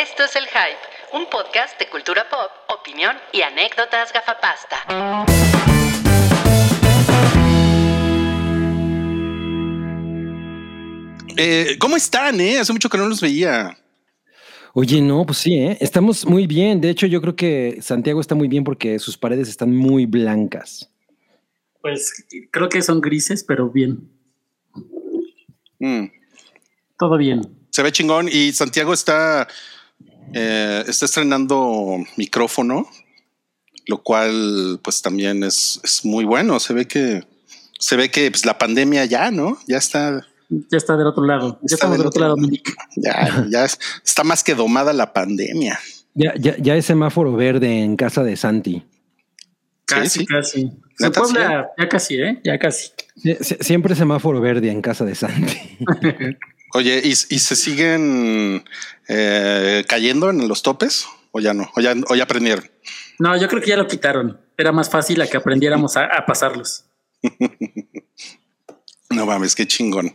Esto es El Hype, un podcast de cultura pop, opinión y anécdotas gafapasta. Eh, ¿Cómo están? Eh? Hace mucho que no los veía. Oye, no, pues sí, ¿eh? estamos muy bien. De hecho, yo creo que Santiago está muy bien porque sus paredes están muy blancas. Pues creo que son grises, pero bien. Mm. Todo bien. Se ve chingón y Santiago está, eh, está estrenando micrófono, lo cual pues también es, es muy bueno. Se ve que se ve que pues, la pandemia ya, ¿no? Ya está. Ya está del otro lado. Ya Está estamos del otro lado. Ya, ya es- está más que domada la pandemia. Ya, ya, ya es semáforo verde en casa de Santi. Casi, sí. casi. En Puebla, ya casi, ¿eh? Ya casi. Sie- sie- Siempre semáforo verde en casa de Santi. Oye, ¿y, y se siguen eh, cayendo en los topes? ¿O ya no? ¿O ya, o ya aprendieron? No, yo creo que ya lo quitaron. Era más fácil a que aprendiéramos a, a pasarlos. No mames, qué chingón.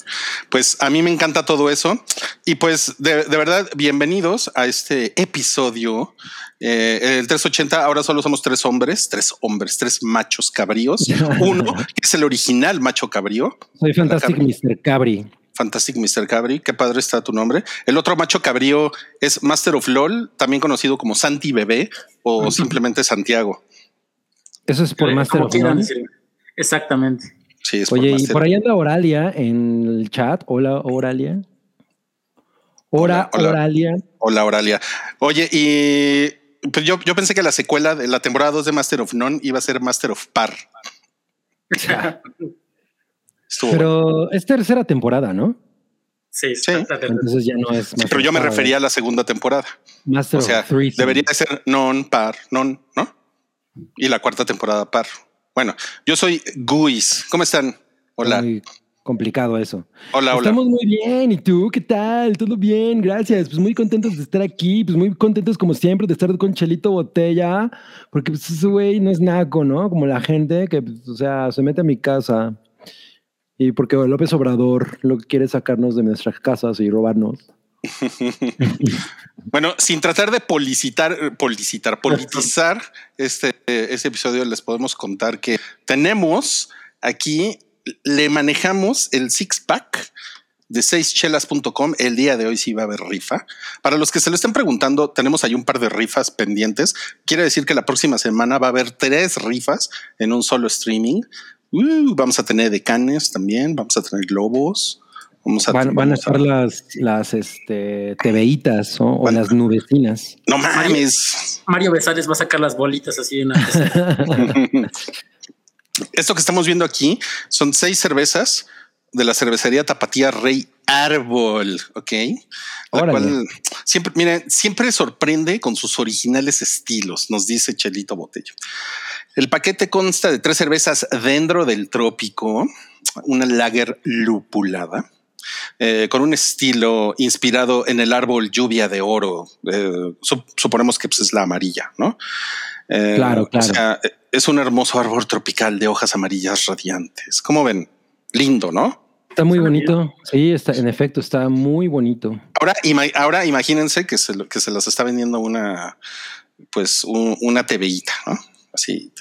Pues a mí me encanta todo eso. Y pues de, de verdad, bienvenidos a este episodio. Eh, el 380, ahora solo somos tres hombres, tres hombres, tres machos cabríos. Uno, que es el original macho cabrío. Soy Fantastic. Mr. Cabri. Fantastic Mr. Cabri, qué padre está tu nombre. El otro macho cabrío es Master of LOL, también conocido como Santi Bebé o simplemente Santiago. Eso es por Eh, Master of decirlo. Exactamente. Sí, es por Oye, y por ahí anda Oralia en el chat. Hola, Oralia. Hora, Hola, hola. Oralia. Hola, Oralia. Oye, y pues yo, yo pensé que la secuela de la temporada 2 de Master of None iba a ser Master of Par. Estuvo bueno. Pero es tercera temporada, ¿no? Sí, Sí. Entonces ya no es Pero yo me refería a la segunda temporada. Master O sea, of Threesome. debería de ser non, par, non, ¿no? Y la cuarta temporada par. Bueno, yo soy Guis. ¿Cómo están? Hola, Muy complicado eso. hola, hola. Estamos muy bien. ¿Y tú qué tal? Todo bien, gracias. Pues muy contentos de estar aquí. Pues muy contentos como siempre de estar con Chelito Botella. Porque pues ese güey no es naco, ¿no? Como la gente que, pues, o sea, se mete a mi casa. Y porque López Obrador lo que quiere es sacarnos de nuestras casas y robarnos. Bueno, sin tratar de policitar, eh, policitar, politizar este, eh, este episodio, les podemos contar que tenemos aquí, le manejamos el six pack de seischelas.com. El día de hoy sí va a haber rifa. Para los que se lo estén preguntando, tenemos ahí un par de rifas pendientes. Quiere decir que la próxima semana va a haber tres rifas en un solo streaming. Uh, vamos a tener decanes también, vamos a tener globos. Vamos a, Van, van a estar las, las este, TVitas ¿no? o las nubecinas. No mames. Mario Besares va a sacar las bolitas así en una. Esto que estamos viendo aquí son seis cervezas de la cervecería Tapatía Rey Árbol, ok. La Órale. cual siempre, miren, siempre sorprende con sus originales estilos, nos dice Chelito Botello. El paquete consta de tres cervezas dentro del trópico, una lager lupulada, eh, con un estilo inspirado en el árbol lluvia de oro. eh, sup- suponemos que pues, es la amarilla, ¿no? Eh, Claro, claro. O sea, es un hermoso árbol tropical de hojas amarillas radiantes. ¿Cómo ven? Lindo, ¿no? Está muy bonito. Sí, está, en efecto, está muy bonito. Ahora, ima- ahora imagínense que se, lo- que se las está vendiendo una, pues, un- una TVita, ¿no? Así,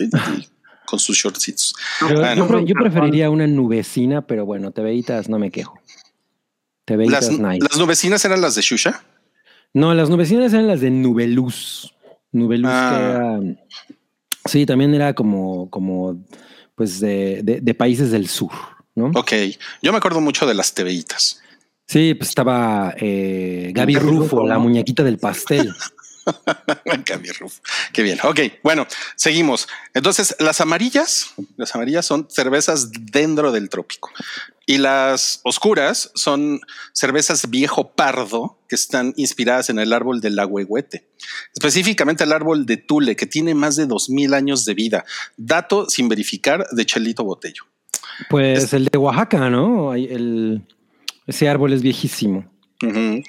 con sus shortcitos. Yo, preferiría una nubecina, pero bueno, TVitas no me quejo. TVitas Las, nice. las nubecinas eran las de Shusha. No, las nubecinas eran las de Nubeluz. Nubeluz Ah. que era. Sí, también era como, como pues de, de- de países del sur, ¿no? Ok, yo me acuerdo mucho de las TVitas. Sí, pues estaba eh, Gaby Rufo, la muñequita del pastel. Gaby Ruf. Qué bien. Ok, bueno, seguimos. Entonces, las amarillas, las amarillas son cervezas dentro del trópico. Y las oscuras son cervezas viejo pardo que están inspiradas en el árbol del agüehuete, específicamente el árbol de Tule, que tiene más de dos mil años de vida. Dato sin verificar de Chelito Botello. Pues el de Oaxaca, ¿no? El, ese árbol es viejísimo.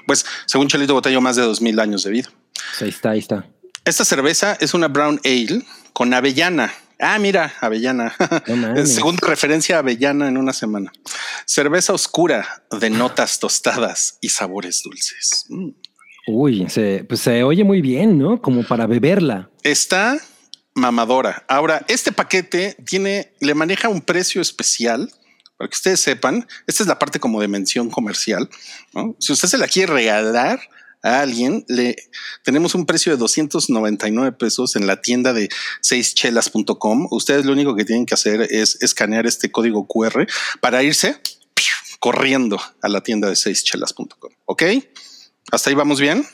Pues, según Chelito Botello, más de dos mil años de vida. Pues ahí está, ahí está. Esta cerveza es una brown ale con avellana. Ah, mira, avellana. No. Segunda referencia a avellana en una semana. Cerveza oscura de notas tostadas y sabores dulces. Mm. Uy, se, pues se oye muy bien, ¿no? Como para beberla. Está mamadora. Ahora, este paquete tiene, le maneja un precio especial. Para que ustedes sepan, esta es la parte como de mención comercial. ¿no? Si usted se la quiere regalar a alguien, le tenemos un precio de 299 pesos en la tienda de seischelas.com. Ustedes lo único que tienen que hacer es escanear este código QR para irse corriendo a la tienda de seischelas.com. Ok, hasta ahí vamos bien.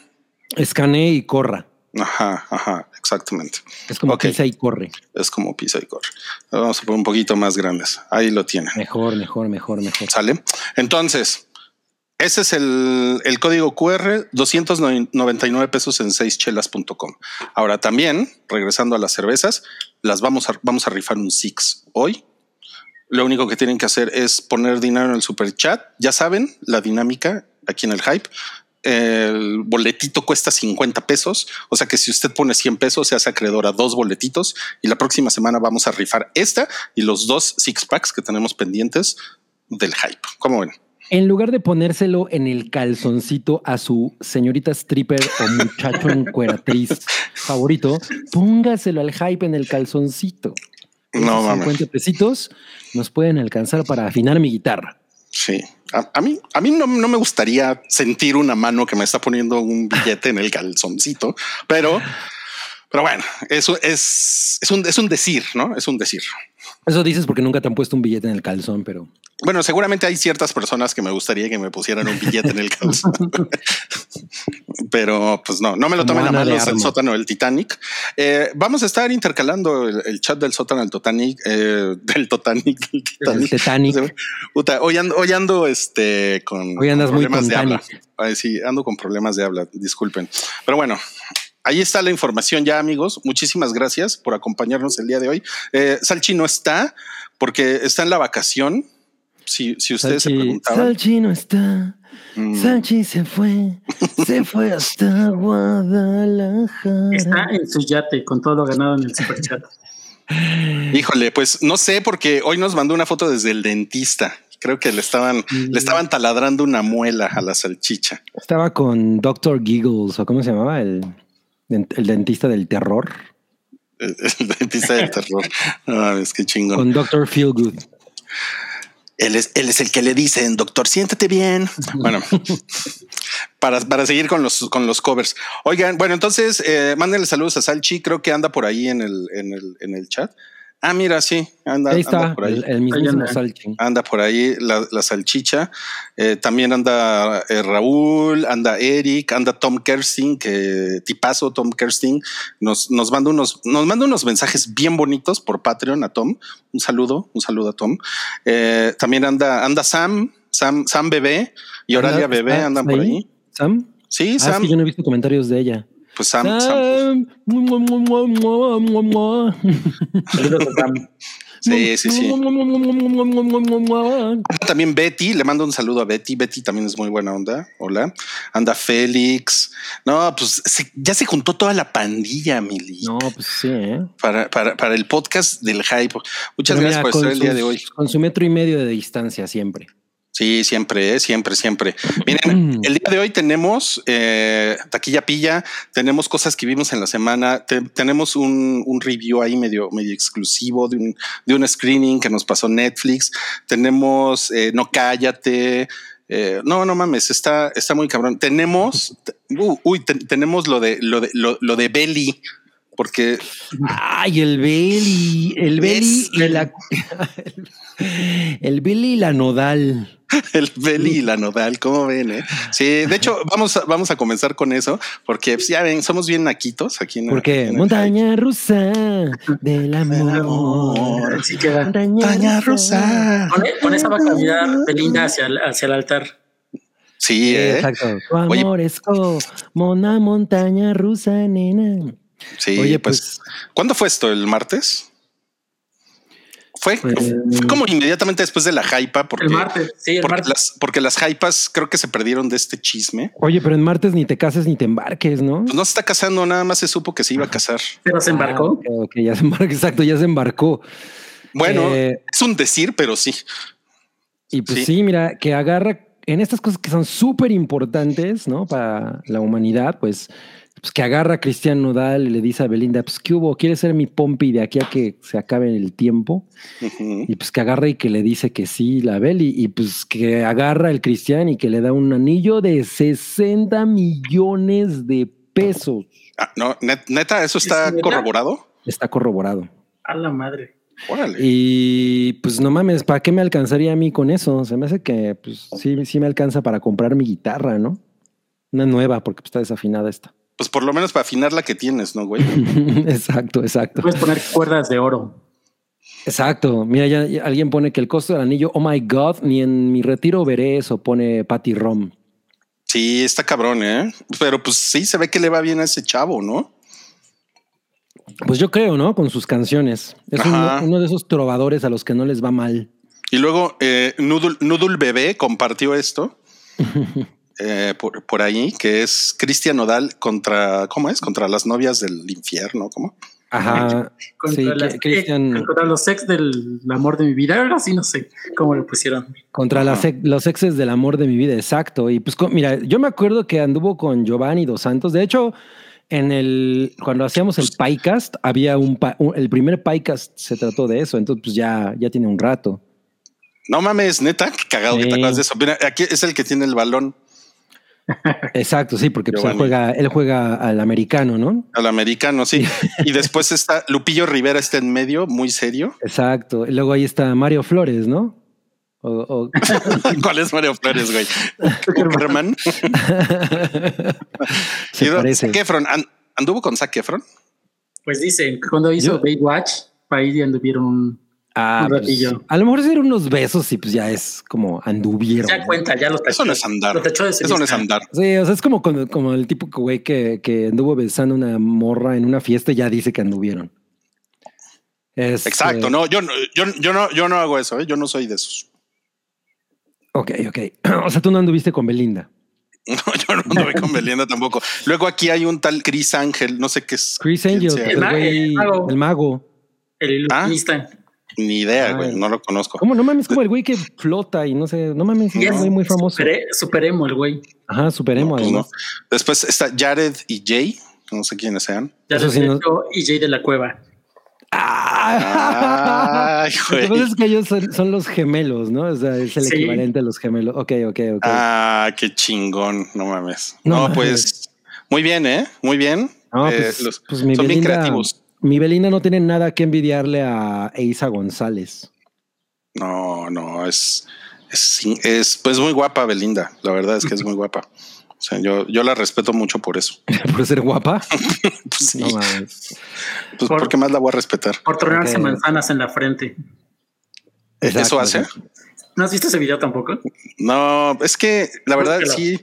Escanee y corra. Ajá, ajá, exactamente. Es como pisa y corre. Es como pisa y corre. Vamos a poner un poquito más grandes. Ahí lo tiene. Mejor, mejor, mejor, mejor. ¿Sale? Entonces, ese es el, código QR, 299 pesos en 6chelas.com. Ahora también, regresando a las cervezas, las vamos a, vamos a rifar un Six hoy. Lo único que tienen que hacer es poner dinero en el super chat. Ya saben la dinámica aquí en el hype. El boletito cuesta 50 pesos. O sea que si usted pone 100 pesos, se hace acreedor a dos boletitos. Y la próxima semana vamos a rifar esta y los dos six packs que tenemos pendientes del hype. ¿Cómo ven? En lugar de ponérselo en el calzoncito a su señorita stripper o muchacho encueratriz favorito, póngaselo al hype en el calzoncito. No mames. 50 pesitos nos pueden alcanzar para afinar mi guitarra. Sí. A, a mí, a mí no, no me gustaría sentir una mano que me está poniendo un billete en el calzoncito, pero, pero bueno, eso es, es un, es un decir, ¿no? Es un decir. Eso dices porque nunca te han puesto un billete en el calzón, pero Bueno, seguramente hay ciertas personas que me gustaría que me pusieran un billete en el calzón. Pero pues no, no me lo tomen a manos el sótano del Titanic. Eh, vamos a estar intercalando el, el chat del sótano del Titanic, eh, del Titanic, del Titanic. Titanic. Puta, hoy ando, hoy ando este con, Hoy andas con muy problemas de habla. Ay, sí, ando con problemas de habla, disculpen. Pero bueno, ahí está la información ya, amigos. Muchísimas gracias por acompañarnos el día de hoy. Eh, Salchi no está porque está en la vacación. Si, si ustedes se preguntaban. Salchi no está. Mm. Salchi se fue. se fue hasta Guadalajara. Está en su yate con todo lo ganado en el superchat. Híjole, pues no sé, porque hoy nos mandó una foto desde el dentista. Creo que le estaban, le estaban taladrando una muela a la salchicha. Estaba con Dr. Giggles, o cómo se llamaba el, el dentista del terror. El, el dentista del terror. No mames, qué chingón. Con Dr. Feelgood. Él es, él es el que le dicen, doctor, siéntate bien. Bueno, para, para seguir con los, con los covers. Oigan, bueno, entonces eh, mándenle saludos a Salchi. Creo que anda por ahí en el, en el, en el chat. Ah, mira, sí, anda, Ahí anda por ahí. el, el mismísimo anda. Por ahí la, la salchicha. Eh, también anda eh, Raúl, anda Eric, anda Tom Kersting, que tipazo Tom Kersting. Nos, nos manda unos, nos manda unos mensajes bien bonitos por Patreon a Tom. Un saludo, un saludo a Tom. Eh, también anda, anda Sam, Sam, Sam Bebé y Oralia ¿Está- Bebé andan por ahí? ahí. ¿Sam? Sí, Ah, es Sam. que yo no he visto comentarios de ella. Pues Sam. Sam. Sam. Sí, sí, sí. También Betty, le mando un saludo a Betty. Betty también es muy buena onda. Hola. Anda Félix. No, pues ya se juntó toda la pandilla, Mili. No, pues sí. Para, para, para, el podcast del hype. Muchas gracias por estar el día de hoy. Con su metro y medio de distancia siempre. Sí, siempre, eh, siempre, siempre. Miren, el día de hoy tenemos eh, taquilla pilla, tenemos cosas que vimos en la semana, te- tenemos un, un review ahí medio, medio exclusivo de un, de un screening que nos pasó Netflix, tenemos eh, No Cállate. eh, no, no mames, está, está muy cabrón. Tenemos, uh, uy, te- tenemos lo de lo de lo, lo de Belly, porque Ay, el Belly, el Belly y la el Belly y la nodal. El Beli y la Nodal, ¿cómo ven? Eh? Sí, de hecho, vamos a, vamos a comenzar con eso, porque pues, ya ven, somos bien naquitos aquí en aquí Porque en el montaña rusa del amor. amor. Así queda. Montaña rusa. Con, con esa va a caminar Belinda hacia el, hacia el altar. Sí, eh. Exacto. Tu Oye. amor es como una montaña rusa, nena. Sí, Oye, pues, pues, ¿cuándo fue esto? ¿El martes? Fue, Pues, fue como inmediatamente después de la hypa, porque, El martes. Sí, el porque, martes. las, porque las hypas creo que se perdieron de este chisme. oye, pero en martes ni te cases ni te embarques, ¿no? Pues no se está casando, nada más se supo que se iba a casar. Pero se embarcó. Ah, ok, ok, ya se embarcó, exacto, ya se embarcó. Bueno, Eh, es un decir, pero sí. Y pues Sí. sí. mira, que agarra en estas cosas que son súper importantes, ¿no? Para la humanidad, pues, pues, que agarra a Cristian Nodal y le dice a Belinda, pues, ¿qué hubo? ¿Quieres ser mi pompi de aquí a que se acabe el tiempo? Y pues que agarra y que le dice que sí, la Beli, y pues que agarra el Cristian y que le da un anillo de 60 millones de pesos. Ah, no, net- neta, eso está corroborado. Está corroborado. A la madre. Órale. Y pues no mames, ¿para qué me alcanzaría a mí con eso? Se me hace que pues sí, sí me alcanza para comprar mi guitarra, ¿no? Una nueva, porque pues, está desafinada esta. Pues por lo menos para afinar la que tienes, ¿no, güey? exacto, exacto. Puedes poner cuerdas de oro. Exacto. Mira, ya, ya alguien pone que el costo del anillo, oh my god, ni en mi retiro veré eso, pone Patty Rom. Sí, está cabrón, ¿eh? Pero pues sí, se ve que le va bien a ese chavo, ¿no? Pues yo creo, ¿no? Con sus canciones. Es uno, de esos trovadores a los que no les va mal. Y luego eh, Noodle, Noodle Bebé compartió esto eh, por, por ahí, que es Cristian Nodal contra, ¿cómo es? Contra las novias del infierno, ¿cómo? Ajá. Contra, Sí, las- que- Cristian- eh, contra los ex del amor de mi vida. Ahora sí no sé cómo lo pusieron. Contra las ex- los exes del amor de mi vida, exacto. Y pues con- mira, yo me acuerdo que anduvo con Giovanni Dos Santos. De hecho, en el cuando hacíamos el Pycast, había un, el primer Pycast se trató de eso. Entonces, pues ya, ya tiene un rato. No mames, neta, qué cagado que Sí. te acuerdas de eso. Mira, aquí es el que tiene el balón Exacto, sí, porque pues, él juega, él juega al americano, ¿no? al americano, sí. y después está Lupillo Rivera, está en medio, muy serio. Exacto. Y luego ahí está Mario Flores, ¿no? O- o- ¿Cuál es Mario Flores, güey? Luego, parece. Zac Efron, ¿an- ¿anduvo con Zac Efron? Pues dicen cuando hizo Yo- Baywatch, ahí anduvieron un. Ah, Un pues, a lo mejor ser unos besos y pues ya es como anduvieron. Ya cuenta, ya lo tachó. Eso no es andar. Lo tachó de Eso no es andar. Sí, o sea, es como, como, como el tipo que, güey que, que anduvo besando una morra en una fiesta y ya dice que anduvieron. Es, Exacto, no, yo, no- yo, yo no, yo no hago eso, ¿eh? yo no soy de esos. Ok, ok. O sea, tú no anduviste con Belinda. No, yo no anduve con Belinda tampoco. Luego aquí hay un tal Chris Ángel, no sé qué es. Chris Angel, el, El ma- güey- el mago. el mago. El Ah. Ni idea, güey, no lo conozco. ¿Cómo? No mames, como el güey que flota y no sé, no mames, es Y un es güey muy famoso. Super, super emo el güey. Ajá, super emo, No, pues no. Después está Jared y Jay, no sé quiénes sean. Les sí no- y Jay de la Cueva. Ah, Ay, Lo que güey. pasa es que ellos son, son los gemelos, ¿no? O sea, es el Sí. equivalente a los gemelos. Ok, ok, ok. Ah, qué chingón, no mames. No No, mames. pues muy bien, ¿eh? Muy bien. No, Eh, pues, los- pues son bien creativos. Mi Belinda no tiene nada que envidiarle a Eiza González. No, no, es, es, es pues muy guapa Belinda. La verdad es que es muy guapa. O sea, yo, yo la respeto mucho por eso. Por ser guapa. Pues sí, No mames. pues Por- porque más la voy a respetar. Por tornarse manzanas en la frente. Exacto, ¿Eso hace? ¿No has visto ese video tampoco? No, es que la verdad Búscalo. sí.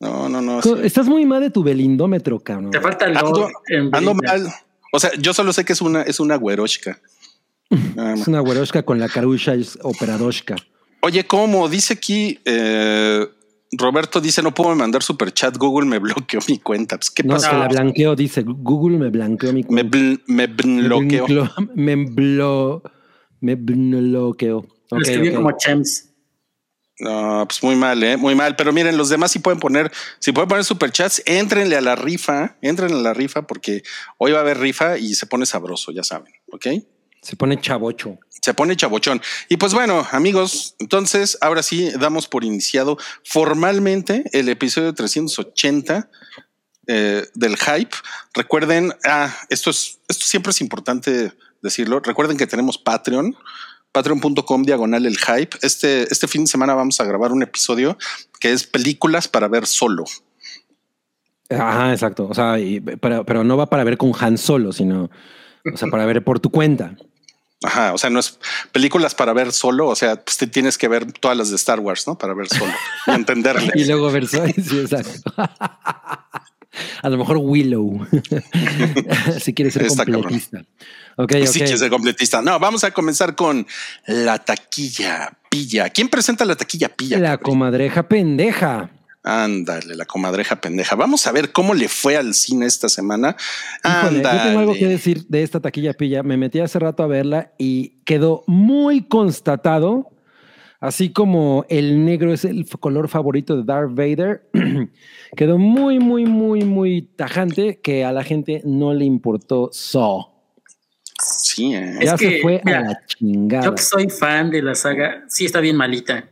No, no, no. sí. Estás muy mal de tu belindómetro, cabrón. Te falta el Ando, ando mal. O sea, yo solo sé que es una, es una güeroshka. Es una güeroshka con la carucha es operadoshka. Oye, ¿cómo? Dice aquí, eh, Roberto dice, no puedo mandar super chat, Google me bloqueó mi cuenta. Pues, ¿Qué No, pasa? se la blanqueó, dice. Google me blanqueó mi Me, cuenta. bl- me bloqueó. blo- Me blo- me bloqueó. Escribió como Chems. No, pues muy mal, ¿eh? Muy mal. Pero miren, los demás sí pueden poner, si pueden poner superchats, éntrenle a la rifa, entren a la rifa porque hoy va a haber rifa y se pone sabroso, ya saben, ¿ok? Se pone chavocho. Se pone chabochón. Y pues bueno, amigos, entonces ahora sí damos por iniciado formalmente el episodio 380 eh, del hype. Recuerden, ah, esto es, esto siempre es importante decirlo. Recuerden que tenemos Patreon, patreon.com diagonal el hype. Este, este fin de semana vamos a grabar un episodio que es películas para ver solo. Ajá, exacto. O sea, y- pero, pero no va para ver con Han Solo, sino, o sea, para ver por tu cuenta. Ajá, o sea, no es películas para ver solo, o sea, pues te tienes que ver todas las de Star Wars, ¿no? Para ver solo y entenderle. Y luego ver sí, exacto. A lo mejor Willow. si quieres ser Está completista. Ok, ok. Sí, que es el completista. No, vamos a comenzar con la taquilla pilla. ¿Quién presenta la taquilla pilla? La cabrón? comadreja pendeja. Ándale, la comadreja pendeja. Vamos a ver cómo le fue al cine esta semana. Híjole, yo tengo algo que decir de esta taquilla pilla. Me metí hace rato a verla y quedó muy constatado Así como el negro es el color favorito de Darth Vader, quedó muy, muy, muy, muy tajante que a la gente no le importó Saw. Sí, ¿eh? Es Ya se que, fue mira, a la chingada. Yo que soy fan de la saga, sí está bien malita.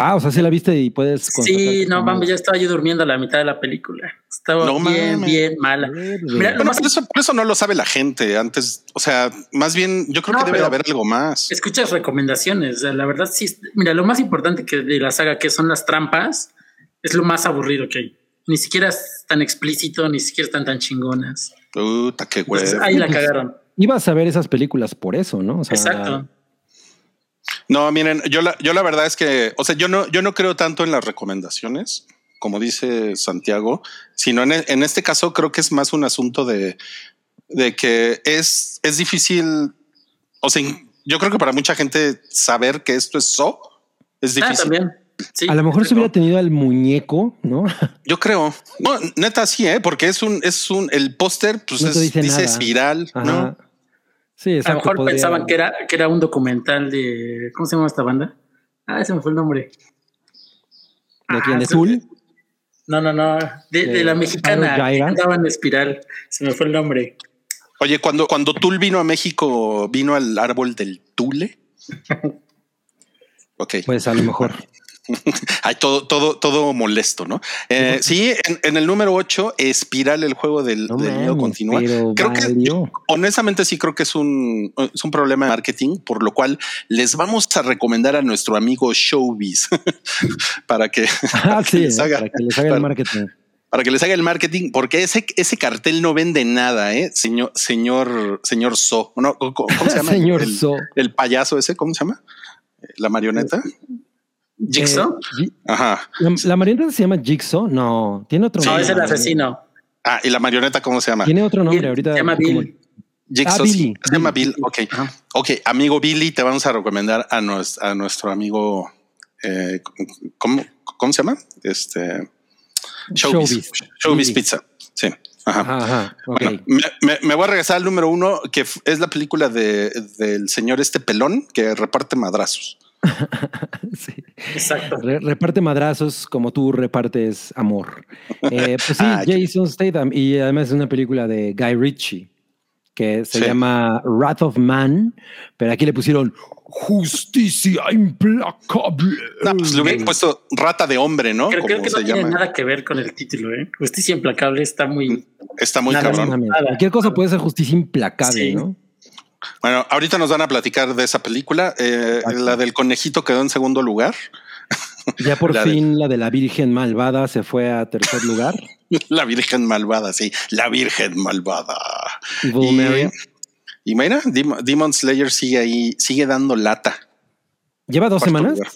Ah, o sea, sí la viste y puedes Sí, no mames, ya estaba yo durmiendo a la mitad de la película. Estaba No bien, bien mala. Mira, Bueno, por eso, por eso no lo sabe la gente antes. O sea, más bien, yo creo No, que debe haber algo más. escuchas recomendaciones. la verdad, sí. Mira, lo más importante que de la saga, que son las trampas, es lo más aburrido que hay. Ni siquiera es tan explícito, ni siquiera están tan chingonas. Puta, qué güey. Entonces, ahí la cagaron. Ibas a ver esas películas por eso, ¿no? O sea, Exacto. No, miren, yo la, yo la verdad es que, o sea, yo no, yo no creo tanto en las recomendaciones, como dice Santiago, sino en, e- en este caso creo que es más un asunto de, de que es, es difícil. O sea, yo creo que para mucha gente saber que esto es so es Ah, difícil. también. Sí, A lo mejor pero- hubiera tenido al muñeco, ¿no? Yo creo. No, neta, sí, ¿eh? porque es un, es un, el póster, pues No es- dice dice, nada. espiral, Ajá. ¿no? Sí, A lo mejor podría- pensaban que era, que era un documental de. ¿Cómo se llama esta banda? Ah, ese me fue el nombre. ¿De quién? Ah. No, no, no. De, de la mexicana. Que Andaba en espiral. Se me fue el nombre. Oye, cuando, cuando Tul vino a México, vino al árbol del Tule. Ok. Pues a lo mejor. Hay todo, todo, todo molesto, ¿no? Eh, sí, en, en el número 8, Espiral, el juego del, No del miedo continúa. Creo que honestamente sí creo que es un, es un problema de marketing, por lo cual les vamos a recomendar a nuestro amigo Showbiz para que, Ah, sí, les ¿eh? haga- para que les haga el marketing. para que les haga el marketing, porque ese, ese cartel no vende nada, eh, señor, señor, señor So. No, ¿cómo, cómo se llama? Señor el, So. el payaso ese, ¿cómo se llama? La marioneta. ¿Jigsaw? Eh, Ajá. la, la marioneta se llama Jigsaw. No, tiene otro no, nombre. es el asesino. Ah, y la marioneta, ¿cómo se llama? Tiene otro nombre Bill, ahorita. se llama como- Bill. Jigsaw, Ah, sí, Billy. se llama Billy. Bill. Ok. Ajá. Ok, amigo Billy, te vamos a recomendar a, nues- a nuestro amigo. eh, ¿cómo, ¿Cómo se llama? Este. Showbiz. Showbiz. Pizza. Sí. Ajá. Ajá, ajá. Ok. Bueno, me, me- me voy a regresar al número uno, que es la película de, del señor este pelón que reparte madrazos. Sí. Exacto. Re- reparte madrazos como tú repartes amor. Eh, pues sí, Ah, Jason Statham. Y además es una película de Guy Ritchie que se Sí. llama Wrath of Man, pero aquí le pusieron Justicia Implacable. No, pues le hubieran puesto rata de hombre, ¿no? Creo, que no tiene llama. nada que ver con el título, ¿eh? Justicia implacable está muy. Está muy Nada, cabrón. Nada. Cualquier cosa puede ser justicia implacable, Sí. ¿no? Bueno, ahorita nos van a platicar de esa película. Eh, la del conejito quedó en segundo lugar. Ya por La de- fin la de la Virgen Malvada se fue a tercer lugar. La Virgen Malvada, sí. La Virgen Malvada. Y, Mary. y mira, Dem- Demon Slayer sigue ahí, sigue dando lata. ¿Lleva dos Cuarto semanas? lugar.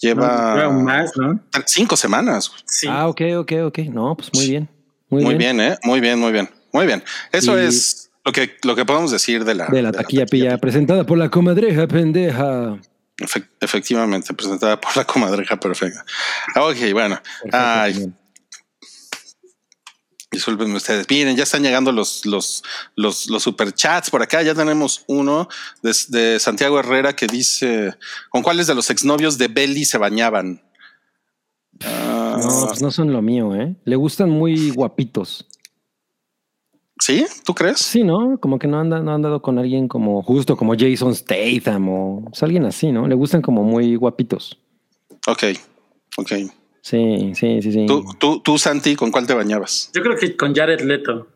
Lleva más, ¿no? cinco semanas. Sí. Ah, ok, ok, ok. No, pues muy bien. Muy, Muy, bien. bien. ¿eh? Muy bien, muy bien. Muy bien. Eso Y- es lo que, lo que podemos decir de la, De la taquilla pilla, presentada por la comadreja pendeja. Efe- efectivamente, presentada por la comadreja perfecta. Ok, bueno. Ay, bien. discúlpenme ustedes. Miren, ya están llegando los, los, los, los superchats por acá. Ya tenemos uno de, de Santiago Herrera que dice: ¿Con cuáles de los exnovios de Belly se bañaban? Ah, No, pues no son lo mío, ¿eh? Le gustan muy guapitos. ¿Sí? ¿Tú crees? Sí, ¿no? Como que no anda, no ha andado con alguien como justo como Jason Statham o pues, alguien así, ¿no? Le gustan como muy guapitos. Ok, ok. Sí, sí, sí, sí. ¿Tú, tú, tú, Santi, ¿con cuál te bañabas? Yo creo que con Jared Leto.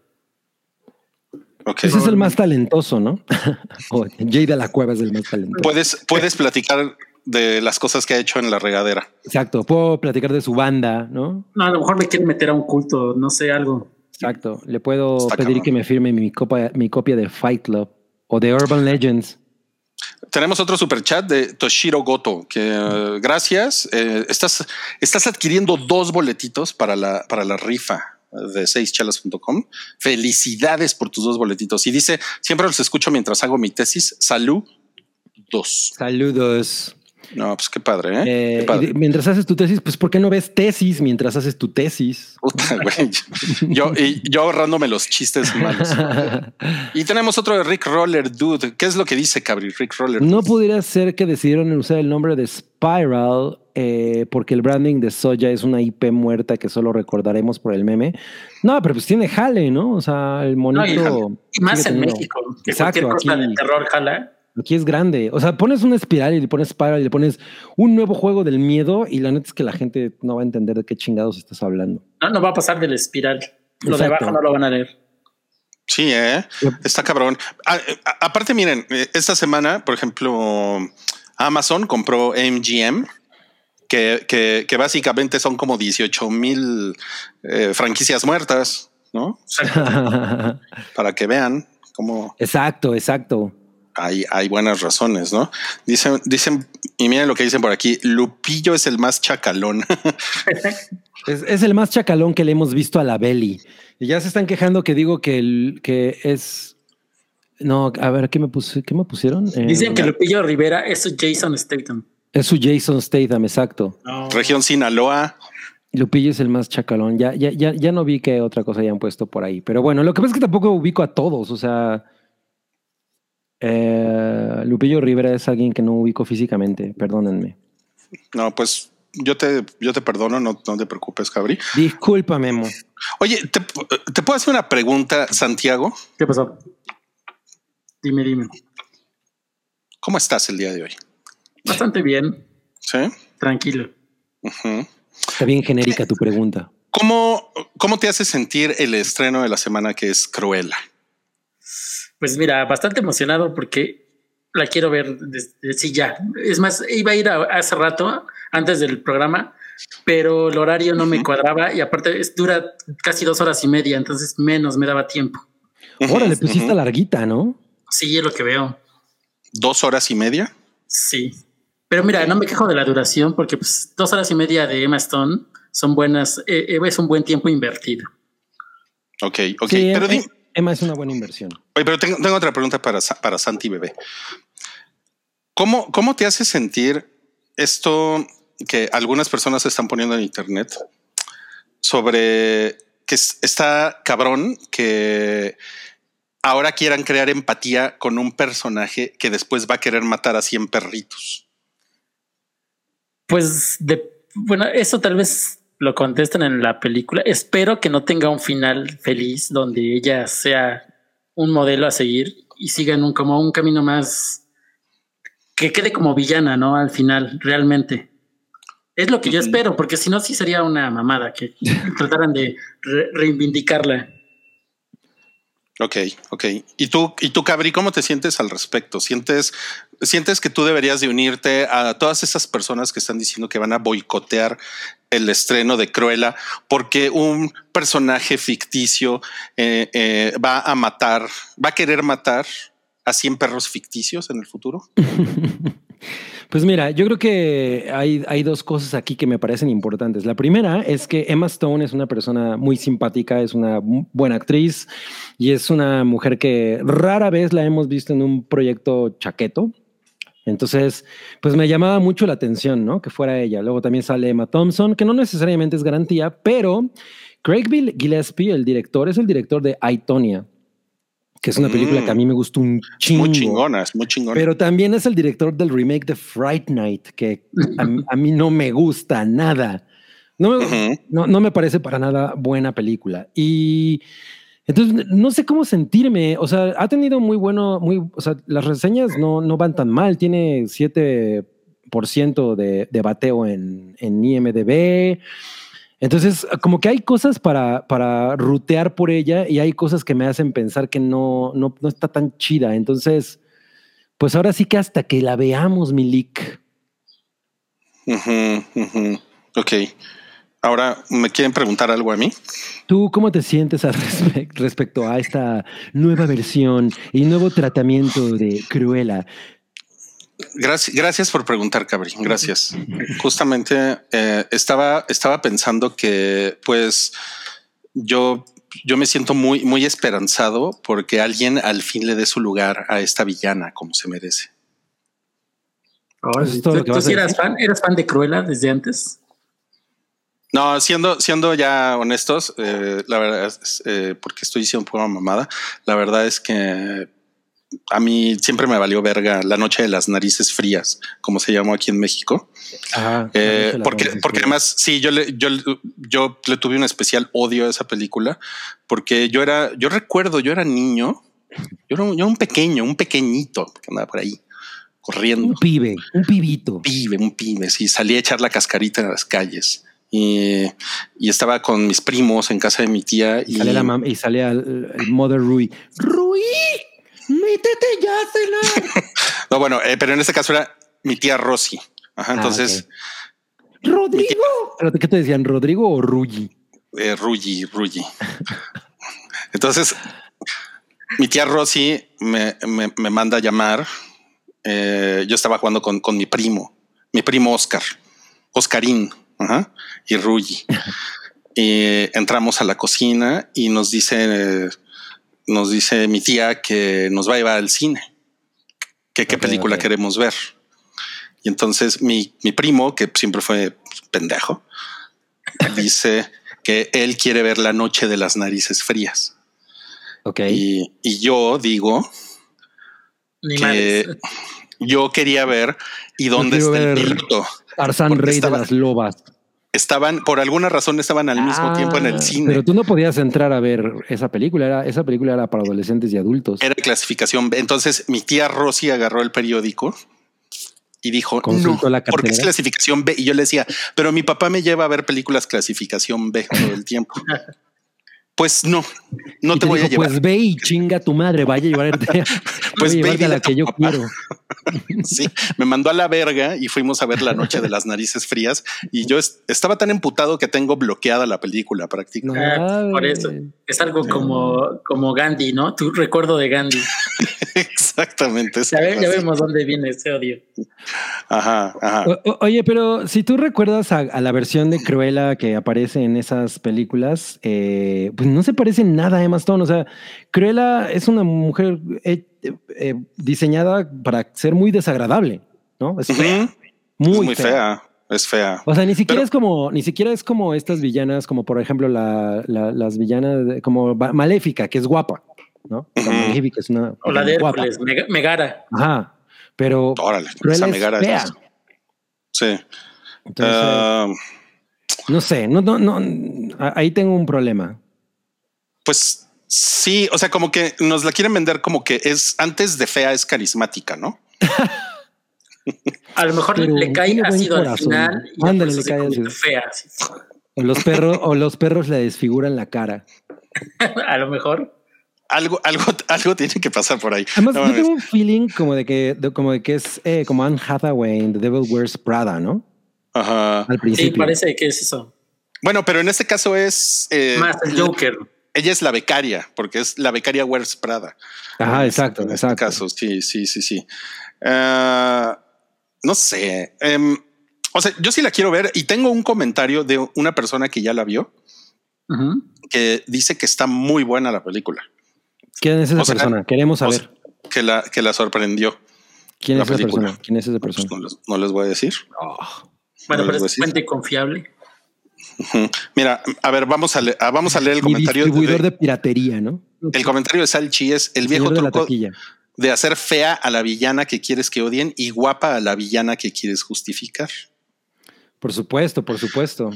Ok. Ese es el más talentoso, ¿no? o Jay de la Cueva es el más talentoso. Puedes, puedes platicar de las cosas que ha hecho en la regadera. Exacto. Puedo platicar de su banda, ¿no? No, a lo mejor me quieren meter a un culto, no sé, algo. Exacto. Le puedo Está pedir cabrón. que me firme mi, copa, mi copia de Fight Club o de Urban Legends. Tenemos otro superchat de Toshiro Goto, que eh, gracias. eh, estás, estás adquiriendo dos boletitos para la, para la rifa de seischelas.com. Felicidades por tus dos boletitos. Y dice, siempre los escucho mientras hago mi tesis. Salud. Dos. Saludos. No, pues qué padre, ¿eh? Eh, Qué padre. mientras haces tu tesis, pues ¿por qué no ves tesis mientras haces tu tesis? Puta, güey. Yo, y yo ahorrándome los chistes malos. Y tenemos otro de Rick Roller, dude. ¿Qué es lo que dice, Cabri? Rick Roller. No pudiera ser que decidieron usar el nombre de Spiral eh, porque el branding de Soya es una IP muerta que solo recordaremos por el meme. No, pero pues tiene jale, ¿no? O sea, el monito. Y más en teniendo- México, que Exacto, cualquier cosa aquí- de terror jala. Aquí es grande. O sea, pones una espiral y le pones Spiral y le pones un nuevo juego del miedo y la neta es que la gente no va a entender de qué chingados estás hablando. No, no va a pasar del espiral. Lo de Exacto. abajo no lo van a leer. Sí, ¿eh? Está cabrón. A- a- aparte, miren, eh, esta semana, por ejemplo, Amazon compró MGM, que, que, que básicamente son como 18 mil eh, franquicias muertas, ¿no? Para que vean cómo exacto, exacto. Hay, hay buenas razones, ¿no? Dicen, dicen, y miren lo que dicen por aquí, Lupillo es el más chacalón. Es, es el más chacalón que le hemos visto a la Belly. Y ya se están quejando que digo que, el, que es. No, a ver, ¿qué me, ¿qué me pusieron? Eh, Dicen que Lupillo Rivera es su Jason Statham. Es su Jason Statham, exacto. No. Región Sinaloa. Lupillo es el más chacalón. Ya, ya, ya, ya no vi que otra cosa hayan puesto por ahí. Pero bueno, lo que pasa es que tampoco ubico a todos. O sea, eh, Lupillo Rivera es alguien que no ubico físicamente. Perdónenme. No, pues yo te, yo te perdono, no, no te preocupes, Cabri. Disculpa, Memo. Oye, ¿te, te puedo hacer una pregunta, Santiago? ¿Qué pasó? Dime, dime. ¿Cómo estás el día de hoy? Bastante bien, ¿Sí? tranquilo. Ujú. Está bien genérica tu pregunta. ¿Cómo, ¿Cómo te hace sentir el estreno de la semana que es Cruella? Pues mira, bastante emocionado porque la quiero ver desde sí ya. Es más, iba a ir a- hace rato antes del programa, pero el horario no me cuadraba y aparte es, dura casi dos horas y media, entonces menos me daba tiempo. Órale, pues sí está larguita, ¿no? Sí, es lo que veo. ¿Dos horas y media? Sí. Pero mira, no me quejo de la duración porque pues, dos horas y media de Emma Stone son buenas, eh, eh, es un buen tiempo invertido. Ok, ok. Sí, pero, Emma, di- Emma es una buena inversión. oye, pero tengo, tengo otra pregunta para, para Santi Bebé. ¿Cómo, ¿Cómo te hace sentir esto que algunas personas están poniendo en internet sobre que es- está cabrón que ahora quieran crear empatía con un personaje que después va a querer matar a 100 perritos? Pues de, bueno, eso tal vez lo contestan en la película. Espero que no tenga un final feliz donde ella sea un modelo a seguir y siga en un, como un camino más que quede como villana, ¿no? Al final, realmente. Es lo que yo espero, porque si no, sí sería una mamada que trataran de re- reivindicarla. Ok, ok. ¿Y tú, y tú, Cabri, cómo te sientes al respecto? ¿Sientes, ¿Sientes que tú deberías de unirte a todas esas personas que están diciendo que van a boicotear el estreno de Cruella porque un personaje ficticio eh, eh, va a matar, va a querer matar a 100 perros ficticios en el futuro? Pues mira, yo creo que hay, hay dos cosas aquí que me parecen importantes. La primera es que Emma Stone es una persona muy simpática, es una buena actriz y es una mujer que rara vez la hemos visto en un proyecto chaqueto. Entonces, pues me llamaba mucho la atención, ¿no? Que fuera ella. Luego también sale Emma Thompson, que no necesariamente es garantía, pero Craig Bill- Gillespie, el director, es el director de I, Tonya, que es una película Mm. que a mí me gustó un chingo. Muy chingonas, muy chingonas. Pero también es el director del remake de Fright Night, que a, a mí no me gusta nada. No, no, no me parece para nada buena película. Y entonces no sé cómo sentirme. O sea, ha tenido muy bueno, muy, o sea, las reseñas no, no van tan mal. Tiene 7% de, de bateo en, en IMDB. Entonces, como que hay cosas para, para rutear por ella y hay cosas que me hacen pensar que no, no, no está tan chida. Entonces, pues ahora sí que hasta que la veamos, Milik. Ujú, ujú. Ok. Ahora, ¿me quieren preguntar algo a mí? ¿Tú cómo te sientes al respe- respecto a esta nueva versión y nuevo tratamiento de Cruella? Gracias, gracias por preguntar, Cabri. Gracias. Justamente eh, estaba, estaba pensando que, pues, yo, yo me siento muy, muy esperanzado porque alguien al fin le dé su lugar a esta villana como se merece. Todo ¿Tú, sí eras fan? ¿Eras fan de Cruella desde antes? No, siendo, siendo ya honestos, eh, la verdad es, eh, porque estoy diciendo pura mamada, la verdad es que a mí siempre me valió verga la noche de las narices frías, como se llamó aquí en México. Ajá. Eh, porque, porque además, sí, yo le, yo, yo le tuve un especial odio a esa película, porque yo era, yo recuerdo, yo era niño, yo era, un- yo era un pequeño, un pequeñito que andaba por ahí corriendo. Un pibe, un pibito. pibe, un pibe, sí, salí a echar la cascarita en las calles y, y estaba con mis primos en casa de mi tía y Sale la mam y sale al, el Mother Rui. Rui, métete ya a cenar. no, bueno, eh, pero en este caso era mi tía Rosy. Ajá, Ah, entonces, Rodrigo. ¿Pero ¿Qué te decían, Rodrigo o Ruyi? eh, Ruyi, Ruyi. Entonces, mi tía Rosy me, me- me manda a llamar. Eh, yo estaba jugando con, con mi primo, mi primo Oscar, Oscarín ajá, y Ruyi. y entramos a la cocina y nos dice, eh, nos dice mi tía que nos va a llevar al cine, que qué película queremos ver. Y entonces mi, mi primo, que siempre fue pendejo, dice que él quiere ver la noche de las narices frías. Ok. Y, y yo digo Ni que madres. yo quería ver y dónde está el piloto. Arzán porque Rey estaba- de las Lobas. Estaban, por alguna razón, estaban al mismo Ah, tiempo en el cine. Pero tú no podías entrar a ver esa película. Era, esa película era para adolescentes y adultos. Era clasificación B. Entonces mi tía Rosy agarró el periódico y dijo, Consultó no, la porque es clasificación B. Y yo le decía, pero mi papá me lleva a ver películas clasificación B todo el tiempo. Pues no, no te, voy dijo, a llevar. Pues ve y chinga tu madre, vaya a llevarte, Pues pues ve y a llevarte a la que yo quiero. Sí, me mandó a la verga y fuimos a ver la noche de las narices frías y yo es- estaba tan emputado que tengo bloqueada la película prácticamente. Ah, por eso. Es algo como, como Gandhi, ¿no? Tu recuerdo de Gandhi. Exactamente. Ya, ve- ya vemos dónde viene ese odio. Ajá, ajá. O- oye, pero si tú recuerdas a, a la versión de Cruella que aparece en esas películas, eh, pues no se parece nada a Emma Stone. O sea, Cruella es una mujer eh, eh, diseñada para ser muy desagradable, ¿no? Es fea, Ujú. muy, es muy fea. fea. Es fea. O sea, ni siquiera Pero- es como, ni siquiera es como estas villanas, como por ejemplo la, la- las villanas de- como Maléfica, que es guapa, ¿no? Sea, Ujú. Maléfica es una O la de. Hércules, Meg- Megara. Ajá. Pero Órale, esa es megara fea. es- Sí. entonces, Ah, no sé, no, no, no, a- ahí tengo un problema. pues sí, o sea, como que nos la quieren vender como que es antes de fea es carismática, ¿no? A lo mejor Pero le cae ácido al corazón. final y Ándale, le cae ácido. fea. así. O los perros, o los perros le desfiguran la cara. A lo mejor. Algo, algo, algo tiene que pasar por ahí. Además, No yo tengo un feeling como de que, de- como de que es eh, como Anne Hathaway en The Devil Wears Prada, ¿no? Ajá. Al Sí, parece que es eso. Bueno, pero en este caso es eh, Más el Joker. Ella es la becaria, porque es la becaria Wears Prada. Ajá, En exacto, este- En este exacto. caso, sí, sí, sí, sí. Ah, no sé. Em, o sea, yo sí la quiero ver y tengo un comentario de una persona que ya la vio que dice que está muy buena la película, ¿Quién es esa O sea, persona? Queremos o saber. sea, que la, que la sorprendió. ¿Quién la es esa película. persona? ¿Quién es esa Pues persona? no, les, no les voy a decir. Bueno, No pero es fuente confiable. Mira, a ver, vamos a, ah, vamos a leer el Mi comentario. distribuidor de- de piratería, ¿no? el comentario de Salchi es el viejo Señor truco de hacer fea a la villana que quieres que odien y guapa a la villana que quieres justificar. Por supuesto, por supuesto.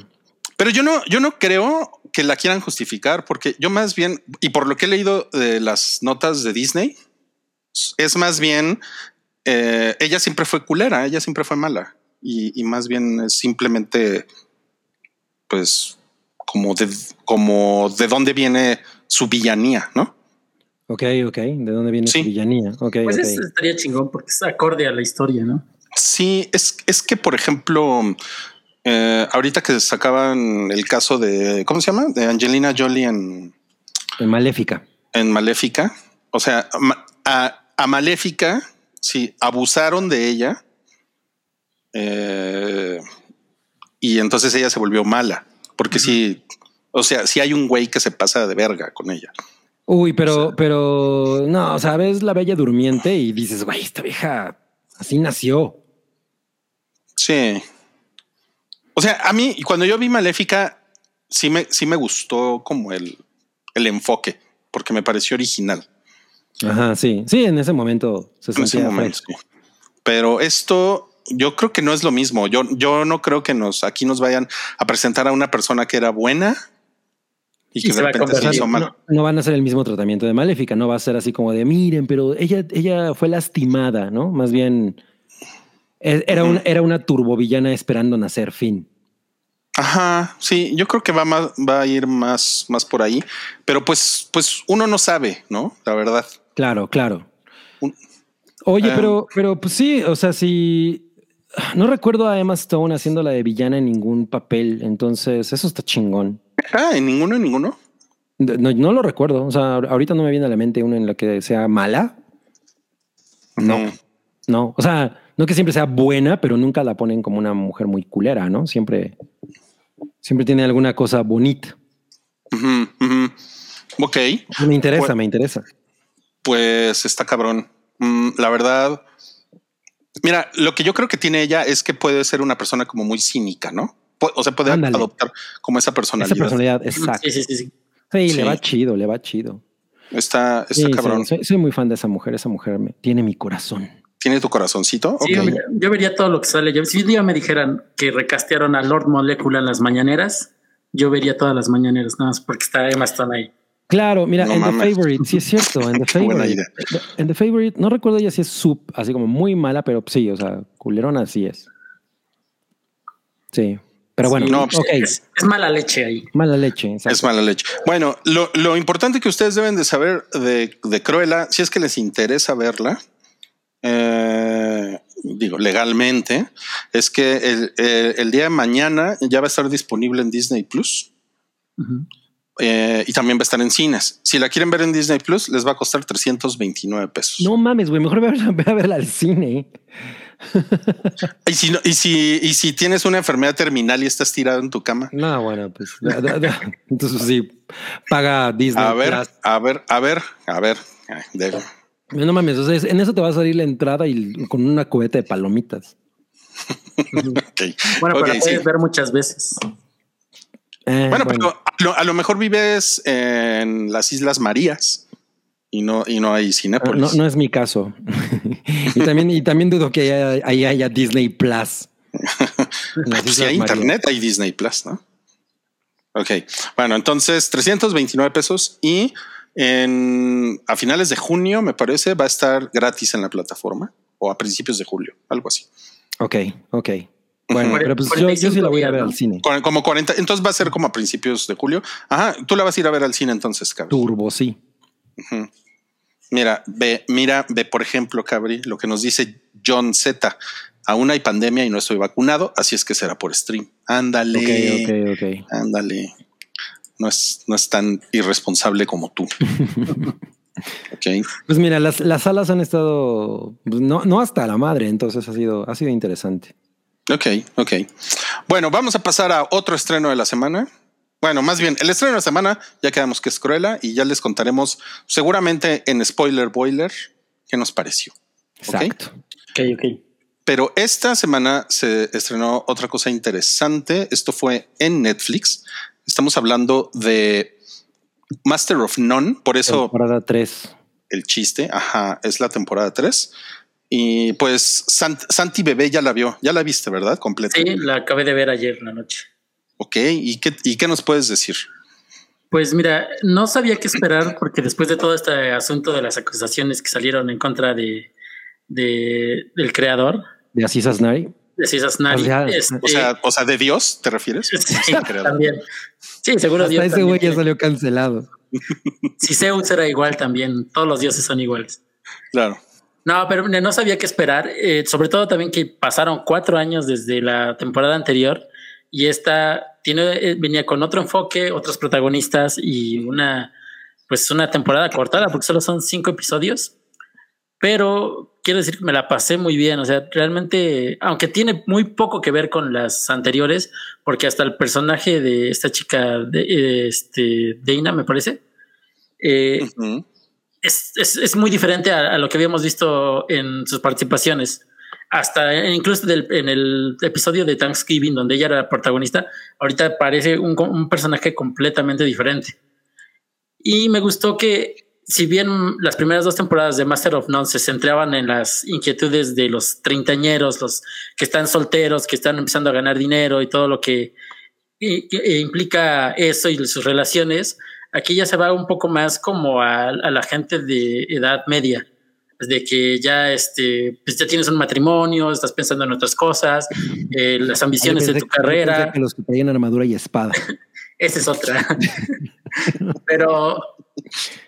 Pero yo no, yo no creo que la quieran justificar, porque yo más bien, y por lo que he leído de las notas de Disney, es más bien, eh, ella siempre fue culera, ella siempre fue mala, y, y más bien es simplemente, pues, como de, como de dónde viene su villanía, ¿no? Ok, ok. ¿De dónde viene Sí. su villanía? Ok, Pues ok. eso estaría chingón porque es acorde a la historia, ¿no? Sí, es, es que, por ejemplo, eh, ahorita que sacaban el caso de, ¿cómo se llama? De Angelina Jolie en, Eh, Maléfica. en Maléfica. O sea, a, a Maléfica, sí, abusaron de ella. eh, y entonces ella se volvió mala. Porque sí, o sea, sí hay un güey que se pasa de verga con ella. Uy, pero, pero no, o sea, ves la bella durmiente y dices, güey, esta vieja así nació. Sí. O sea, a mí, cuando yo vi Maléfica, sí me, sí me gustó como el, el enfoque, porque me pareció original. Ajá, sí. Sí, en ese momento se En ese momento, sí. Pero esto, yo creo que no es lo mismo. Yo, yo no creo que nos aquí nos vayan a presentar a una persona que era buena y que de repente se hizo mal. No, no van a hacer el mismo tratamiento de Maléfica, no va a ser así como de miren, pero ella, ella fue lastimada, ¿no? Más bien e- era, una, era una turbovillana esperando nacer, fin. Ajá, sí, yo creo que va más, va a ir más, más por ahí, pero pues, pues uno no sabe, ¿no? La verdad. Claro, claro. Un- Oye, Em. pero, pero pues sí, o sea, si no recuerdo a Emma Stone haciendo la de villana en ningún papel, entonces eso está chingón. Ah, en ninguno, en ninguno. No, no lo recuerdo, o sea, ahorita no me viene a la mente uno en la que sea mala. No, Mm. no, o sea, no que siempre sea buena, pero nunca la ponen como una mujer muy culera, ¿no? Siempre, siempre tiene alguna cosa bonita. Ok, Me interesa, Pues- me interesa. pues está cabrón. Mm, la verdad, mira, lo que yo creo que tiene ella es que puede ser una persona como muy cínica, ¿no? O sea, puede Ándale. adoptar como esa Esa personalidad. personalidad, exacto. Sí, sí, sí, sí. Sí, Sí. le va chido, le va chido. Está, está Sí, cabrón. soy, soy muy fan de esa mujer. Esa mujer me, tiene mi corazón. ¿Tiene tu corazoncito? Sí, yo vería todo lo que sale. Yo, si un día me dijeran que recastearon a Lord Molecula en las mañaneras, yo vería todas las mañaneras, nada más porque está Emma Stone ahí. Claro, mira, No en mames. The Favorite, sí es cierto, en The Favorite. En The Favorite, no recuerdo ya si es sub, así como muy mala, pero sí, o sea, culerona sí es. Sí, pero bueno, No, pues, ok, Es, es mala leche ahí. mala leche. exacto. Es mala leche. Bueno, lo, lo importante que ustedes deben de saber de, de Cruella, si es que les interesa verla, eh, digo, legalmente, es que el, el- el día de mañana ya va a estar disponible en Disney Plus Ujú. Eh, y también va a estar en cines. Si la quieren ver en Disney Plus, les va a costar 329 pesos. No mames, güey, mejor ve a, verla- ve a verla al cine. Y si, no- y, si, y si tienes una enfermedad terminal y estás tirado en tu cama, No, bueno, pues da- da- da. entonces sí, paga Disney. a ver, Plus. a ver, a ver, a ver. Ay, No mames, o sea, en eso te va a salir la entrada y con una cubeta de palomitas. Bueno, Ok, pero la sí. puedes ver muchas veces. Eh, Bueno, pero a lo, a lo mejor vives en las Islas Marías y no, y no hay Cinépolis. No, no es mi caso. y también, y también dudo que haya- ahí haya, Disney Plus. Pues si hay Marías. internet, hay Disney Plus, ¿no? Ok. Bueno, entonces 329 pesos y en, a finales de junio, me parece, va a estar gratis en la plataforma o a principios de julio, algo así. Ok, ok. Bueno, pero pues yo, yo sí la voy a ver al cine. Como 40, entonces va a ser como a principios de julio. Ajá, tú la vas a ir a ver al cine entonces, cabrón. Turbo, sí. Mira, ve, mira, ve, por ejemplo, Cabri, lo que nos dice John Z. Aún hay pandemia y no estoy vacunado, así es que será por stream. Ándale, Ok, ok, ok. ándale. No es, no es tan irresponsable como tú. ok. Pues mira, las, las salas han estado pues, no, no hasta la madre, entonces ha sido, ha sido interesante. Ok, ok. Bueno, vamos a pasar a otro estreno de la semana. Bueno, más bien, el estreno de la semana ya quedamos que es Cruella y ya les contaremos seguramente en Spoiler Boiler qué nos pareció. Ok. Exacto. Ok, ok. Pero esta semana se estrenó otra cosa interesante. Esto fue en Netflix. Estamos hablando de Master of None. Por eso Temporada 3. el chiste, ajá, es la temporada 3. Y pues Sant- Santi Bebé ya la vio, ya la viste, ¿verdad? Completa. Sí, la acabé de ver ayer en la noche. Ok, ¿y qué, ¿y qué nos puedes decir? Pues mira, no sabía qué esperar porque después de todo este asunto de las acusaciones que salieron en contra de, de- del creador De Aziz Ansari. de César Nari, O sea, este, O sea, o sea, de Dios, ¿te refieres? sí, también. Sí, seguro Hasta Dios ese güey ya salió cancelado. Si Zeus era igual también, todos los dioses son iguales. Claro. No, pero no sabía qué esperar. eh, sobre todo también que pasaron cuatro años desde la temporada anterior y esta tiene, eh, venía con otro enfoque, otros protagonistas y una, pues una temporada cortada porque solo son cinco episodios. Pero quiero decir que me la pasé muy bien. O sea, realmente, aunque tiene muy poco que ver con las anteriores, porque hasta el personaje de esta chica, de, eh, este, Dana, me parece. Es, es, es muy diferente a, lo que habíamos visto en sus participaciones. hasta incluso en el episodio de Thanksgiving, donde ella era la protagonista, ahorita parece un, un personaje completamente diferente. Y me gustó que si bien las primeras dos temporadas de Master of None se centraban en las inquietudes de los treintañeros, los que están solteros, que están empezando a ganar dinero y todo lo que, implica eso y sus relaciones, aquí ya se va un poco más como a, la gente de edad media, de que ya, este, pues ya tienes un matrimonio, estás pensando en otras cosas, eh, las ambiciones de tu carrera. Que los que traen armadura y espada. Esa es otra. Pero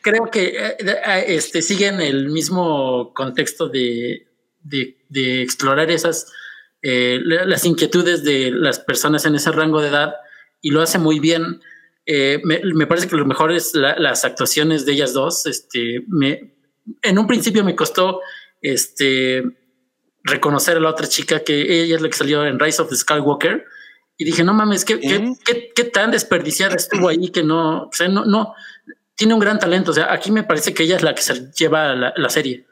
creo que eh, eh, este, siguen el mismo contexto de, de, explorar esas eh, las inquietudes de las personas en ese rango de edad y lo hace muy bien. Me, parece que lo mejor es las actuaciones de ellas dos. Este, me, en un principio me costó este, reconocer a la otra chica que ella es la que salió en Rise of the Skywalker y dije, no mames, ¿qué, qué, qué, tan desperdiciada estuvo ahí que no, o sea, no, no, tiene un gran talento. O sea, aquí me parece que ella es la que se lleva la, serie,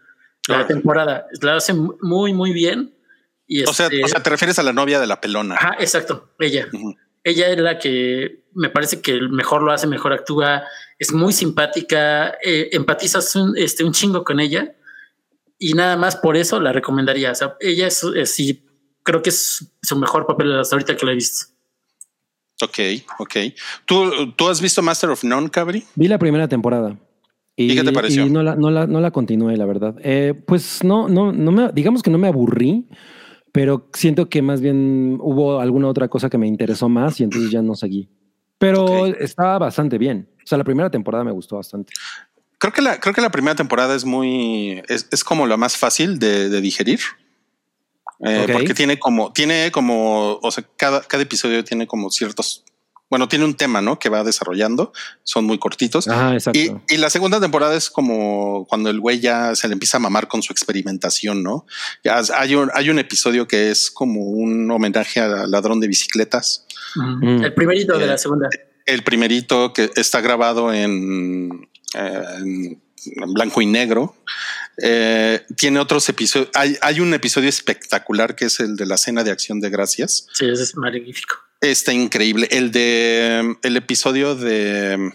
la temporada. La hace muy, muy bien. Y o, sea, este o sea, te refieres a la novia de la pelona. Ajá, exacto. Ella. Ella es la que me parece que mejor lo hace, mejor actúa, es muy simpática, eh, empatizas un, este, un chingo con ella y nada más por eso la recomendaría. O sea, ella es, sí, creo que es su mejor papel hasta ahorita que la he visto. Ok, ok. ¿Tú, ¿Tú has visto Master of None, Cabri? Vi la primera temporada. Y, qué te pareció? Y no la, no la, no la continué, la verdad. Eh, pues no, no, no me, digamos que no me aburrí, pero siento que más bien hubo alguna otra cosa que me interesó más y entonces ya no seguí. Pero estaba bastante bien. O sea, la primera temporada me gustó bastante. Creo que la, creo que la primera temporada es muy, es, es como la más fácil de, de digerir. Eh, porque tiene como, tiene como, o sea, cada, cada episodio tiene como ciertos, bueno, tiene un tema, ¿no? Que va desarrollando, son muy cortitos. y, y, la segunda temporada es como cuando el güey ya se le empieza a mamar con su experimentación, ¿no? Ya hay un, hay un episodio que es como un homenaje al ladrón de bicicletas. Mm. El primerito de la segunda. El primerito que está grabado en, en blanco y negro. Eh, tiene otros episodios. Hay, un episodio espectacular que es el de la cena de acción de gracias. Sí, ese es magnífico. Está increíble. El de el episodio de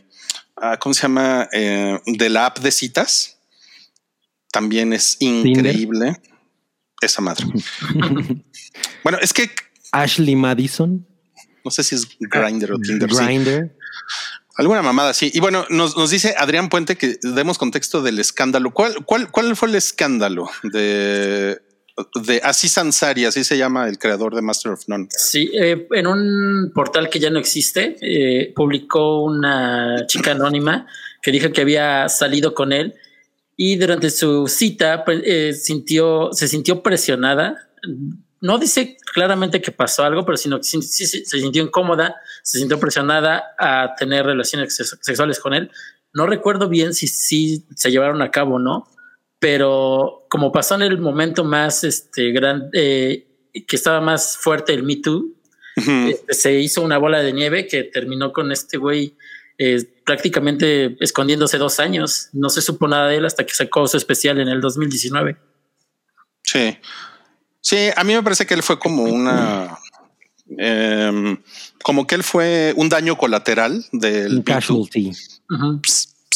ah, ¿cómo se llama? Eh, de la app de citas. También es increíble. Esa madre. bueno, es que Ashley Madison. No sé si es Grinder o Tinder. Grinder. Alguna mamada, sí. Y bueno, nos, nos, dice Adrián Puente que demos contexto del escándalo. ¿Cuál, cuál, cuál fue el escándalo de, de Aziz Ansari? Así se llama el creador de Master of None. Sí, eh, en un portal que ya no existe, eh, publicó una chica anónima que dijo que había salido con él y durante su cita pues, eh, sintió, se sintió presionada no dice claramente que pasó algo, pero sino que sí, se sintió incómoda, se sintió presionada a tener relaciones sexuales con él. No recuerdo bien si sí se llevaron a cabo o no, pero como pasó en el momento más este, grande, eh, que estaba más fuerte el Me Too, este, se hizo una bola de nieve que terminó con este güey eh, prácticamente escondiéndose dos años. No se supo nada de él hasta que sacó su especial en el 2019. Sí. Sí, a mí me parece que él fue como una. Em, como que él fue un daño colateral del. casualty.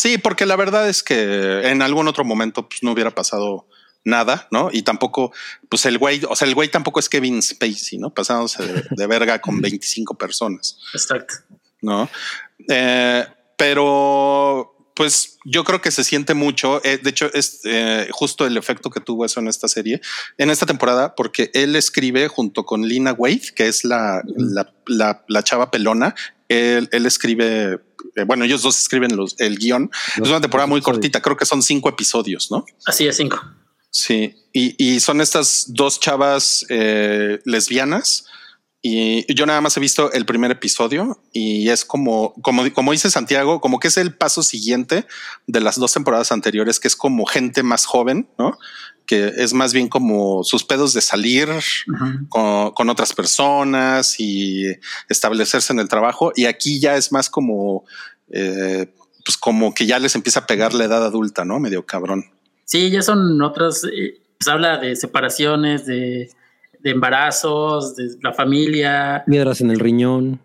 Sí, porque la verdad es que en algún otro momento pues, no hubiera pasado nada, ¿no? Y tampoco, pues el güey, o sea, el güey tampoco es Kevin Spacey, ¿no? Pasándose de, verga con 25 personas. Exacto. ¿No? Eh, pero pues yo creo que se siente mucho. Eh, de hecho, es eh, justo el efecto que tuvo eso en esta serie, en esta temporada, porque él escribe junto con Lina Wade, que es la, la, chava pelona. Él, escribe, eh, bueno, ellos dos escriben los, el guion. es una temporada muy cortita, creo que son cinco episodios, ¿no? Así es, cinco. Sí, y, y son estas dos chavas lesbianas y yo nada más he visto el primer episodio y es como, como, como dice Santiago, como que es el paso siguiente de las dos temporadas anteriores, que es como gente más joven, ¿no? Que es más bien como sus pedos de salir con, otras personas y establecerse en el trabajo. Y aquí ya es más como, eh, pues como que ya les empieza a pegar la edad adulta, ¿no? Medio cabrón. Sí, ya son otras. Eh, pues habla de separaciones, de, de embarazos, de la familia, Piedras en el riñón.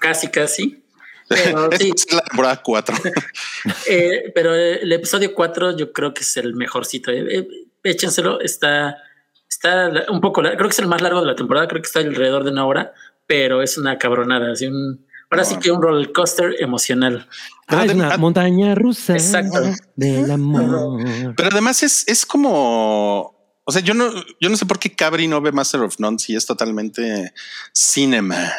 casi, casi. Pero sí, Es la temporada 4. eh, pero el episodio 4 yo creo que es el mejorcito. eh. Eh, échenselo, está, está un poco, creo que es el más largo de la temporada, creo que está alrededor de una hora, pero es una cabronada. así un, ahora sí que un roller coaster emocional. Ah, es una Además- montaña rusa Exacto. del amor. Pero además es, es como. O sea, yo no, yo no sé por qué Cabri no ve Master of None si es totalmente cinema.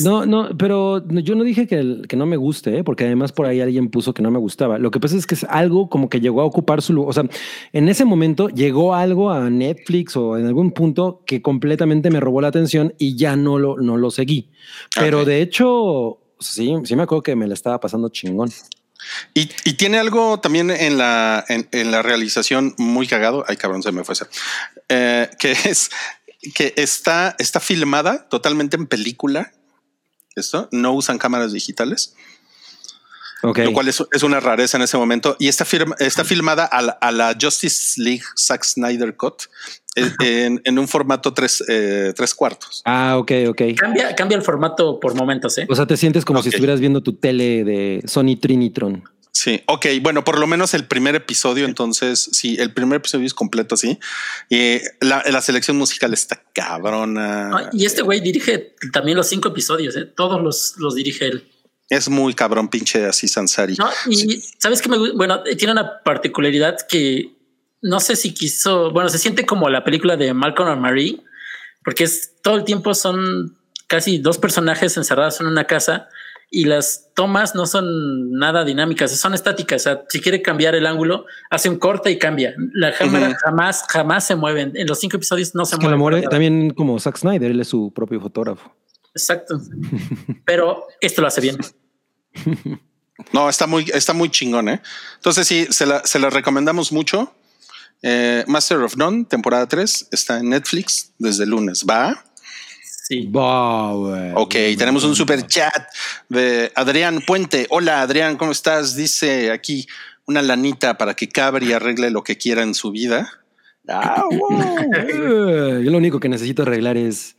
No, no, pero yo no dije que, el- que no me guste, ¿eh? porque además por ahí alguien puso que no me gustaba. Lo que pasa es que es algo como que llegó a ocupar su lugar. O sea, en ese momento llegó algo a Netflix o en algún punto que completamente me robó la atención y ya no lo, no lo seguí. Pero de hecho, sí, sí me acuerdo que me la estaba pasando chingón. Y, y tiene algo también en la, en, en la realización muy cagado. Ay, cabrón, se me fue ese. Eh, que es que está, está filmada totalmente en película. Esto no usan cámaras digitales, lo cual es, es una rareza en ese momento. Y está, firma- está filmada a la, a la Justice League Zack Snyder Cut eh, en, en un formato tres, eh, tres cuartos. Ah, ok, ok. Cambia, cambia el formato por momentos, ¿eh? O sea, te sientes como si estuvieras viendo tu tele de Sony Trinitron. Sí, ok, bueno, por lo menos el primer episodio, entonces, sí, el primer episodio es completo, sí. Y la, la selección musical está cabrona. Ah, y este güey dirige también los cinco episodios, ¿eh? Todos los, los dirige él. Es muy cabrón, pinche así Sansari. No, y sabes que me bueno, eh, tiene una particularidad que no sé si quiso, bueno, se siente como la película de Malcolm and Marie, porque es todo el tiempo son casi dos personajes encerrados en una casa y las tomas no son nada dinámicas, son estáticas. O sea, si quiere cambiar el ángulo, hace un corte y cambia. La cámara jamás, jamás se mueven. En los cinco episodios no se Que el mueve. también como Zack Snyder, él es su propio fotógrafo. Exacto. Pero esto lo hace bien. No, está muy, está muy chingón, ¿eh? Entonces sí, se la, se la recomendamos mucho. Eh, Master of None, temporada 3, está en Netflix desde el lunes. ¿Va? Sí. Va, güey. Ok, tenemos un super chat de Adrián Puente. Hola Adrián, ¿cómo estás? Dice aquí una lanita para que Cabri arregle lo que quiera en su vida. Ah, wow. Eh, Yo lo único que necesito arreglar es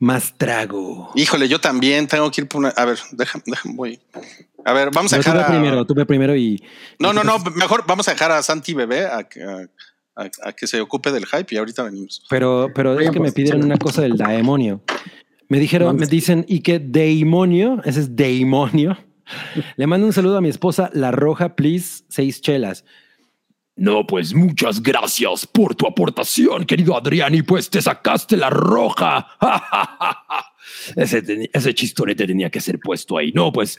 más trago. Híjole, yo también tengo que ir por una. A ver, déjame, déjame, voy. A ver, vamos a No, tú dejar ve a. primero, tú ve primero y. No, no, no, mejor vamos a dejar a Santi Bebé a, que- a- a- a que se ocupe del hype y ahorita venimos. Pero, pero es que me pues, pidieron una cosa del demonio. Me dijeron, me dicen, ¿y qué demonio? Ese es demonio. Le mando un saludo a mi esposa, La Roja, please, seis chelas. No, pues muchas gracias por tu aportación, querido Adrián, y pues te sacaste la roja. ese, ese chistorete tenía que ser puesto ahí. No, pues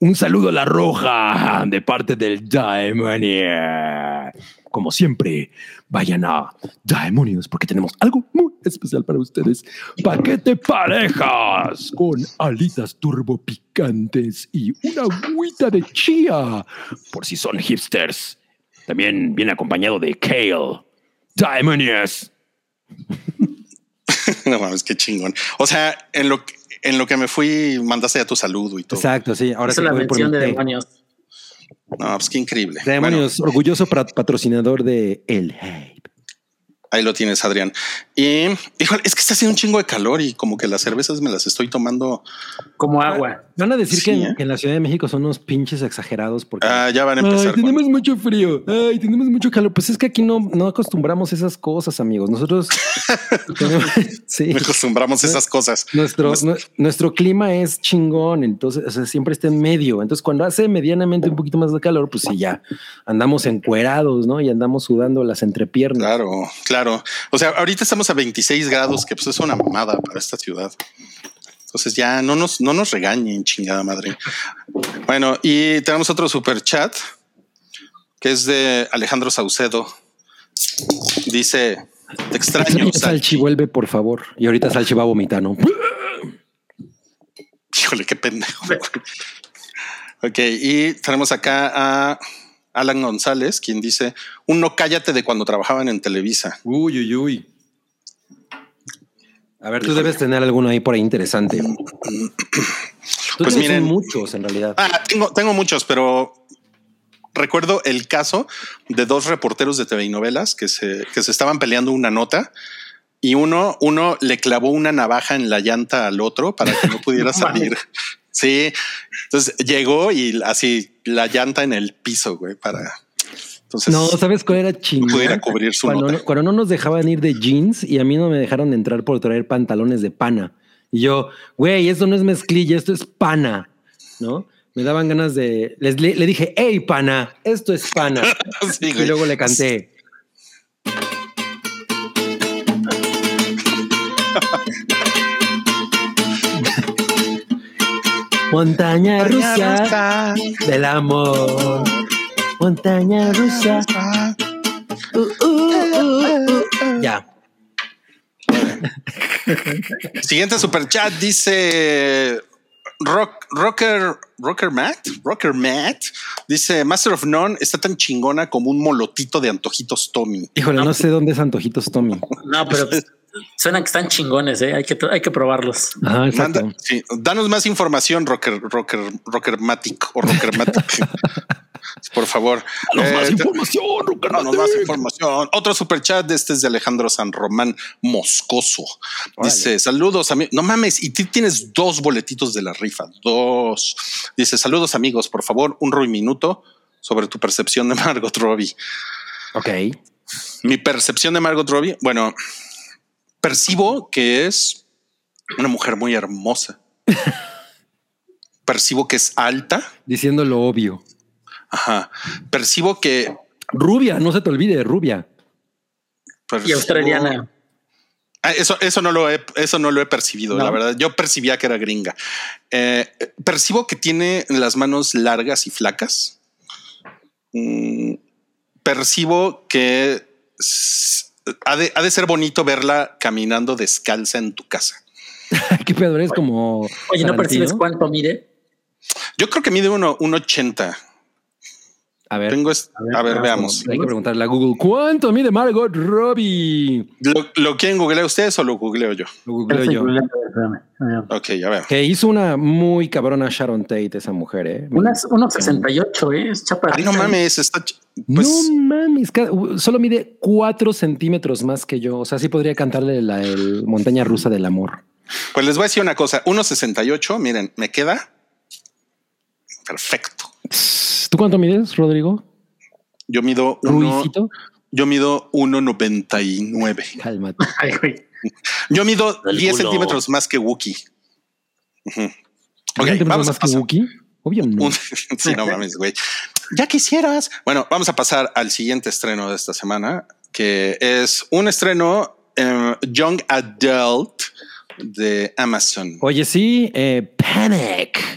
un saludo a la roja de parte del Daemonia. Como siempre, vayan a Daemonios porque tenemos algo muy especial para ustedes. Paquete parejas con alitas turbo picantes y una agüita de chía por si son hipsters. También viene acompañado de Kale. Daemonios. no mames, qué chingón. O sea, en lo, que- en lo que me fui, mandaste ya tu saludo y todo. Exacto, sí. Ahora es la mención de demonios. No, pues qué increíble. Demonios, orgulloso patrocinador de El Hype. Ahí lo tienes, Adrián. Y híjole, es que está haciendo un chingo de calor y como que las cervezas me las estoy tomando. Como agua. Van a decir Sí, que, en, ¿eh? que en la Ciudad de México son unos pinches exagerados porque. Ah, ya van a Ay, empezar. tenemos con- mucho frío. Ay, tenemos mucho calor. Pues es que aquí no, no acostumbramos esas cosas, amigos. Nosotros tenemos- sí, Me acostumbramos a esas cosas. nuestro, nue- nuestro clima es chingón. Entonces, o sea, siempre está en medio. Entonces, cuando hace medianamente un poquito más de calor, pues sí, ya andamos encuerados, ¿no? Y andamos sudando las entrepiernas. Claro, claro. O sea, ahorita estamos a 26 grados, que pues es una mamada para esta ciudad. Entonces ya no nos, no nos regañen, chingada madre. Bueno, y tenemos otro super chat que es de Alejandro Saucedo. Dice, te extraño, Salchi, Salchi. vuelve, por favor. Y ahorita Salchi va a vomitar, ¿no? Híjole, qué pendejo. ok, y tenemos acá a Alan González, quien dice, un no cállate de cuando trabajaban en Televisa. Uy, uy, uy. A ver, tú debes tener alguno ahí por ahí interesante. Tú Pues tienes miren. muchos en realidad. Ah, tengo, tengo muchos, pero recuerdo el caso de dos reporteros de TV y novelas que se, que se estaban peleando una nota y uno, uno le clavó una navaja en la llanta al otro para que no pudiera salir. Sí, entonces llegó y así la llanta en el piso, güey, para. Entonces, No, ¿sabes cuál era chingón? pudiera cubrir su Cuando nota. no, cuando no nos dejaban ir de jeans y a mí no me dejaron entrar por traer pantalones de pana. Y yo, güey, esto no es mezclilla, esto es pana, ¿no? Me daban ganas de... Les, le, le dije, hey, pana, esto es pana. Sí, y luego le canté. Montaña rusa del amor. Montaña rusa. Uh, uh, uh. Ya. Siguiente super chat dice Rock, Rocker, Rocker Matt, Rocker Matt dice Master of None está tan chingona como un molotito de antojitos Tommy. Híjole, no sé dónde es Antojitos Tommy. No, pero pues, suenan que están chingones, ¿eh? Hay que, hay que probarlos. Ajá, exacto. Manda- sí, danos más información, Rocker, Rocker, Rockermatic o Rockermatic. Por favor. Danos más Eh, información, Rocker Danos más información. Otro super chat de este es de Alejandro San Román Moscoso. Dice saludos amigos. No mames, y tú tienes dos boletitos de la rifa. Dos. Dice saludos amigos. Por favor, un ruido minuto sobre tu percepción de Margot Robbie. Ok. Mi percepción de Margot Robbie. Bueno, percibo que es una mujer muy hermosa. percibo que es alta. Diciendo lo obvio. Ajá. Percibo que Rubia, no se te olvide, rubia. Y australiana. Ah, eso, eso no lo he, eso no lo he percibido, ¿No? la verdad. Yo percibía que era gringa. Eh, percibo que tiene las manos largas y flacas. Mm, percibo que ha de, ha de ser bonito verla caminando descalza en tu casa. ¿Qué pedo? Eres como. Oye, ¿no percibes cuánto mide? Yo creo que mide uno, un 80. A ver, Tengo es- a ver, veamos. hay que preguntarle a Google cuánto mide Margot Robbie. ¿Lo, ¿Lo quieren googlear ustedes o lo googleo yo? Lo googleo yo. Ok, a ver. Que hizo una muy cabrona Sharon Tate, esa mujer, ¿eh? Unas, unos 68, ¿eh? Es chaparrita. Ay, no mames, está. ch- Pues, no mames, solo mide cuatro centímetros más que yo. O sea, sí podría cantarle la el montaña rusa del amor. Pues les voy a decir una cosa, 1.68, miren, me queda perfecto. ¿Tú cuánto mides, Rodrigo? Yo mido uno, Ruicito. yo mido 1.99. Cálmate. Ay, güey. Yo mido El 10 culo. centímetros más que Wookie. Ujú. Ok, ¿Gente vamos a que. Wookie? Obvio no. Sí, no mames, güey. Ya quisieras. Bueno, vamos a pasar al siguiente estreno de esta semana, que es un estreno eh, Young Adult de Amazon. Oye, sí, eh, Panic,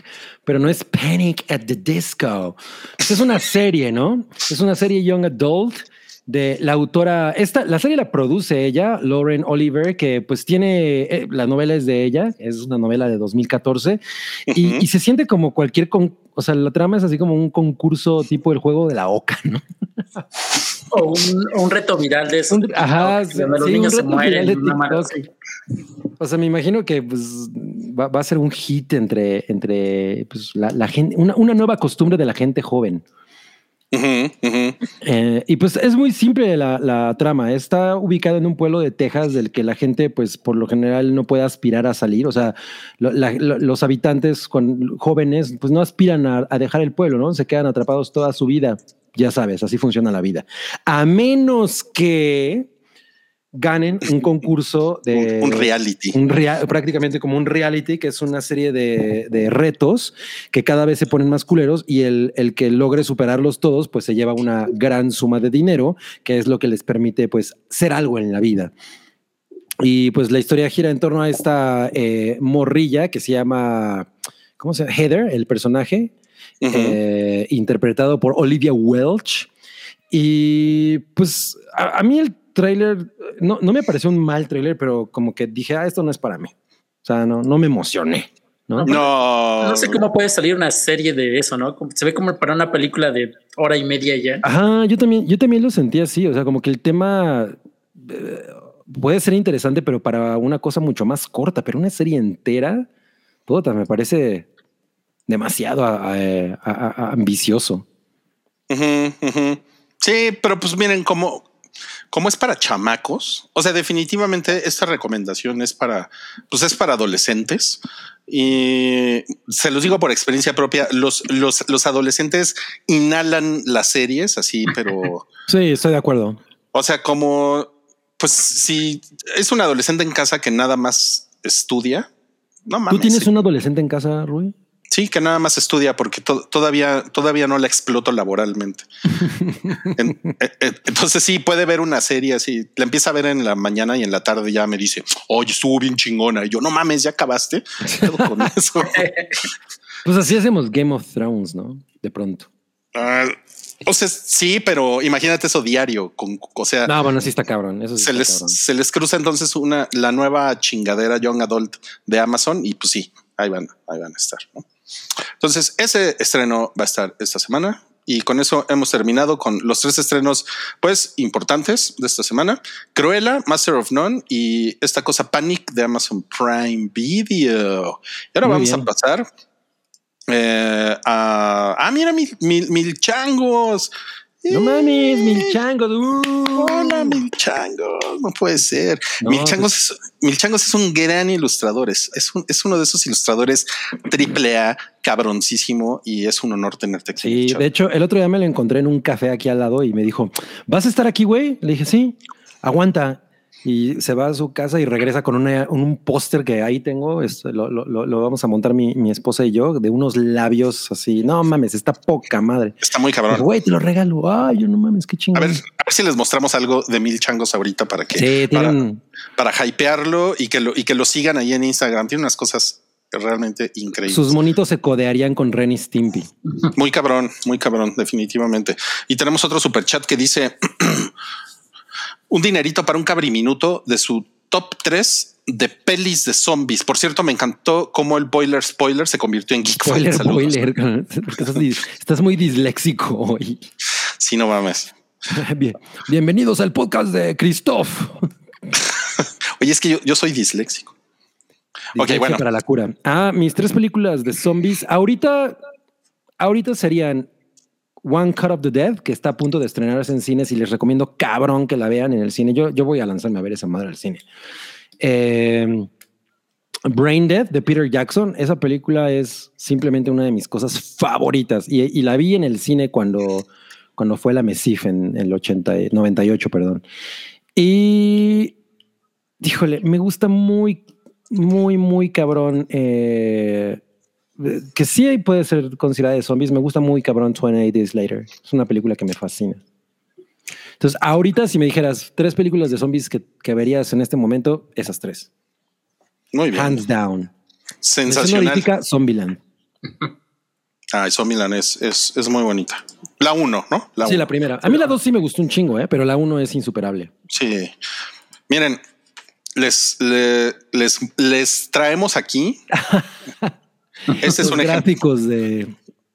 pero no es Panic at the Disco. Esta es una serie, ¿no? Es una serie Young Adult de la autora. Esta, la serie la produce ella, Lauren Oliver, que pues tiene, eh, la novela es de ella, es una novela de 2014 y, Ujú. y se siente como cualquier, con, o sea, la trama es así como un concurso tipo el juego de la oca, ¿no? O un, o un reto viral de eso. Un- ajá, los sí, niños se mueren. de una. O sea, me imagino que pues, va, va a ser un hit entre, entre pues, la, la gente, una, una nueva costumbre de la gente joven. Eh, y pues es muy simple la, la trama. Está ubicado en un pueblo de Texas del que la gente, pues por lo general, no puede aspirar a salir. O sea, lo- la- lo- los habitantes con, jóvenes, pues no aspiran a, a dejar el pueblo, ¿no? Se quedan atrapados toda su vida. Ya sabes, así funciona la vida. A menos que ganen un concurso de Un, un reality. un rea- prácticamente como un reality, que es una serie de, de retos que cada vez se ponen más culeros y el, el que logre superarlos todos, pues se lleva una gran suma de dinero, que es lo que les permite pues ser algo en la vida. Y pues la historia gira en torno a esta eh, morrilla que se llama, ¿cómo se llama? Heather, el personaje, Ujú. eh, interpretado por Olivia Welch. Y pues a, a mí el tráiler no, no me pareció un mal tráiler, pero como que dije, ah, esto no es para mí. O sea, no, no me emocioné. ¿no? no, No sé cómo puede salir una serie de eso, ¿no? Se ve como para una película de hora y media ya. Ajá, yo también, yo también lo sentí así. O sea, como que el tema eh, puede ser interesante, pero para una cosa mucho más corta, pero una serie entera, puta, me parece demasiado a- ambicioso. Sí, pero pues miren, como, como es para chamacos, o sea, definitivamente esta recomendación es para, pues es para adolescentes. Y se los digo por experiencia propia, los, los, los adolescentes inhalan las series así, pero, Sí, estoy de acuerdo. o sea, como, pues si es un adolescente en casa que nada más estudia, no mames. ¿Tú tienes sí. un adolescente en casa, Rui? Sí, que nada más estudia porque to- todavía, todavía no la exploto laboralmente. En- eh, eh, entonces sí puede ver una serie así, la empieza a ver en la mañana y en la tarde ya me dice, oye, estuvo bien chingona. Y yo, no mames, ya acabaste. ¿Qué pedo con eso? Pues así hacemos Game of Thrones, ¿no? De pronto. Ah, o sea, sí, pero imagínate eso diario. Con, o sea, No, bueno, sí está cabrón. Eso sí se está les, cabrón. se les cruza entonces una, la nueva chingadera Young Adult de Amazon y pues sí, ahí van, ahí van a estar. ¿no? Entonces, ese estreno va a estar esta semana y con eso hemos terminado con los tres estrenos, pues importantes de esta semana: Cruella, Master of None y esta cosa Panic de Amazon Prime Video. Y ahora Muy vamos bien. a pasar eh, a. Ah, mira, mil, mil, mil changos. No mames, mil changos. uh. Hola, Mil Changos, no puede ser. No, Mil, Changos es, Mil Changos es un gran ilustrador, es, es, un- es uno de esos ilustradores triple A, cabroncísimo, y es un honor tenerte aquí. Sí, de hecho, el otro día me lo encontré en un café aquí al lado y me dijo, ¿vas a estar aquí, güey? Le dije, sí, aguanta. Y se va a su casa y regresa con una- un póster que ahí tengo. lo, lo- vamos a montar mi, mi esposa y yo de unos labios así. No mames, está poca madre. Está muy cabrón. Güey, te lo regalo. Ay, yo no mames, qué A chingón. ver, a ver si les mostramos algo de Mil Changos ahorita para que sí, para, tienen. para hypearlo y que lo y que lo sigan ahí en Instagram. Tiene unas cosas realmente increíbles. Sus monitos se codearían con Ren y Stimpy. Muy cabrón, muy cabrón, definitivamente. Y tenemos otro super chat que dice un dinerito para un cabriminuto de su top 3 de pelis de zombies. Por cierto, me encantó cómo el Boiler Spoiler se convirtió en Geek Spoiler, estás, muy disléxico hoy. Sí, no mames. Bien- Bienvenidos al podcast de Christoph. Oye, es que yo, yo soy disléxico. Ok, Dislexia bueno. Para la cura. Ah, mis tres películas de zombies. Ahorita, ahorita serían One Cut of the Dead, que está a punto de estrenarse en cines y les recomiendo cabrón que la vean en el cine. Yo, yo voy a lanzarme a ver esa madre al cine. Eh, Brain Dead de Peter Jackson. Esa película es simplemente una de mis cosas favoritas y, la vi en el cine cuando, cuando fue la MESIF en el 80, y- 98, perdón. Y híjole, me gusta muy, muy, muy cabrón. eh, que sí puede ser considerada de zombies. Me gusta muy cabrón 28 Days Later. Es una película que me fascina. Entonces, ahorita, si me dijeras tres películas de zombies que, que verías en este momento, esas tres. Muy bien. Hands down. Sensacional. Zombieland. Eso Milan es, es, es muy bonita. La uno, ¿no? La Sí, uno. la primera. A mí la dos sí me gustó un chingo, ¿eh? pero la uno es insuperable. Sí. Miren, les, le- les, les traemos aquí. Este es un ejemplo. gráficos de.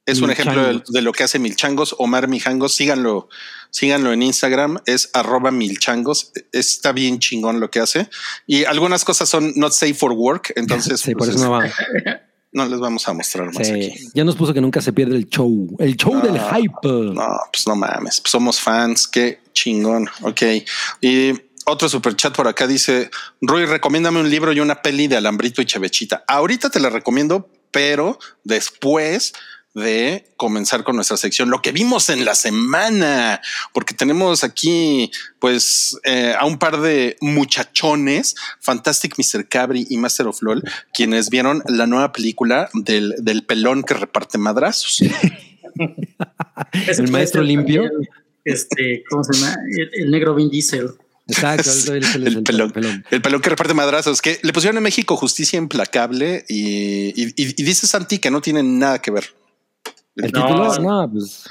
Es un ejemplo de, lo que hace Milchangos, Omar Mijangos. Síganlo, síganlo en Instagram. Es arroba Milchangos. Está bien chingón lo que hace. Y algunas cosas son not safe for work. Entonces, Sí, por pues, eso no va. no les vamos a mostrar más Sí. aquí. Ya nos puso que nunca se pierde el show. El show del hype. No, pues no mames. Pues somos fans. Qué chingón. Ok. Y otro super chat por acá dice: Roy, recomiéndame un libro y una peli de Alambrito y Chevechita. Ahorita te la recomiendo, pero después de comenzar con nuestra sección, lo que vimos en la semana, porque tenemos aquí pues eh, a un par de muchachones, Fantastic Mr. Cabri y Master of LOL, quienes vieron la nueva película del, del pelón que reparte madrazos. El maestro limpio. Este, ¿cómo se llama? El, el negro Vin Diesel. Exacto. el, el, el pelón, pelón. el pelón que reparte madrazos, que le pusieron en México justicia implacable y, y, y- y dice Santi que no tiene nada que ver. El No. título, no, pues.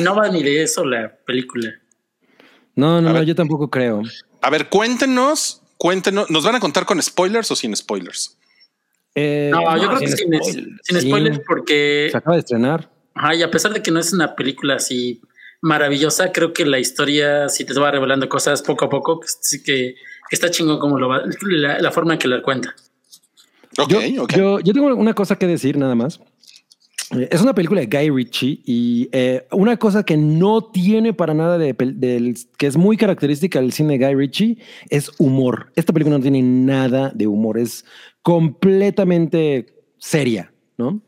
No va ni de eso la película. No, no, no, ver. yo tampoco creo. A ver, cuéntenos, cuéntenos, ¿nos van a contar con spoilers o sin spoilers? Eh, No, yo creo que sin spoilers porque Se acaba de estrenar. Ajá, y a pesar de que no es una película así maravillosa, creo que la historia sí te va revelando cosas poco a poco, que sí que, que está chingón como lo va, la, la forma en que la cuenta. Ok, yo, ok. yo, yo tengo una cosa que decir nada más. Es una película de Guy Ritchie y eh, una cosa que no tiene para nada de, del- que es muy característica del cine de Guy Ritchie es humor. Esta película no tiene nada de humor, es completamente seria, ¿no?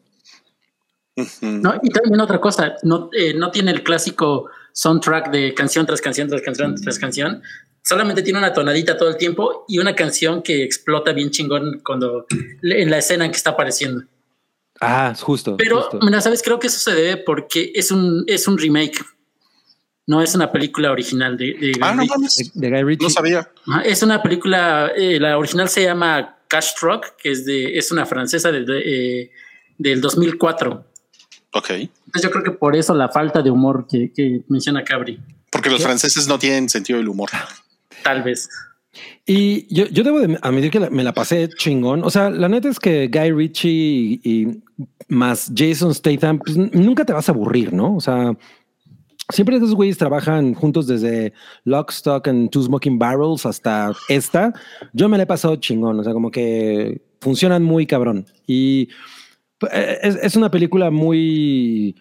No, y también otra cosa, no, eh, no tiene el clásico soundtrack de canción tras canción tras canción tras canción. Solamente tiene una tonadita todo el tiempo y una canción que explota bien chingón cuando en la escena en que está apareciendo. Ah, es justo. Pero, justo. mira, sabes, creo que eso se debe porque es un, es un remake. No es una película original de, de Ah, no Guy Ritchie. mames. de, de Guy Ritchie. No sabía. Ajá, Es una película, eh, la original se llama Cash Truck, que es de, es una francesa de- de, eh, del 2004. Ok. Entonces yo creo que por eso la falta de humor que, que menciona Cabri, Porque los franceses no tienen sentido del humor. tal vez. Y yo, yo debo de admitir que la- me la pasé chingón. O sea, la neta es que Guy Ritchie y, y más Jason Statham, pues nunca te vas a aburrir, ¿no? O sea, siempre esos güeyes trabajan juntos desde Lock, Stock and Two Smoking Barrels hasta esta. Yo me la he pasado chingón. O sea, como que funcionan muy cabrón. Y es, es una película muy,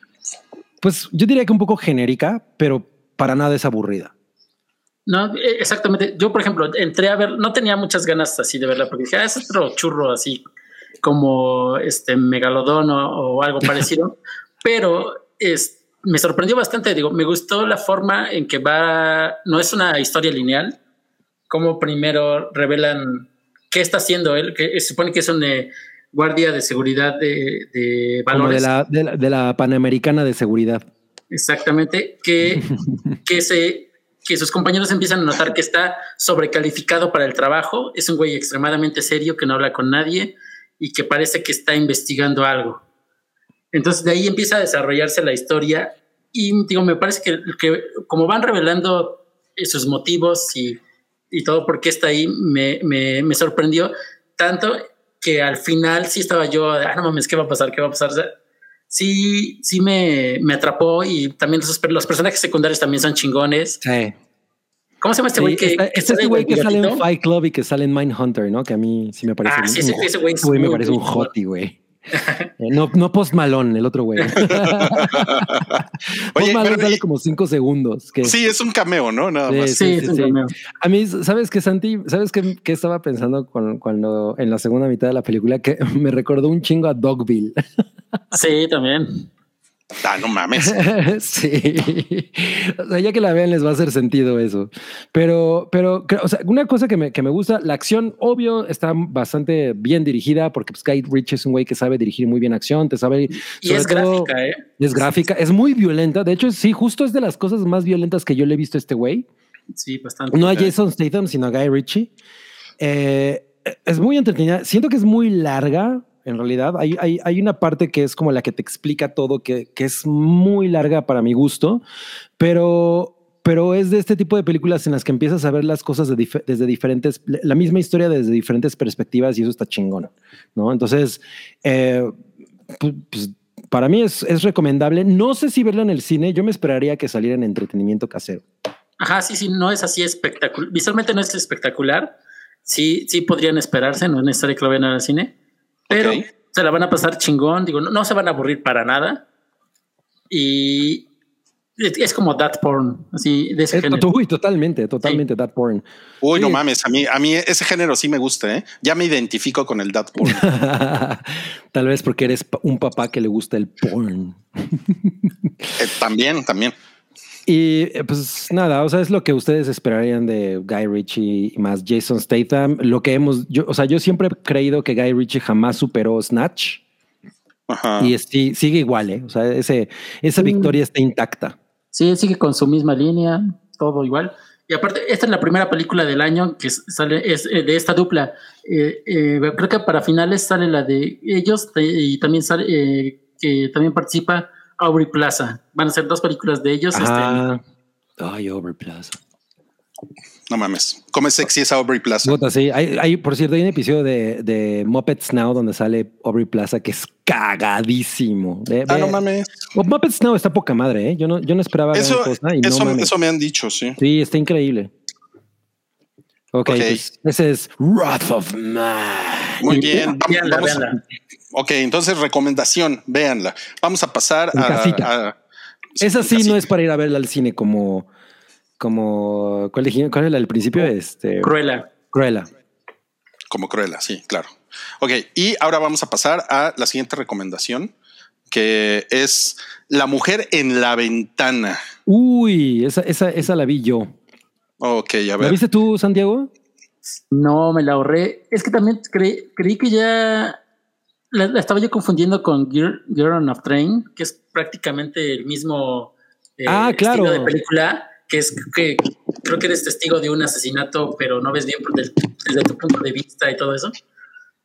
pues yo diría que un poco genérica, pero para nada es aburrida. No, eh, exactamente. Yo, por ejemplo, entré a ver, no tenía muchas ganas así de verla, porque dije, ah, es otro churro así como este megalodón o, o algo parecido, pero es, me sorprendió bastante. Digo, me gustó la forma en que va, no es una historia lineal, como primero revelan qué está haciendo él, que se supone que es un eh, guardia de seguridad de, de Como de valores. la, de la, de la Panamericana de Seguridad. Exactamente, que, que, se, que sus compañeros empiezan a notar que está sobrecalificado para el trabajo, es un güey extremadamente serio que no habla con nadie y que parece que está investigando algo. Entonces de ahí empieza a desarrollarse la historia y digo, me parece que, que como van revelando eh, sus motivos y, y todo por qué está ahí, me, me, me sorprendió tanto que al final sí estaba yo, ah, no mames, ¿qué va a pasar? ¿Qué va a pasar? O sea, sí, sí me, me atrapó y también los, los personajes secundarios también son chingones. Sí. ¿Cómo se llama este güey que, está- que este sale güey que sale en? Fight Club y que sale en Mindhunter, ¿no? Que a mí sí me parece. Ah, un- sí, ese- güey es me parece un hottie, güey. Eh, No, no Post Malone, el otro güey. Post Malone sale como cinco segundos. Que, Sí, es un cameo, ¿no? Nada Sí, más. Sí, sí, es un sí. cameo. A mí, ¿sabes qué, Santi? ¿Sabes qué, qué estaba pensando con- cuando en la segunda mitad de la película? Que me recordó un chingo a Dogville. Sí, también. Ah, no mames. sí. O sea, ya que la vean les va a hacer sentido eso. Pero, pero, o sea, una cosa que me, que me gusta, la acción, obvio, está bastante bien dirigida porque pues, Guy Ritchie es un güey que sabe dirigir muy bien acción, te sabe... Y sobre es todo- gráfica, ¿eh? Es gráfica, es muy violenta. De hecho, sí, justo es de las cosas más violentas que yo le he visto a este güey. Sí, bastante. No a Jason Statham, sino a Guy Ritchie. Eh, es muy entretenida. Siento que es muy larga. En realidad, hay, hay, hay una parte que es como la que te explica todo, que, que es muy larga para mi gusto, pero, pero es de este tipo de películas en las que empiezas a ver las cosas de dif- desde diferentes, la misma historia desde diferentes perspectivas y eso está chingón, ¿no? Entonces, eh, pu- pues, para mí es, es recomendable. No sé si verla en el cine, yo me esperaría que saliera en entretenimiento casero. Ajá, sí, sí, no es así espectacular. Visualmente no es espectacular. Sí, sí podrían esperarse, no es necesario que lo vean al cine, pero se la van a pasar chingón. Digo, no, no se van a aburrir para nada. Y es, es como that porn, así de ese Es- género. uy, totalmente, totalmente that porn. Uy, no Sí. mames. A mí, a mí ese género sí me gusta, ¿eh? Ya me identifico con el dad porn. Tal vez porque eres un papá que le gusta el porn. Eh, también, también. Y eh, pues nada, o sea, es lo que ustedes esperarían de Guy Ritchie y más Jason Statham. Lo que hemos, yo, o sea, yo siempre he creído que Guy Ritchie jamás superó Snatch Ajá. y es- sigue igual, ¿eh? O sea, ese, esa Mm. victoria está intacta. Sí, sigue con su misma línea, todo igual. Y aparte, esta es la primera película del año que sale es eh, de esta dupla. Eh, eh, creo que para finales sale la de ellos y también sale eh, que también participa Aubrey Plaza. Van a ser dos películas de ellos. este, ay, Overplaza. No mames. Come sexy es Aubrey Plaza. Puta, sí. Hay, hay, por cierto, hay un episodio de, de Muppets Now donde sale Aubrey Plaza que es cagadísimo. Ve- Ah, ve- no mames. Oh, Muppets Now está poca madre, ¿eh? Yo no, yo no esperaba gran Eso, cosa y no eso, mames. eso me han dicho, sí. Sí, está increíble. Ok, Ok. pues ese es Wrath of Man. Muy y- bien. Vamos, véanla. Ok, entonces recomendación, véanla. Vamos a pasar En a, casita. a- Esa sí no es para ir a verla al cine como, como, ¿cuál, dijimos? ¿Cuál era el principio? Este, Cruela. Cruella. Como Cruella, sí, claro. Ok, y ahora vamos a pasar a la siguiente recomendación, que es La mujer en la ventana. Uy, esa, esa, esa la vi yo. Ok, a ¿La ver. viste tú, Santiago? No, me la ahorré. Es que también cre- creí que ya la, la estaba yo confundiendo con Girl, Girl on a Train, que es prácticamente el mismo eh, Ah, claro. estilo de película, que es que creo que eres testigo de un asesinato, pero no ves bien desde tu punto de vista y todo eso.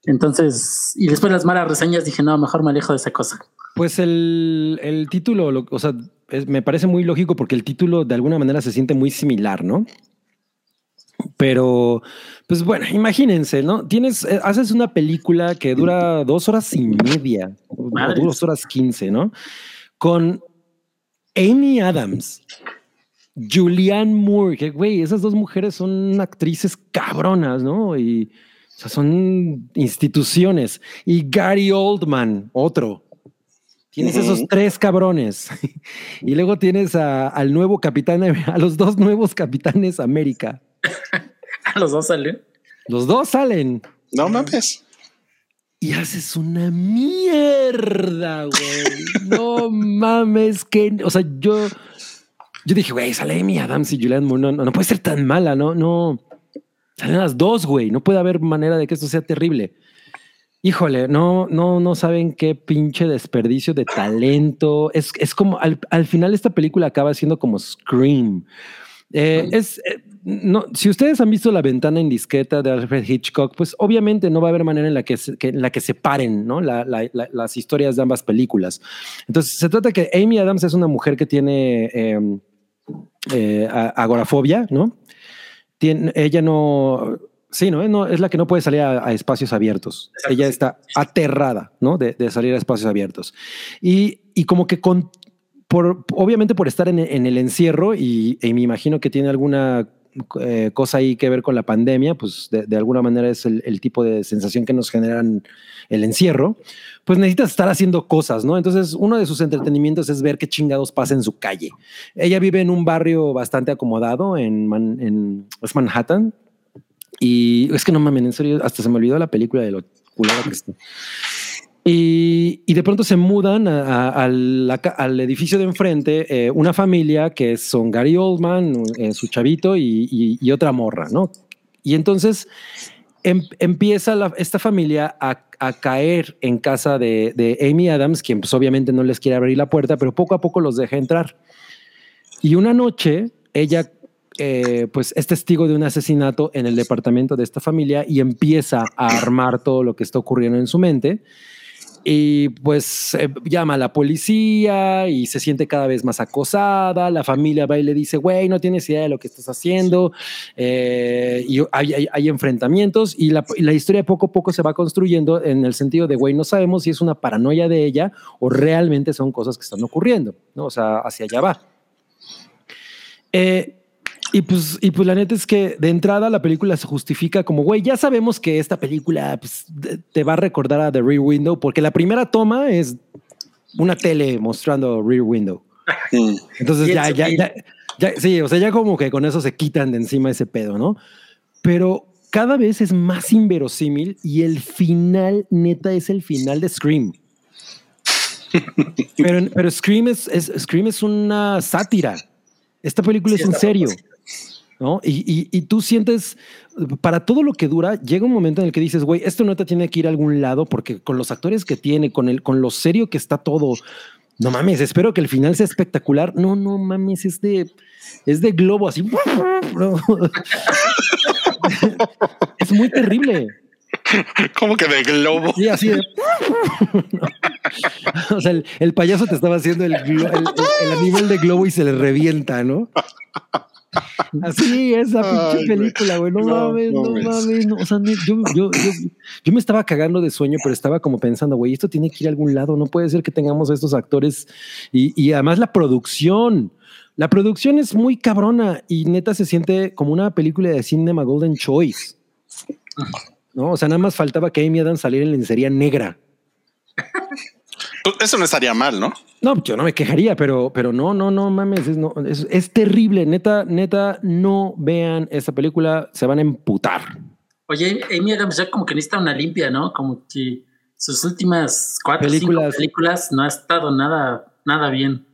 Entonces, y después las malas reseñas dije, no, mejor me alejo de esa cosa. Pues el, el título, lo- o sea, es- me parece muy lógico porque el título de alguna manera se siente muy similar, ¿no? Pero, pues bueno, imagínense, ¿no? Tienes, eh, haces una película que dura dos horas y media, o dos horas quince, ¿no? Con Amy Adams, Julianne Moore, que güey, esas dos mujeres son actrices cabronas, ¿no? Y o sea, son instituciones. Y Gary Oldman, otro. Tienes esos tres cabrones. y luego tienes a- al nuevo capitán, a los dos nuevos capitanes América. A los dos salió. Los dos salen. No mames. Y haces una mierda, güey. No mames, que, o sea, yo, yo dije, güey, sale Amy Adams y Julianne Moore, no, no, no puede ser tan mala, no, no. Salen las dos, güey. No puede haber manera de que esto sea terrible. Híjole, no, no, no saben qué pinche desperdicio de talento. Es, es como al, al final esta película acaba siendo como Scream. Eh, es, eh, no, si ustedes han visto La ventana en disqueta de Alfred Hitchcock, pues obviamente no va a haber manera en la que, se- que- en la que separen ¿no? La- la- la- las historias de ambas películas. Entonces se trata que Amy Adams es una mujer que tiene eh, eh, agorafobia, ¿no? Ella no, sí, ¿no? No, es la que no puede salir a, a espacios abiertos. Exacto, ella sí. está aterrada, ¿no? De, de salir a espacios abiertos. Y, y como que con, por, obviamente por estar en, en el encierro y, y me imagino que tiene alguna eh, cosa ahí que ver con la pandemia, pues de, de alguna manera es el, el tipo de sensación que nos generan el encierro, pues necesitas estar haciendo cosas, ¿no? Entonces uno de sus entretenimientos es ver qué chingados pasa en su calle. Ella vive en un barrio bastante acomodado en, Man- en Manhattan y es que no mames, en serio, hasta se me olvidó la película de lo culera que está. Y, y de pronto se mudan a- a- a la al edificio de enfrente eh, una familia que son Gary Oldman, eh, su chavito y, y- y otra morra, ¿no? Y entonces em- empieza la- esta familia a, a caer en casa de, de Amy Adams, quien pues obviamente no les quiere abrir la puerta, pero poco a poco los deja entrar. Y una noche ella eh, pues es testigo de un asesinato en el departamento de esta familia y empieza a armar todo lo que está ocurriendo en su mente. Y pues eh, llama a la policía y se siente cada vez más acosada. La familia va y le dice, güey, no tienes idea de lo que estás haciendo. Eh, y hay, enfrentamientos y la, y la historia poco a poco se va construyendo en el sentido de, güey, no sabemos si es una paranoia de ella o realmente son cosas que están ocurriendo, ¿no? O sea, hacia allá va. Eh, y pues, y pues la neta es que de entrada la película se justifica como, güey, ya sabemos que esta película pues, te va a recordar a The Rear Window, porque la primera toma es una tele mostrando Rear Window. Entonces ya, ya, ya, ya, sí, o sea, ya como que con eso se quitan de encima ese pedo, ¿no? Pero cada vez es más inverosímil y el final, neta, es el final de Scream. Pero, pero Scream, es, es- Scream es una sátira. Esta película Sí, es en serio. ¿No? Y, y- y tú sientes, para todo lo que dura, llega un momento en el que dices, güey, esto no te tiene que ir a algún lado porque con los actores que tiene, con, el, con lo serio que está todo, no mames, espero que el final sea espectacular. No, no mames, es de, es de globo así. Es muy terrible. Como que de globo. Sí, así de. o sea, el, el payaso te estaba haciendo el, el, el- el animal de globo y se le revienta, ¿no? Así esa Ay, pinche película, güey. No, No, mames, no, mames. mames. no, o sea, yo, yo, yo, yo me estaba cagando de sueño, pero estaba como pensando, güey, esto tiene que ir a algún lado. No puede ser que tengamos a estos actores y, y además la producción. La producción es muy cabrona y neta se siente como una película de Cinema Golden Choice. ¿no? O sea, nada más faltaba que Amy Adams saliera en lencería negra. Pues eso no estaría mal, ¿no? No, yo no me quejaría, pero, pero no, no, no mames, es, no, es, es terrible. Neta, neta, no vean esa película, se van a emputar. Oye, Amy Adams ya como que necesita una limpia, ¿no? Como que sus últimas cuatro Películas. películas. películas no ha estado nada, nada bien.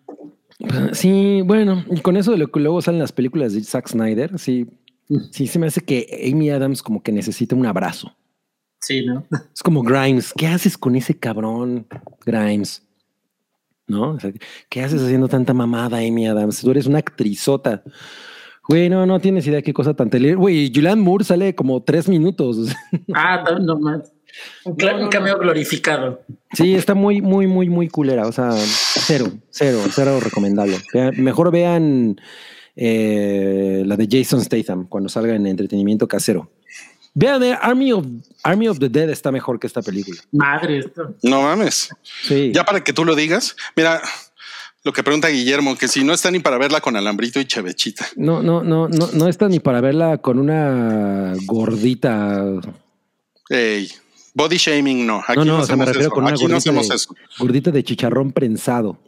Sí, bueno, y con eso de lo que luego salen las películas de Zack Snyder, sí, sí se me hace que Amy Adams como que necesita un abrazo. Sí, ¿no? Es como Grimes, ¿qué haces con ese cabrón, Grimes? ¿No? O sea, ¿Qué haces haciendo tanta mamada, Amy Adams? Tú eres una actrizota. Güey, no, no tienes idea qué cosa tan terrible. Güey, Julianne Moore sale como tres minutos. Ah, no, no más. Un, No, no, un cameo glorificado. Sí, está muy, muy, muy, muy culera. O sea, cero, cero, cero recomendable. Vean- mejor vean eh, la de Jason Statham cuando salga en entretenimiento casero. Vean, Army of, Army of the Dead está mejor que esta película. Madre, esto. No mames. Sí. Ya para que tú lo digas, mira lo que pregunta Guillermo, que si no está ni para verla con alambrito y chevechita. No, no, no, no, no está ni para verla con una gordita. Ey, body shaming no. Aquí no, no, no, o sea, me hacemos refiero eso. con una Aquí no hacemos de, eso. gordita de chicharrón prensado.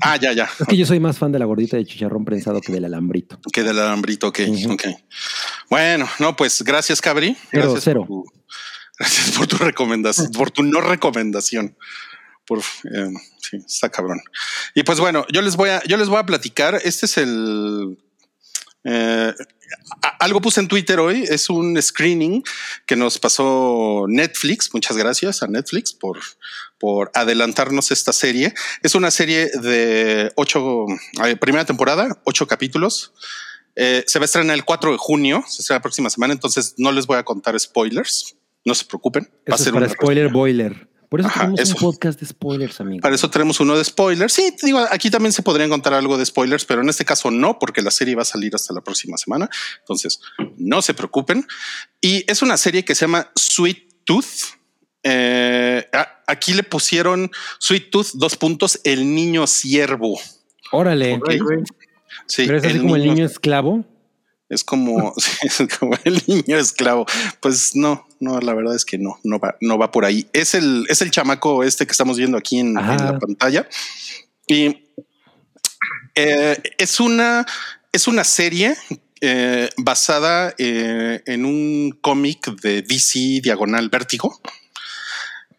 Ah, ya, ya. Es que yo soy más fan de la gordita de chicharrón prensado que del alambrito. Que del alambrito, ok, ok. Bueno, no, pues gracias, Cabri. Gracias cero. Por tu, gracias por tu recomendación, por tu no recomendación. Por eh, sí, está cabrón. Y pues bueno, yo les voy a, yo les voy a platicar. Este es el eh, algo puse en Twitter hoy. Es un screening que nos pasó Netflix. Muchas gracias a Netflix por, por adelantarnos esta serie. Es una serie de ocho, eh, primera temporada, ocho capítulos. Eh, se va a estrenar el 4 de junio, se estrena la próxima semana, entonces no les voy a contar spoilers. No se preocupen. Va a Eso ser para spoiler boiler. Por eso Ajá, tenemos eso. un podcast de spoilers, amigo. Para eso tenemos uno de spoilers. Sí, te digo, aquí también se podrían contar algo de spoilers, pero en este caso no, porque la serie va a salir hasta la próxima semana. Entonces, no se preocupen. Y es una serie que se llama Sweet Tooth. Eh, a- aquí le pusieron Sweet Tooth, dos puntos, el niño siervo. Órale. Sí, Pero es así como el niño esclavo. Es como, sí, es como el niño esclavo. Pues no, no, la verdad es que no, no va, no va por ahí. Es el, es el chamaco este que estamos viendo aquí en, la pantalla. Y eh, es una, es una serie eh, basada eh, en un cómic de DC Diagonal Vértigo.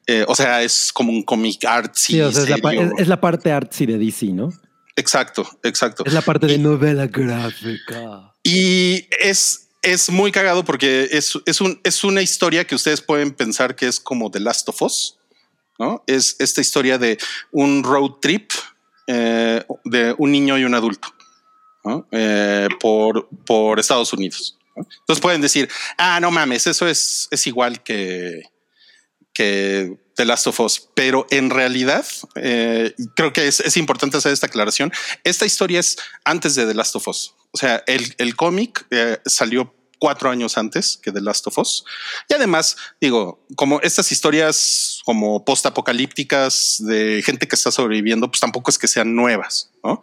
Eh, o sea, es como un cómic artsy. Sí, o sea, es la, es- es la parte artsy de DC, ¿no? Exacto, exacto. Es la parte de novela gráfica. Y es, es muy cagado porque es, es, un, es una historia que ustedes pueden pensar que es como The Last of Us, ¿no? Es esta historia de un road trip eh, de un niño y un adulto ¿no? Eh, por, por Estados Unidos. ¿no? Entonces pueden decir, ah, no mames, eso es, es igual que, que The Last of Us, pero en realidad eh, creo que es, es importante hacer esta aclaración. Esta historia es antes de The Last of Us. O sea, el, el cómic eh, salió cuatro años antes que The Last of Us. Y además, digo, como estas historias como post-apocalípticas de gente que está sobreviviendo, pues tampoco es que sean nuevas, ¿no?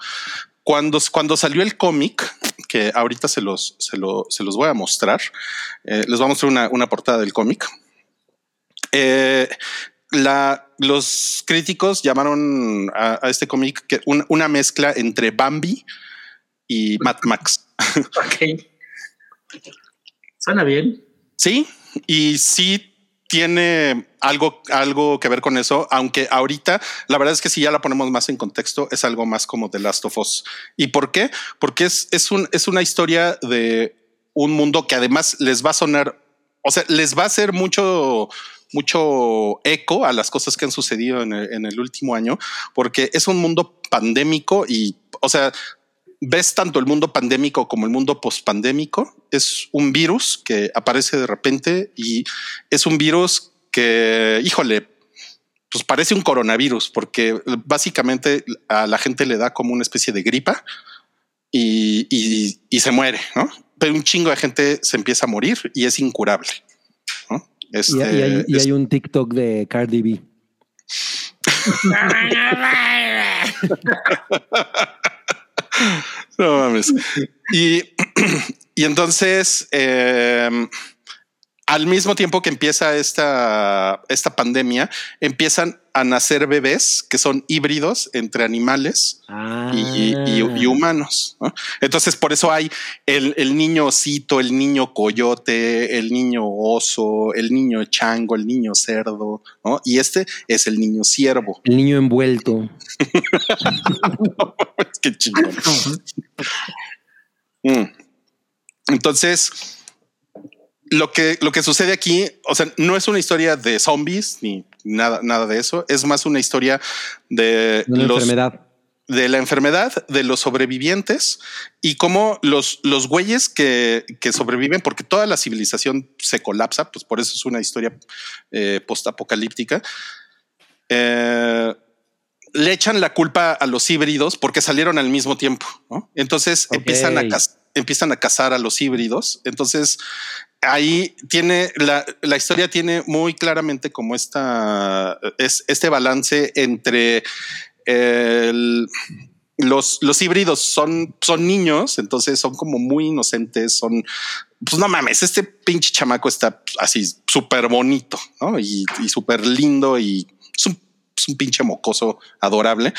Cuando, cuando salió el cómic, que ahorita se los, se, lo- se los voy a mostrar, eh, les voy a mostrar una, una portada del cómic. Eh, la, los críticos llamaron a, a este cómic que un- una mezcla entre Bambi y Mad Max. Ok. Suena bien. Sí, y sí tiene algo, algo que ver con eso, aunque ahorita la verdad es que si ya la ponemos más en contexto, es algo más como The Last of Us. ¿Y por qué? Porque es, es, un, es una historia de un mundo que además les va a sonar, o sea, les va a hacer mucho, mucho eco a las cosas que han sucedido en el, último año, porque es un mundo pandémico y, o sea, ves tanto el mundo pandémico como el mundo pospandémico. Es un virus que aparece de repente y es un virus que, híjole, pues parece un coronavirus porque básicamente a la gente le da como una especie de gripa y, y- y se muere, ¿no? Pero un chingo de gente se empieza a morir y es incurable. ¿no? Y, Este, y hay, y es- hay un TikTok de Cardi B. No mames. Y, y entonces, eh, al mismo tiempo que empieza esta, esta pandemia, empiezan a nacer bebés que son híbridos entre animales y, y- y humanos. ¿no? Entonces, por eso hay el, el niño osito, el niño coyote, el niño oso, el niño chango, el niño cerdo, ¿no? Y este es el niño ciervo. El niño envuelto. Qué chingón. Mm. Entonces, lo que, lo que sucede aquí, o sea, no es una historia de zombies ni nada, nada de eso. Es más una historia de Una los, enfermedad. de la enfermedad, de los sobrevivientes y cómo los, los güeyes que, que sobreviven, porque toda la civilización se colapsa, pues por eso es una historia eh, postapocalíptica. eh, le echan la culpa a los híbridos porque salieron al mismo tiempo. ¿no? Entonces Ok. empiezan, a empiezan a cazar a los híbridos. Entonces ahí tiene la, la historia tiene muy claramente como esta es este balance entre los, los híbridos son, son niños, entonces son como muy inocentes, son, pues no mames, este pinche chamaco está así súper bonito, ¿no? Y, y súper lindo y es un, es un pinche mocoso adorable.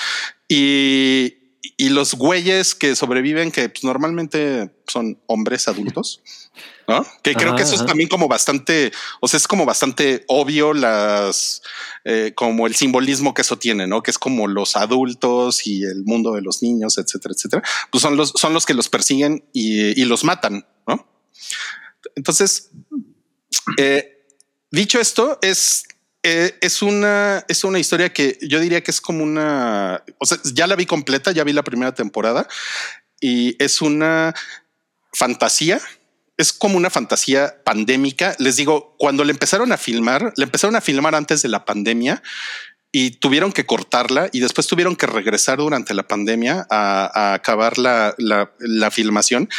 Y, y los güeyes que sobreviven, que pues, normalmente son hombres adultos, ¿no? Que creo Ajá, que eso es también como bastante, o sea, es como bastante obvio las, eh, como el simbolismo que eso tiene, ¿no? Que es como los adultos y el mundo de los niños, etcétera, etcétera. Pues son los, son los que los persiguen y, y los matan, ¿no? Entonces, eh, dicho esto, es, eh, es una, es una historia que yo diría que es como una, o sea, ya la vi completa, ya vi la primera temporada y es una fantasía. Es como una fantasía pandémica. Les digo, cuando le empezaron a filmar, le empezaron a filmar antes de la pandemia y tuvieron que cortarla y después tuvieron que regresar durante la pandemia a, a acabar la, la, la filmación.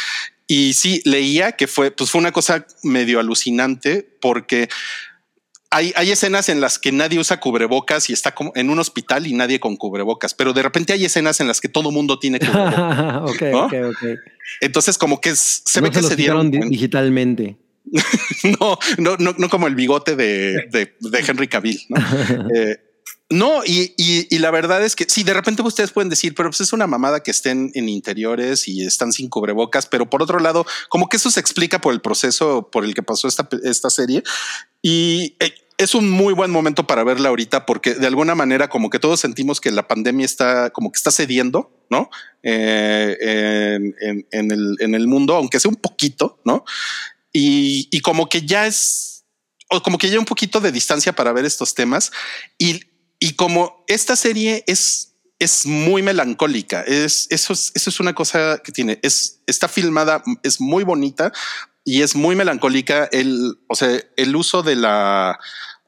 Y sí, leía que fue, pues fue una cosa medio alucinante porque hay, hay escenas en las que nadie usa cubrebocas y está como en un hospital y nadie con cubrebocas, pero de repente hay escenas en las que todo mundo tiene cubrebocas. ok, ¿No? ok, ok. Entonces, como que es- se no ve que se dieron. digitalmente. no, no, no, no como el bigote de, de, de Henry Cavill. ¿no? Eh, no, y, y, y la verdad es que sí, de repente ustedes pueden decir, pero pues es una mamada que estén en interiores y están sin cubrebocas, pero por otro lado, como que eso se explica por el proceso por el que pasó esta, esta serie y eh, es un muy buen momento para verla ahorita porque de alguna manera como que todos sentimos que la pandemia está como que está cediendo, ¿no? Eh, en, el, en el mundo, aunque sea un poquito, ¿no? Y, y como que ya es, o como que ya un poquito de distancia para ver estos temas y, y como esta serie es es muy melancólica. Es eso, es eso es una cosa que tiene. Es está filmada, es muy bonita y es muy melancólica. El, o sea, el uso de la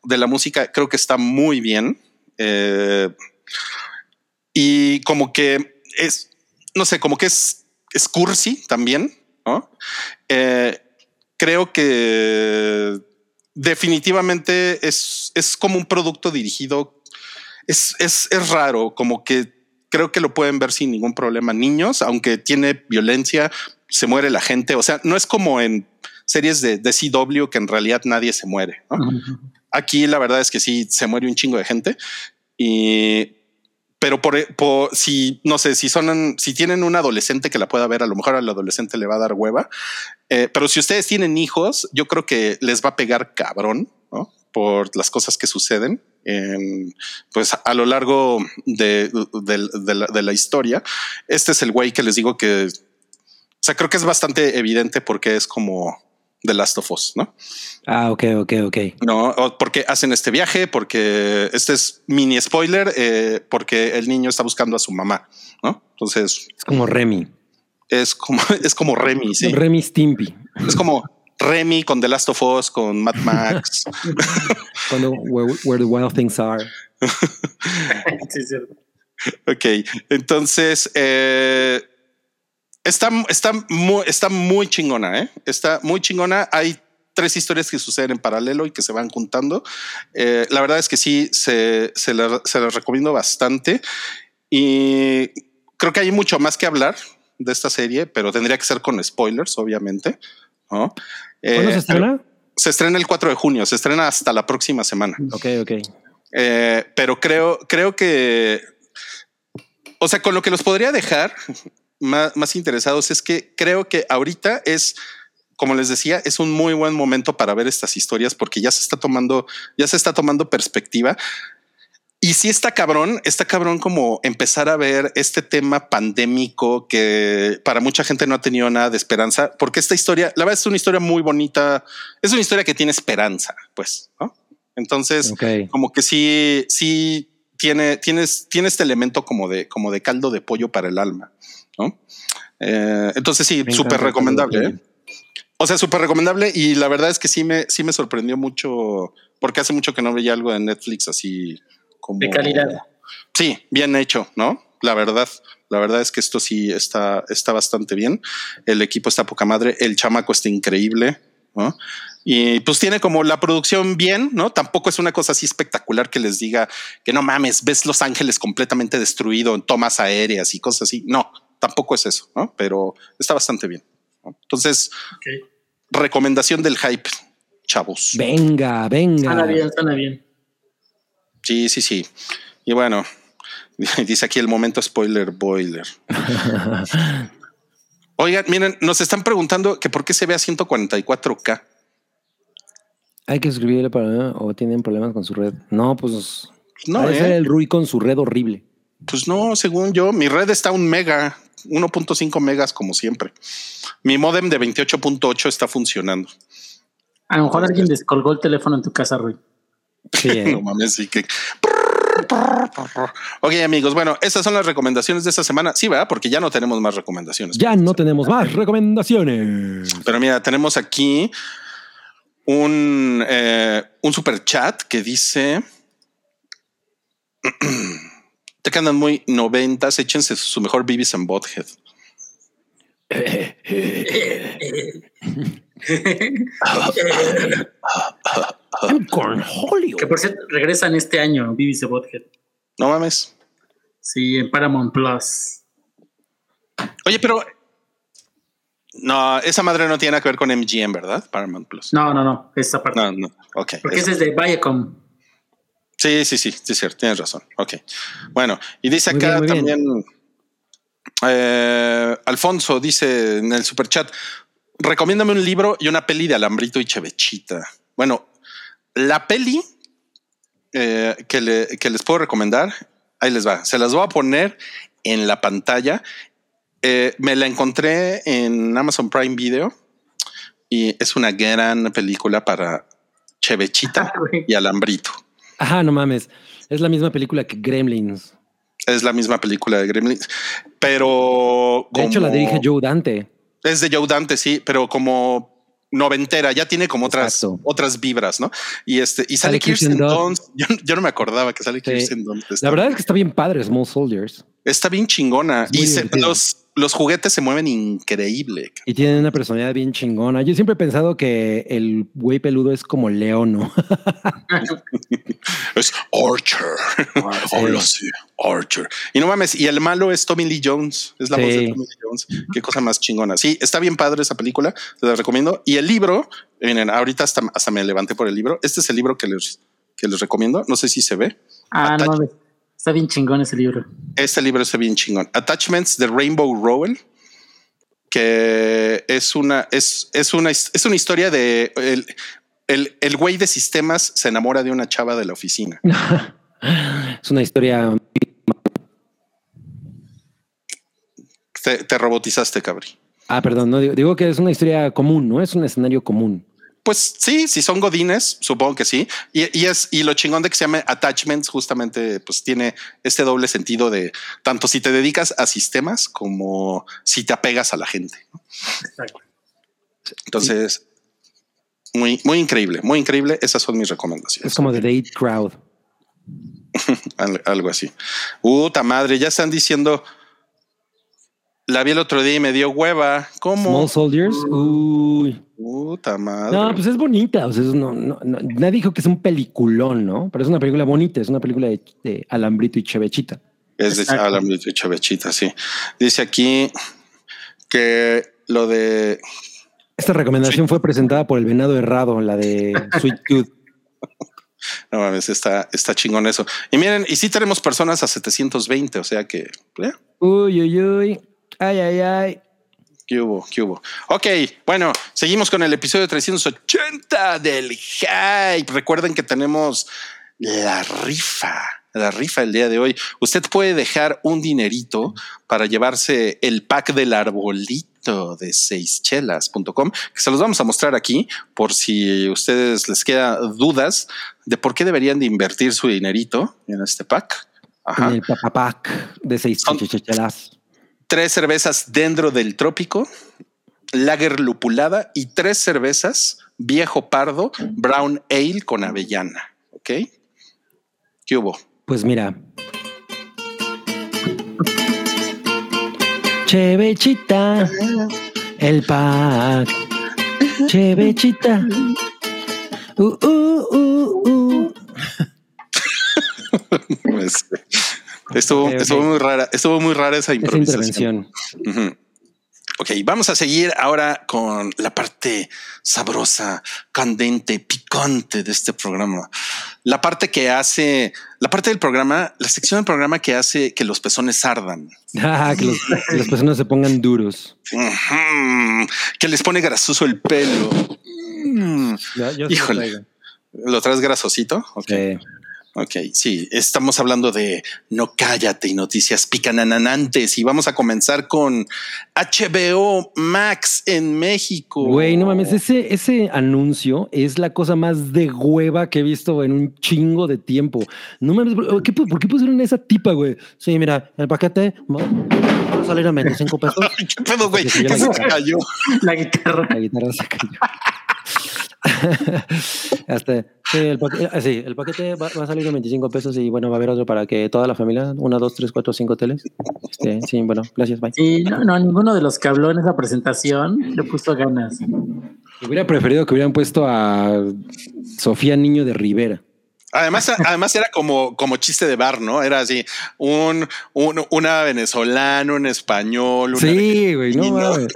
de la música creo que está muy bien. Eh, y como que es, no sé, como que es, es cursi también. Eh, creo que definitivamente es, es como un producto dirigido. Es, es, es raro, como que creo que lo pueden ver sin ningún problema niños, aunque tiene violencia, se muere la gente. O sea, no es como en series de, de CW que en realidad nadie se muere. ¿no? Aquí la verdad es que sí se muere un chingo de gente y pero por, por, si no sé si son si tienen un adolescente que la pueda ver, a lo mejor al adolescente le va a dar hueva. Eh, pero si ustedes tienen hijos, yo creo que les va a pegar cabrón ¿no? por las cosas que suceden en, pues a lo largo de, de, de, la, de la historia. Este es el güey que les digo que, sea, creo que es bastante evidente porque es como The Last of Us, ¿no? Ah, ok, ok, ok. No, porque hacen este viaje, porque este es mini spoiler, eh, porque el niño está buscando a su mamá, ¿no? Entonces Es como Remy. es como es como Remy, sí. Remy Stimpy. Es como Remy con The Last of Us, con Mad Max. Cuando where, where the wild things are. sí, es cierto. ok, entonces eh, está, está, muy, está muy chingona, ¿eh? Está muy chingona. Hay tres historias que suceden en paralelo y que se van juntando. Eh, la verdad es que sí, se, se, la, se las recomiendo bastante y creo que hay mucho más que hablar de esta serie, pero tendría que ser con spoilers, obviamente. ¿no? ¿Cuándo Eh, se estrena? se estrena el 4 de junio, se estrena hasta la próxima semana. Ok, ok. Eh, pero creo, creo que, o sea, con lo que los podría dejar más, más interesados es que creo que ahorita es, como les decía, es un muy buen momento para ver estas historias porque ya se está tomando, ya se está tomando perspectiva. Y si está cabrón, está cabrón como empezar a ver este tema pandémico que para mucha gente no ha tenido nada de esperanza, porque esta historia, la verdad es una historia muy bonita, es una historia que tiene esperanza, pues, ¿no? Entonces, como que sí, sí tiene, tienes, tiene este elemento como de, como de caldo de pollo para el alma, ¿no? Eh, entonces sí, súper recomendable. ¿eh? O sea, súper recomendable y la verdad es que sí me, sí me sorprendió mucho porque hace mucho que no veía algo de Netflix así como De calidad. Sí, bien hecho, ¿no? La verdad, la verdad es que esto sí está, está bastante bien. El equipo está poca madre, el chamaco está increíble, ¿no? Y pues tiene como la producción bien, ¿no? Tampoco es una cosa así espectacular que les diga que no mames, ves Los Ángeles completamente destruido en tomas aéreas y cosas así. No, tampoco es eso, ¿no? Pero está bastante bien. ¿no? Entonces, recomendación del hype, chavos. Venga, venga. Suena bien, suena bien. Sí, sí, sí. Y bueno, dice aquí el momento spoiler boiler. Oigan, miren, nos están preguntando que por qué se ve a 144K. Hay que escribirle para o tienen problemas con su red. No, pues No, ha de ¿eh? ser el Rui con su red horrible. Pues no, según yo, mi red está un mega, 1.5 megas como siempre. Mi modem de 28.8 está funcionando. A lo mejor alguien descolgó el teléfono en tu casa, Rui. Sí, ¿eh? No mames, sí que. Ok, amigos, bueno, esas son las recomendaciones de esta semana. Sí, ¿verdad? Porque ya no tenemos más recomendaciones. ya no tenemos más recomendaciones. Pero mira, tenemos aquí un, eh, un super chat que dice: Te que andan muy noventas, échense su mejor Beavis and Bothead. Que por cierto, regresan este año, Vivis de Bothead. No mames. Sí, en Paramount Plus. Oye, pero no, esa madre no tiene nada que ver con MGM, ¿verdad? Paramount Plus. No, no, no, esa parte. No, no. Ok. Porque ese es de Viacom. Sí, sí, sí, sí, es cierto, tienes razón. Ok. Bueno, y dice Muy acá bien, también eh, Alfonso dice en el super chat: recomiéndame un libro y una peli de Alambrito y Chevechita. Bueno, la peli eh, que, le- que les puedo recomendar, ahí les va. Se las voy a poner en la pantalla. Eh, me la encontré en Amazon Prime Video y es una gran película para Chevechita y Alambrito. Ajá, no mames. Es la misma película que Gremlins. Es la misma película de Gremlins, pero De hecho, la dirige Joe Dante. Es de Joe Dante, sí, pero como noventera, ya tiene como otras, Exacto. otras vibras, ¿no? Y este, y sale, Sale Kirsten Dunst. Yo, yo no me acordaba que sale Sí. Kirsten Dunst. La verdad es que está bien padre Small Soldiers. está bien chingona. Es Y se- los, los juguetes se mueven increíble. Y tiene una personalidad bien chingona. Yo siempre he pensado que el güey peludo es como León, ¿no? Es Archer. Oh, lo sé, Archer. Y no mames, y el malo es Tommy Lee Jones. Es la Sí. voz de Tommy Lee Jones. Qué cosa más chingona. Sí, está bien padre esa película. Se la recomiendo. Y el libro, miren, ahorita hasta, hasta me levanté por el libro. Este es el libro que les, que les recomiendo. No sé si se ve. Ah, no, Attach- mames. Está bien chingón ese libro. Este libro está bien chingón. Attachments de Rainbow Rowell, que es una, es, es una, es una historia de el, el, el güey de sistemas se enamora de una chava de la oficina. Es una historia. Te, te robotizaste, cabri. Ah, perdón, no digo, digo que es una historia común, ¿no? Es un escenario común. Pues sí, si son godines, supongo que sí. Y, y es y lo chingón de que se llame attachments, justamente, pues tiene este doble sentido de tanto si te dedicas a sistemas como si te apegas a la gente. Exacto. Entonces, muy, muy increíble, muy increíble. Esas son mis recomendaciones. Es como The Date Crowd. Al- algo así. Puta madre, ya están diciendo. La vi el otro día y me dio hueva. ¿Cómo? Small Soldiers. Uy. Puta madre. No, pues es bonita. O sea, es- no, no, no- nadie dijo que es un peliculón, ¿no? Pero es una película bonita. Es una película de, de Alambrito y Chevechita. Es de Exacto. Alambrito y Chavechita, sí. Dice aquí que lo de Esta recomendación fue presentada por el venado errado, la de Sweet Tooth. No mames, está, está chingón eso. Y miren, y sí tenemos personas a 720, o sea que. ¿eh? Uy, uy, uy. Ay, ay, ay. ¿Qué hubo? ¿Qué hubo? Ok, bueno, seguimos con el episodio 380 del Hype. Recuerden que tenemos la rifa, la rifa el día de hoy. Usted puede dejar un dinerito para llevarse el pack del arbolito de seischelas.com, que se los vamos a mostrar aquí por si ustedes les queda dudas de por qué deberían de invertir su dinerito en este pack. En el papapac de seis Son- chechechelas. Tres cervezas dentro del trópico, lager lupulada y tres cervezas viejo pardo, brown ale con avellana. Ok. ¿Qué hubo? Pues mira. Chevechita, el pack. Chevechita. Uh, uh, uh, uh. Pues, estuvo, estuvo muy rara, estuvo muy rara esa Esa improvisación. intervención. Ok, vamos a seguir ahora con la parte sabrosa, candente, picante de este programa. La parte que hace, la parte del programa, la sección del programa que hace que los pezones ardan. Ah, que, los- que personas se pongan duros. Que les pone grasoso el pelo. Yo Híjole. ¿Lo traes grasosito? Ok. Sí. Ok, sí, estamos hablando de No Cállate y noticias picanananantes y vamos a comenzar con HBO Max en México. Güey, no mames, ese, ese anuncio es la cosa más de hueva que he visto en un chingo de tiempo. No mames, ¿por qué, por qué pusieron esa tipa, güey? Sí, mira, el paquete va a salir a 25 pesos. ¿Qué pedo, güey? Se cayó ¿Qué la se guitarra. cayó? La guitarra. La guitarra se cayó. Este, sí, el paquete, ah, sí, el paquete va, va a salir a 25 pesos y bueno, va a haber otro para que toda la familia, una, dos, tres, cuatro, cinco hoteles. Este, sí, bueno, gracias, bye. Sí, no, no, ninguno de los que habló en esa presentación le puso ganas. Hubiera preferido que hubieran puesto a Sofía Niño de Rivera. Además, además era como, como chiste de bar, ¿no? Era así, un, un- una venezolana, un español. una Sí, güey, no mames.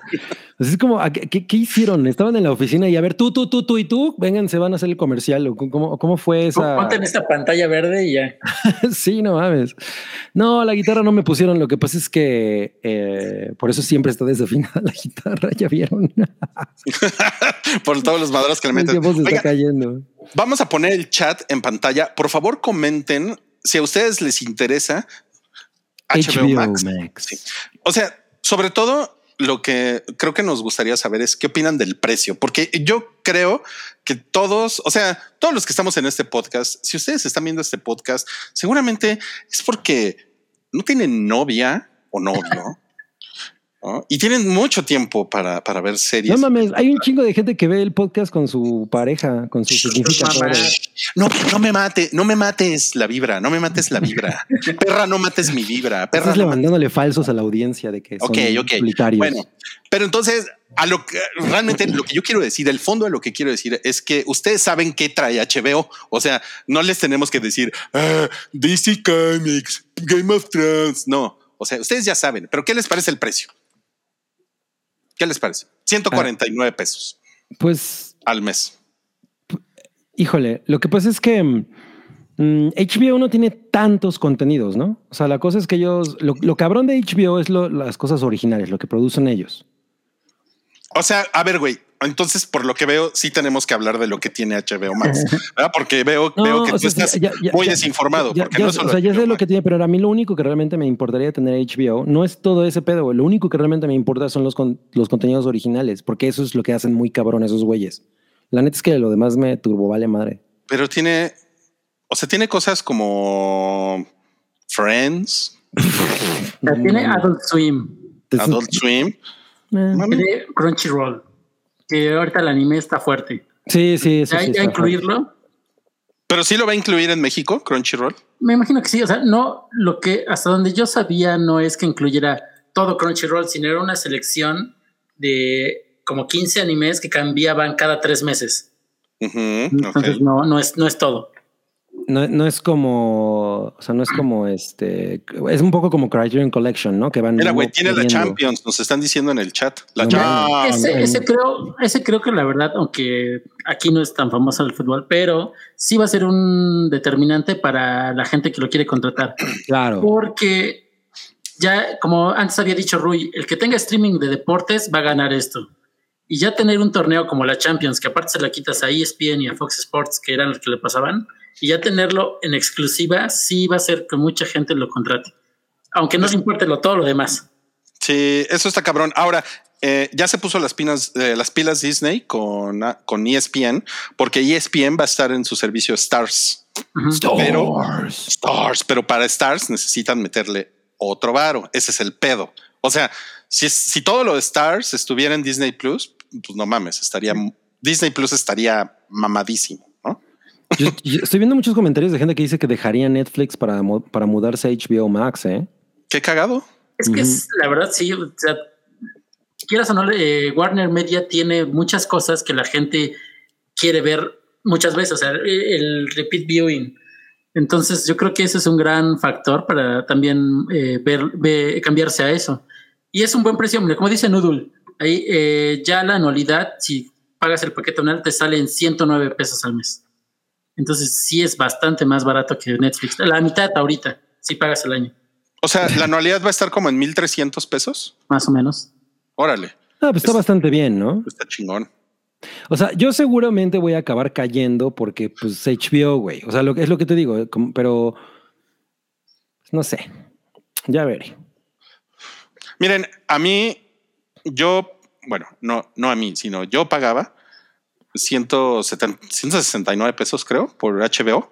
Así es como, ¿a ¿qué, qué, hicieron? Estaban en la oficina y a ver, tú, tú, tú, tú y tú, vengan, se van a hacer el comercial. ¿o ¿Cómo, cómo fue esa? Ponte en esta pantalla verde y ya. sí, no mames. No, la guitarra no me pusieron. Lo que pasa es que eh, por eso siempre está desafinada la guitarra. Ya vieron. Por todos los madros que le El meten. tiempo se está Oiga, cayendo. Vamos a poner el chat en pantalla. Por favor, comenten si a ustedes les interesa HBO, HBO Max. Max. Sí. O sea, sobre todo lo que creo que nos gustaría saber es qué opinan del precio, porque yo creo que todos, o sea, todos los que estamos en este podcast, si ustedes están viendo este podcast, seguramente es porque no tienen novia o novio. ¿No? Y tienen mucho tiempo para, para ver series. No mames, hay un chingo de gente que ve el podcast con su pareja, con su significado. mamá. No, no me mate, no me mates la vibra, no me mates la vibra. Perra, no mates mi vibra. Perra, Estás no levantándole falsos a la audiencia de que son solitarios. Bueno, pero entonces, a lo que realmente lo que yo quiero decir, el fondo de lo que quiero decir es que ustedes saben qué trae HBO. O sea, no les tenemos que decir ah, DC Comics, Game of Thrones. No, o sea, ustedes ya saben, pero ¿qué les parece el precio? ¿Qué les parece? 149 pesos Pues al mes. Híjole, lo que pasa es que mm, HBO no tiene tantos contenidos, ¿no? O sea, la cosa es que ellos, lo, lo cabrón de HBO es lo- las cosas originales, lo que producen ellos. O sea, a ver, güey. Entonces, por lo que veo, sí tenemos que hablar de lo que tiene HBO Max, ¿verdad? Porque veo, No, veo que tú sea, estás ya- ya- muy ya- desinformado. Ya, porque ya- no solo o sea, ya sé lo que tiene, pero a mí lo único que realmente me importaría tener HBO no es todo ese pedo, güey. Lo único que realmente me importa son los, con- los contenidos originales, porque eso es lo que hacen muy cabrón esos güeyes. La neta es que lo demás me turbo vale madre. Pero tiene, o sea, tiene cosas como Friends, tiene Adult Swim, Adult Swim. eh, Crunchyroll, que ahorita el anime está fuerte. Sí, sí, Ya, sí. ya incluirlo, Pero sí lo va a incluir en México, Crunchyroll. me imagino que sí. O sea, no, lo que hasta donde yo sabía no es que incluyera todo Crunchyroll, sino era una selección de como 15 animes que cambiaban cada tres meses. Entonces no, no es, no es todo. No, no es como, o sea, no es como este, es un poco como Criterion Collection, ¿no? Que van. Mira, güey, tiene la. Champions, nos están diciendo en el chat. La No Champions. ese, ese creo, ese creo que la verdad, aunque aquí no es tan famoso el fútbol, pero sí va a ser un determinante para la gente que lo quiere contratar. Claro. Porque ya, como antes había dicho Rui, el que tenga streaming de deportes va a ganar esto. Y ya tener un torneo como la Champions, que aparte se la quitas a ESPN y a Fox Sports, que eran los que le pasaban, y ya tenerlo en exclusiva, sí va a ser que mucha gente lo contrate. Aunque no le importe lo, todo lo demás. Sí, eso está cabrón. Ahora, eh, ya se puso las pilas, eh, las pilas Disney con, ah, con ESPN, porque ESPN va a estar en su servicio Stars. Ujú. Pero- Stars. Stars, pero para Stars necesitan meterle otro varo. Ese es el pedo. O sea, si, si todo lo de Stars estuviera en Disney Plus, pues no mames, estaría Disney Plus estaría mamadísimo. Yo, yo estoy viendo muchos comentarios de gente que dice que dejaría Netflix para, para mudarse a HBO Max, ¿eh? Qué cagado. Es que es, la verdad, sí, o sea, quieras o no, eh, Warner Media tiene muchas cosas que la gente quiere ver muchas veces, o sea, el, el repeat viewing. Entonces, yo creo que ese es un gran factor para también eh, ver, ve- cambiarse a eso. Y es un buen precio, como dice Noodle, ahí eh, ya la anualidad, si pagas el paquete anual, te sale en 109 pesos al mes. Entonces, sí es bastante más barato que Netflix. La mitad ahorita, si pagas el año, O sea, la anualidad va a estar como en 1300 pesos. más o menos. Órale, Ah, pues está Es- bastante bien, ¿no? está chingón. O sea, yo seguramente voy a acabar cayendo porque, pues, HBO, güey. O sea, lo, que- es lo que te digo, eh, como- pero no sé. Ya veré. Miren, a mí, yo, bueno, no, no a mí, sino yo pagaba 170, 169 pesos, creo, por HBO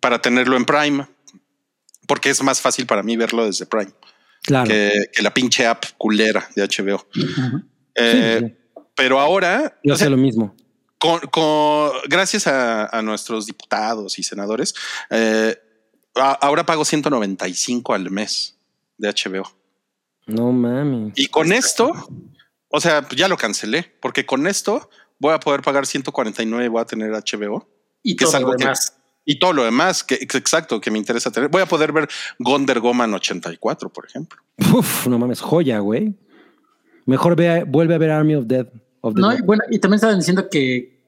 para tenerlo en Prime, porque es más fácil para mí verlo desde Prime Claro. que, que la pinche app culera de HBO. Eh, Sí, sí. Pero ahora, Yo sé lo mismo. con, con- gracias a, a nuestros diputados y senadores, eh, a- ahora pago 195 al mes de HBO. No mames. Y con esto, o sea, ya lo cancelé, porque con esto voy a poder pagar 149 y voy a tener HBO Y Que es todo algo lo que- demás. y todo lo demás, que exacto, que me interesa tener. Voy a poder ver Gonder Goman 84, por ejemplo. Uf, no mames, joya, güey. Mejor vea, vuelve a ver Army of Dead. Of the No, Dead. y bueno, y también estaban diciendo que,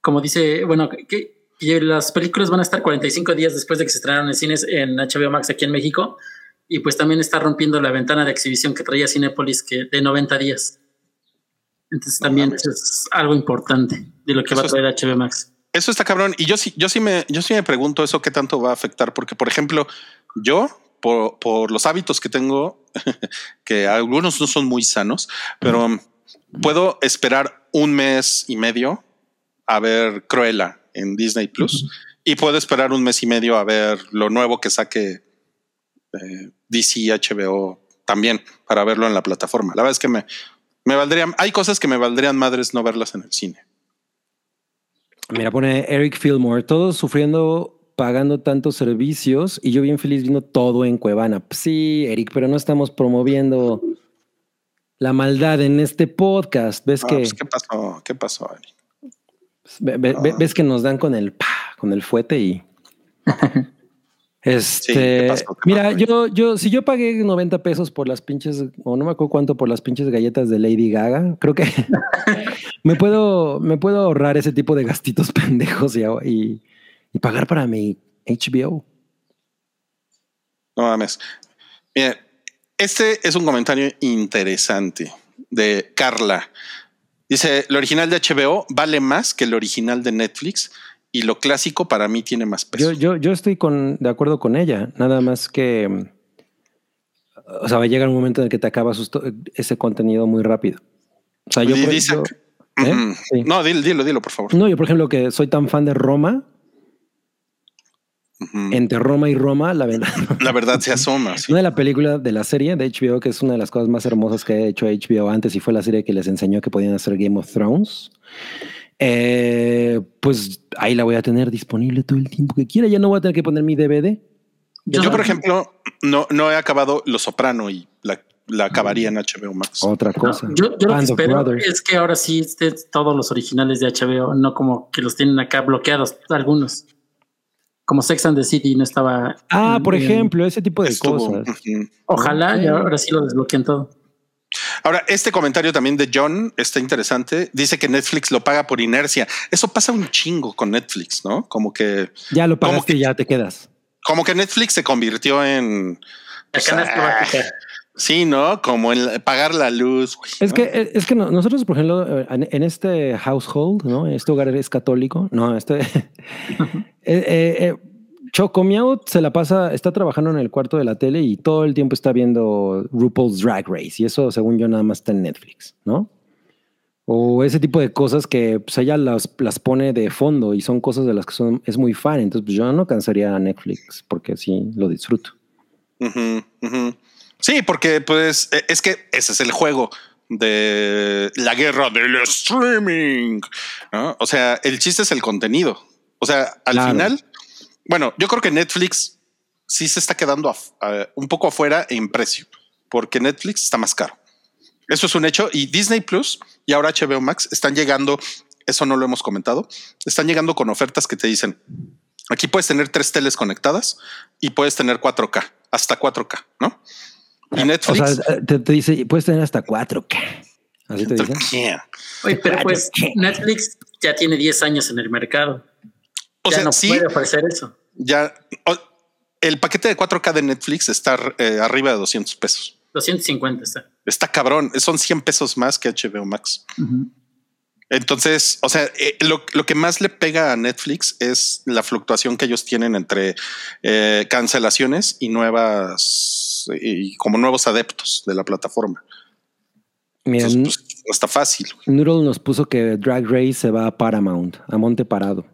como dice, bueno, que, que las películas van a estar 45 días después de que se estrenaron en cines en HBO Max aquí en México. Y pues también está rompiendo la ventana de exhibición que traía Cinépolis que de 90 días. Entonces No también es algo importante de lo que va a traer HBO Max. Eso está cabrón. Y yo sí, yo sí me, yo sí me pregunto eso qué tanto va a afectar, porque por ejemplo, yo por, por los hábitos que tengo, que algunos no son muy sanos, pero puedo esperar un mes y medio a ver Cruella en Disney Plus y puedo esperar un mes y medio a ver lo nuevo que saque eh, DC HBO también para verlo en la plataforma. La verdad es que me, me valdrían, hay cosas que me valdrían madres no verlas en el cine. Mira, pone Eric Fillmore, todos sufriendo, pagando tantos servicios y yo bien feliz viendo todo en Cuevana. Sí, Eric, pero no estamos promoviendo la maldad en este podcast. ¿Ves Ah, que pues, ¿Qué pasó? ¿Qué pasó? Ari? ve- ve- ve- Ah. ves que nos dan con el pa, con el fuete y este ¿qué pasó? ¿Qué mira, yo yo si yo pagué 90 pesos por las pinches o no me acuerdo cuánto por las pinches galletas de Lady Gaga, creo que me puedo me puedo ahorrar ese tipo de gastitos pendejos y, y, y pagar para mi HBO. No mames. Mira, este es un comentario interesante de Carla. Dice, lo original de HBO vale más que el original de Netflix y lo clásico para mí tiene más peso. Yo, yo, yo estoy con, de acuerdo con ella, nada más que, o sea, va a llegar un momento en el que te acabas justo ese contenido muy rápido. O sea, yo, por- ¿eh? Sí. No, dilo, dilo, dilo, por favor. no, yo por ejemplo que soy tan fan de Roma, entre Roma y Roma, la verdad, La verdad se asoma. sí. no de la película de la serie de HBO, que es una de las cosas más hermosas que ha hecho HBO antes y fue la serie que les enseñó que podían hacer Game of Thrones. Eh, pues ahí la voy a tener disponible todo el tiempo que quiera. Ya no voy a tener que poner mi DVD. Yo, por ejemplo, no, no he acabado Lo Soprano y la, la acabaría en HBO Max. Otra No, cosa. yo, yo lo que espero Brothers. es que ahora sí estén todos los originales de HBO, no como que los tienen acá bloqueados algunos. como Sex and the City no estaba. Ah, por en- ejemplo, ese tipo de Estuvo, cosas. Ojalá, y ahora sí lo desbloqueen todo. Ahora, este comentario también de John está interesante. Dice que Netflix lo paga por inercia. Eso pasa un chingo con Netflix, ¿no? Como que, Ya lo ¿Cómo pagaste que- y ya te quedas. como que Netflix se convirtió en. Pues, ah. Sí, ¿no? Como en pagar la luz. güey, Es ¿no? que, es que no- nosotros, por ejemplo, eh, en, en este household, ¿no? Este hogar es católico. No, este. eh, eh, eh, Choco Miau se la pasa, está trabajando en el cuarto de la tele y todo el tiempo está viendo RuPaul's Drag Race. Y eso, según yo, nada más está en Netflix, ¿no? O ese tipo de cosas que pues, ella las, las pone de fondo y son cosas de las que son, es muy fan. Entonces, pues, yo no cansaría a Netflix porque sí lo disfruto. Sí, porque pues eh, es que ese es el juego de la guerra del streaming. ¿no? O sea, el chiste es el contenido. O sea, al Claro. final, bueno, yo creo que Netflix sí se está quedando a- un poco afuera en precio, porque Netflix está más caro. Eso es un hecho. Y Disney Plus y ahora HBO Max están llegando, eso no lo hemos comentado, están llegando con ofertas que te dicen, aquí puedes tener tres teles conectadas y puedes tener 4K, hasta 4K, ¿no? Y O Netflix... sea, te, te dice, puedes tener hasta 4K. Así te dicen. Yeah. Oye, pero pues Netflix ya tiene 10 años en el mercado. O ya sea, no sí, puede ofrecer eso. ya o- el paquete de 4K de Netflix está eh, arriba de 200 pesos. 250 está. Está cabrón, son 100 pesos más que HBO Max. Entonces, o sea, eh, lo, lo que más le pega a Netflix es la fluctuación que ellos tienen entre eh, cancelaciones y nuevas y como nuevos adeptos de la plataforma. Mira, Entonces, pues, no está fácil. Noodle nos puso que Drag Race se va a Paramount, a Monte Parado.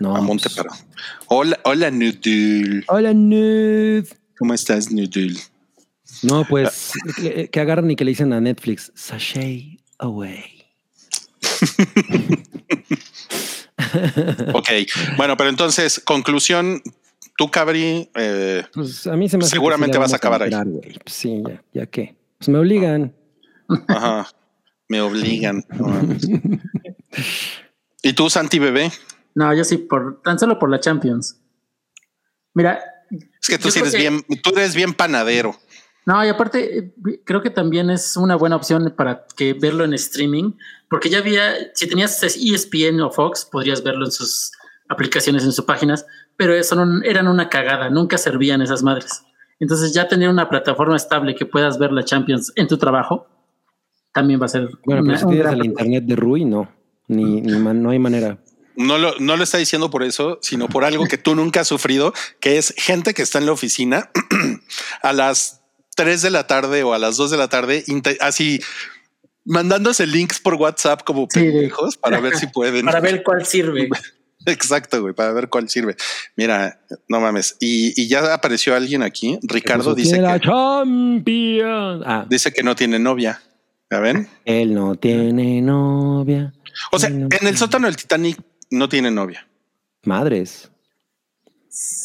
No, a Monte pues-. Hola, hola, Noodle. Hola, Nud. ¿Cómo estás, Noodle? No, pues que, que agarran y que le dicen a Netflix, sashay away. Ok, bueno, pero entonces, conclusión, tú, Cabri, eh, Pues a mí se me Seguramente vas a acabar ahí. entrar. Pues sí, ya, ya qué. Pues me obligan. ajá, me obligan. ¿Y tú, Santi Bebé? No, yo sí, por, tan solo por la Champions. Mira, Es que tú sí eres que- bien, tú eres bien panadero. no, y aparte, eh, creo que también es una buena opción para que verlo en streaming, porque ya había, si tenías ESPN o Fox, podrías verlo en sus aplicaciones, en sus páginas, pero eso no- eran una cagada, nunca servían esas madres. Entonces, ya tener una plataforma estable que puedas ver la Champions en tu trabajo, también va a ser. Bueno, una- pero si tienes gran el internet de Rui, no. Ni, ni man- no hay manera. No lo, no lo está diciendo por eso, sino por algo que tú nunca has sufrido, que es gente que está en la oficina a las 3 de la tarde o a las 2 de la tarde, así mandándose links por WhatsApp como Sí, pendejos para ver si pueden. Para ver cuál sirve. Exacto, güey, para ver cuál sirve. Mira, no mames. Y, y ya apareció alguien aquí. Ricardo dice tiene la que. Ah, dice que no tiene novia. ¿Ya ven? él no tiene novia. O sea, no en el tiene- sótano del Titanic no tiene novia. Madres.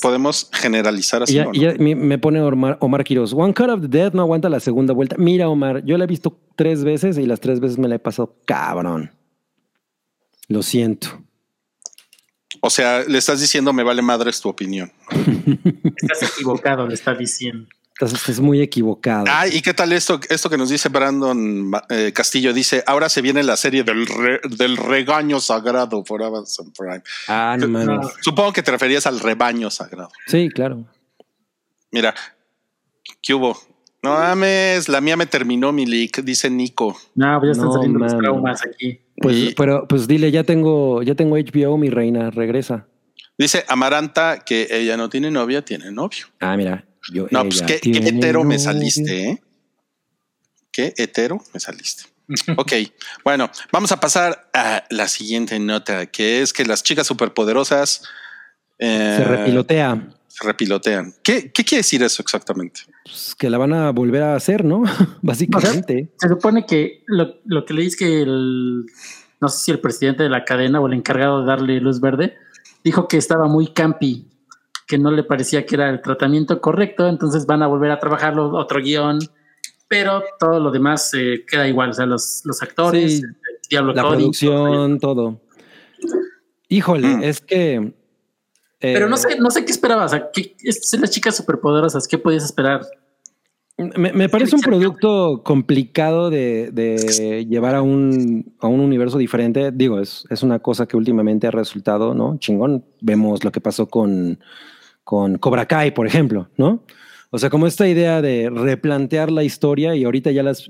Podemos generalizar así. Ya, ¿no? y ya me, pone Omar, Omar Quiroz. One Cut of the Dead no aguanta la segunda vuelta. Mira, Omar, yo la he visto tres veces y las tres veces me la he pasado cabrón. Lo siento. O sea, le estás diciendo me vale madres tu opinión. Estás equivocado, le está diciendo. Estás, estás muy equivocado. Ay, ¿y qué tal esto? Esto que nos dice Brandon eh, Castillo dice, ahora se viene la serie del, re- del regaño sagrado por Amazon Prime. Ah, no mames. Supongo que te referías al rebaño sagrado. Sí, claro. Mira, ¿qué hubo? No mames, la mía me terminó mi leak, dice Nico. No, pues ya están No, saliendo los traumas aquí. Pues, Y- pero pues dile, ya tengo, ya tengo HBO, mi reina, regresa. Dice Amaranta que ella no tiene novia, tiene novio. Ah, mira. Yo, No, pues qué, qué hetero me saliste, ¿eh? Qué hetero me saliste. Ok, bueno, vamos a pasar a la siguiente nota, que es que las chicas superpoderosas eh, Se repilotea. se repilotean. ¿Qué, ¿Qué quiere decir eso exactamente? Pues, que la van a volver a hacer, ¿no? Básicamente. Se supone que lo, lo que leí es que el, no sé si el presidente de la cadena o el encargado de darle luz verde, dijo que estaba muy campi, que no le parecía que era el tratamiento correcto, entonces van a volver a trabajarlo, otro guion, pero todo lo demás eh, queda igual, o sea, los, los actores, Sí, el Diablo la Cody, producción, todo. Híjole, Mm. es que Pero Eh, no sé, no sé qué esperabas. O sea, ¿qué, es las chicas superpoderosas, ¿qué podías esperar? Me, me parece un producto complicado de, de llevar a un, a un universo diferente. Digo, es, es una cosa que últimamente ha resultado, ¿no? Chingón. Vemos lo que pasó con, con Cobra Kai, por ejemplo, ¿no? O sea, como esta idea de replantear la historia y ahorita ya las...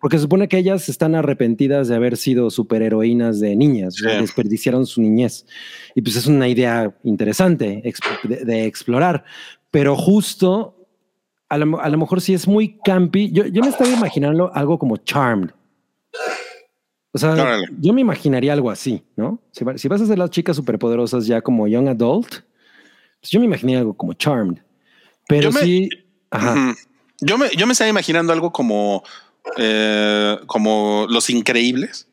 Porque se supone que ellas están arrepentidas de haber sido superheroínas de niñas, desperdiciaron su niñez. Y pues es una idea interesante de, de explorar. Pero justo, a lo, a lo mejor sí es muy campi. Yo, yo me estaba imaginando algo como Charmed. O sea, Órale. yo me imaginaría algo así, ¿no? Si, va- si vas a hacer las chicas superpoderosas ya como young adult, pues yo me imaginaría algo como Charmed. Pero Yo me- sí... Ajá. Yo me, yo me estaba imaginando algo como, eh, como Los Increíbles,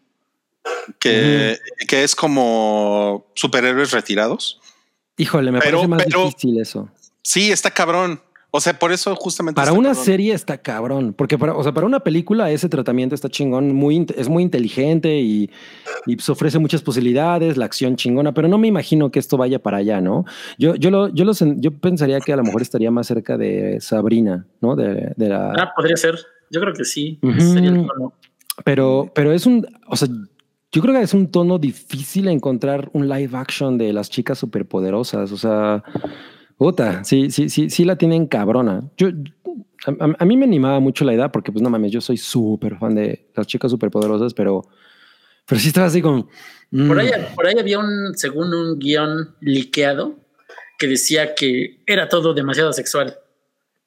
que, que es como superhéroes retirados. Híjole, me Pero- parece más pero- difícil eso. Sí, está cabrón. O sea, por eso justamente. Para una cabrón. serie está cabrón, porque para, o sea, para una película ese tratamiento está chingón, muy, es muy inteligente y, y pues ofrece muchas posibilidades, la acción chingona, pero no me imagino que esto vaya para allá, ¿no? Yo, yo, lo, yo, lo sen- yo pensaría que a lo mejor estaría más cerca de Sabrina, ¿no? De, de la, Ah, podría ser. Yo creo que sí. Sería el tono. pero, pero es un, o sea, yo creo que es un tono difícil encontrar un live action de las chicas superpoderosas, o sea, puta, sí, sí, sí, sí la tienen cabrona. Yo, a, mí me animaba mucho la idea porque, pues, no mames, yo soy súper fan de las chicas superpoderosas, pero, pero sí estaba así como... mm, Por ahí, por ahí había un, según un guion liqueado, que decía que era todo demasiado sexual.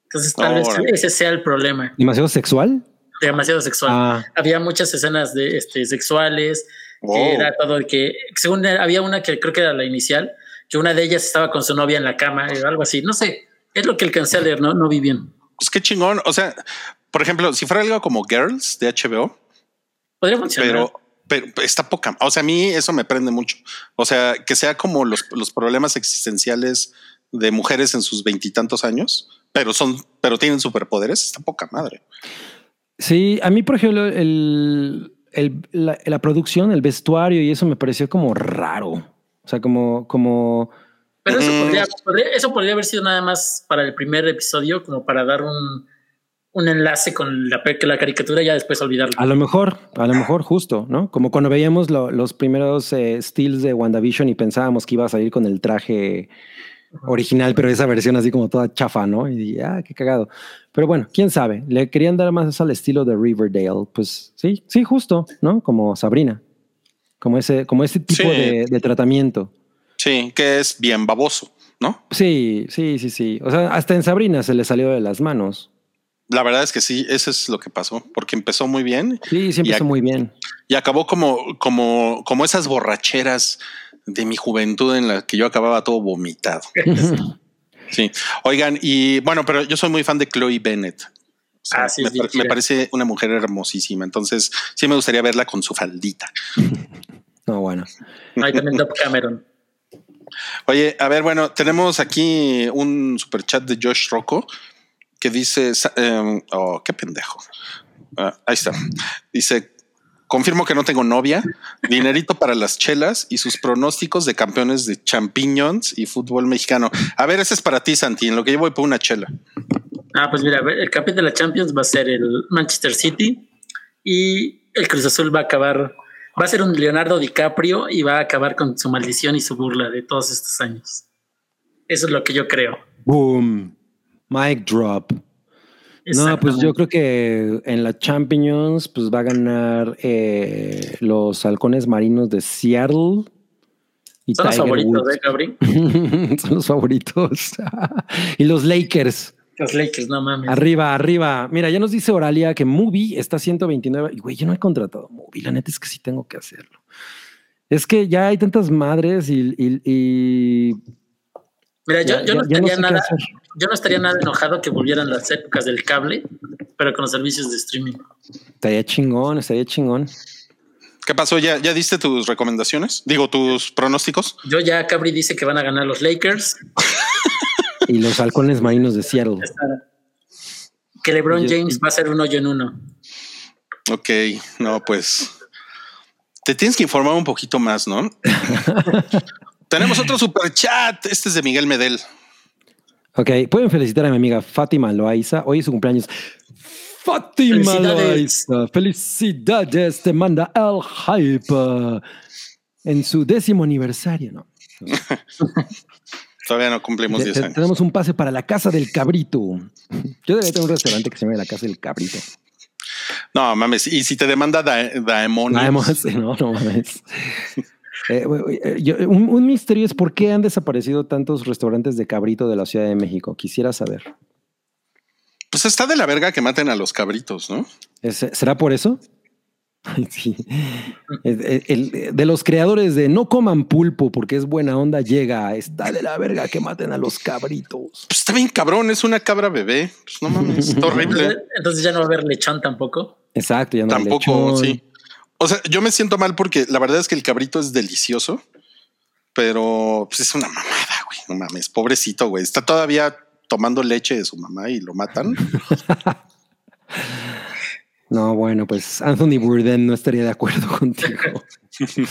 Entonces, tal vez ese sea el problema. ¿Demasiado sexual? Demasiado sexual. Ah, Había muchas escenas de este, sexuales, Wow. que era todo que, según había una que creo que era la inicial, que una de ellas estaba con su novia en la cama, o algo así. No sé, es lo que alcancé a leer, no, no vi bien. Pues qué chingón. O sea, por ejemplo, si fuera algo como Girls de HBO, Podría funcionar. pero, pero está poca. O sea, a mí eso me prende mucho. O sea, que sea como los, los problemas existenciales de mujeres en sus veintitantos años, pero son, pero tienen superpoderes. Está poca madre. sí, a mí, por ejemplo, el, el- la, la producción, el vestuario y eso me pareció como raro. O sea, como, como... Pero eso Mm. podría, eso podría haber sido nada más para el primer episodio, como para dar un, un enlace con la, la caricatura y ya después olvidarlo. A lo mejor, a lo mejor justo, ¿no? Como cuando veíamos lo- los primeros eh, stills de WandaVision y pensábamos que iba a salir con el traje original, pero esa versión así como toda chafa, ¿no? Y dije, ah, qué cagado. Pero bueno, quién sabe, le querían dar más al estilo de Riverdale, pues sí, sí, justo, ¿no? Como Sabrina, como ese, como ese tipo Sí. de, de tratamiento. Sí, que es bien baboso, ¿no? Sí, sí, sí, sí. O sea, hasta en Sabrina se le salió de las manos. La verdad es que sí, eso es lo que pasó, porque empezó muy bien Sí, sí empezó muy bien. y acabó como, como, como esas borracheras de mi juventud en la que yo acababa todo vomitado. Sí. Oigan, y bueno, pero yo soy muy fan de Chloe Bennett. O sea, Ah, sí, me, par- parece una mujer hermosísima. Entonces, sí me gustaría verla con su faldita. No, bueno. Hay también Dove Cameron. Oye, a ver, bueno, tenemos aquí un super chat de Josh Rocco que dice: em, Oh, qué pendejo. Ah, ahí está. Dice: Confirmo que no tengo novia, dinerito para las chelas y sus pronósticos de campeones de champiñones y fútbol mexicano. A ver, ese es para ti, Santi, en lo que yo voy por una chela. Ah, pues mira, el campeón de la Champions va a ser el Manchester City y el Cruz Azul va a acabar, va a ser un Leonardo DiCaprio y va a acabar con su maldición y su burla de todos estos años. Eso es lo que yo creo. Boom. Mic drop. No, pues yo creo que en la Champions pues va a ganar eh, los halcones marinos de Seattle y Son los favoritos, Woods. ¿eh, Gabri? Son los favoritos. y los Lakers. Los Lakers, no mames. Arriba, arriba. Mira, ya nos dice Oralia que Movie está a 129. Y güey, yo no he contratado Movie. La neta es que sí tengo que hacerlo. Es que ya hay tantas madres y, y- y Mira, yo, ya- yo no ya- ya no estaría sé qué nada, yo no estaría nada enojado que volvieran las épocas del cable, pero con los servicios de streaming. estaría chingón, estaría chingón. ¿Qué pasó? ¿Ya, ¿Ya diste tus recomendaciones? Digo, tus pronósticos. Yo ya Cabri dice que van a ganar los Lakers, Y los halcones marinos de Seattle. que LeBron Yo- James va a ser un hoyo en uno. Ok, no, pues te tienes que informar un poquito más, ¿no? Tenemos otro super chat. Este es de Miguel Medel. Ok, pueden felicitar a mi amiga Fátima Loaiza. Hoy es su cumpleaños. Fátima Felicidades. Loaiza, felicidades. Te manda el hype en su décimo aniversario, ¿no? Todavía no cumplimos Te- 10 te- años. tenemos un pase para la Casa del Cabrito. Yo debería tener un restaurante que se llame la Casa del Cabrito. No mames. Y si te demanda Da- Daemon. No, no mames. Eh, eh, yo- un, un misterio es por qué han desaparecido tantos restaurantes de cabrito de la Ciudad de México. Quisiera saber. Pues está de la verga que maten a los cabritos, ¿no? ¿Es- ¿Será por eso? Ay, sí. El- el- el- de los creadores de No coman pulpo porque es buena onda, llega. Está de la verga que maten a los cabritos. Pues está bien cabrón. Es una cabra bebé. Pues no mames. Está horrible. Entonces ya no va a haber lechón tampoco. Exacto, ya no hay Tampoco, lechón. sí. O sea, yo me siento mal porque la verdad es que el cabrito es delicioso, pero pues es una mamada, güey. No mames, pobrecito, güey. Está todavía tomando leche de su mamá y lo matan. No, bueno, pues Anthony Bourdain no estaría de acuerdo contigo. Se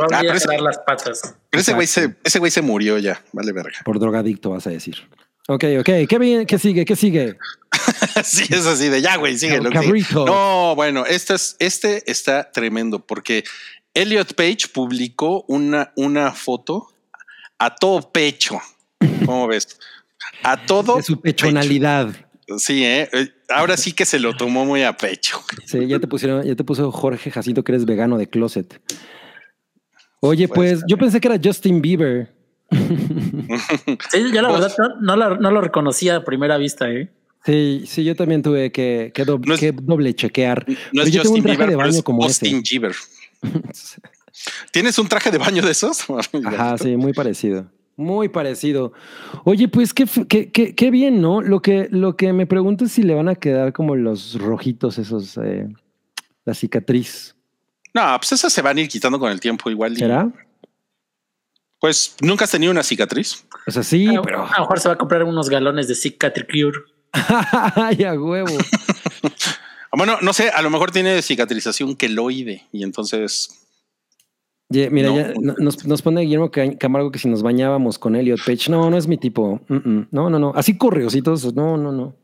va Ah, a ese- las patas. Pero ese güey se, ese güey se murió ya. Vale, verga. Por drogadicto, vas a decir. Ok, ok. ¿Qué, bien, ¿Qué sigue? ¿Qué sigue? sí, es así de ya, güey, síguelo. Cabrito. No, bueno, este, es, este está tremendo porque Elliot Page publicó una, una foto a todo pecho. ¿Cómo ves? A todo De su pecho. Sí, ¿eh? Eh, ahora sí que se lo tomó muy a pecho. Sí, ya te pusieron, ya te puso Jorge Jacinto que eres vegano de closet. Oye, pues yo pensé que era Justin Bieber. Sí, yo la verdad no, no la- no lo reconocía a primera vista, ¿eh? Sí, sí, yo también tuve que, que, dob- No es- que doble chequear. No es yo tengo Justin un traje Bieber, de baño es como Austin. Bieber. ¿Tienes un traje de baño de esos? Ajá, sí, muy parecido. Muy parecido. Oye, pues qué, qué, qué, qué bien, ¿no? Lo que, lo que me pregunto es si le van a quedar como los rojitos esos, eh, la cicatriz. No, pues esas se van a ir quitando con el tiempo igual. ¿Será? Pues nunca has tenido una cicatriz. O sea, sí, a, pero... a lo mejor se va a comprar unos galones de Cicatricure. Ay, a huevo. Bueno, no sé, a lo mejor tiene cicatrización queloide y entonces Mira, No. ya no- nos, nos pone Guillermo Ca- Camargo que si nos bañábamos con Elliot Page. No, no es mi tipo. Mm, mm. No, no, no. Así correositos. No, no, no.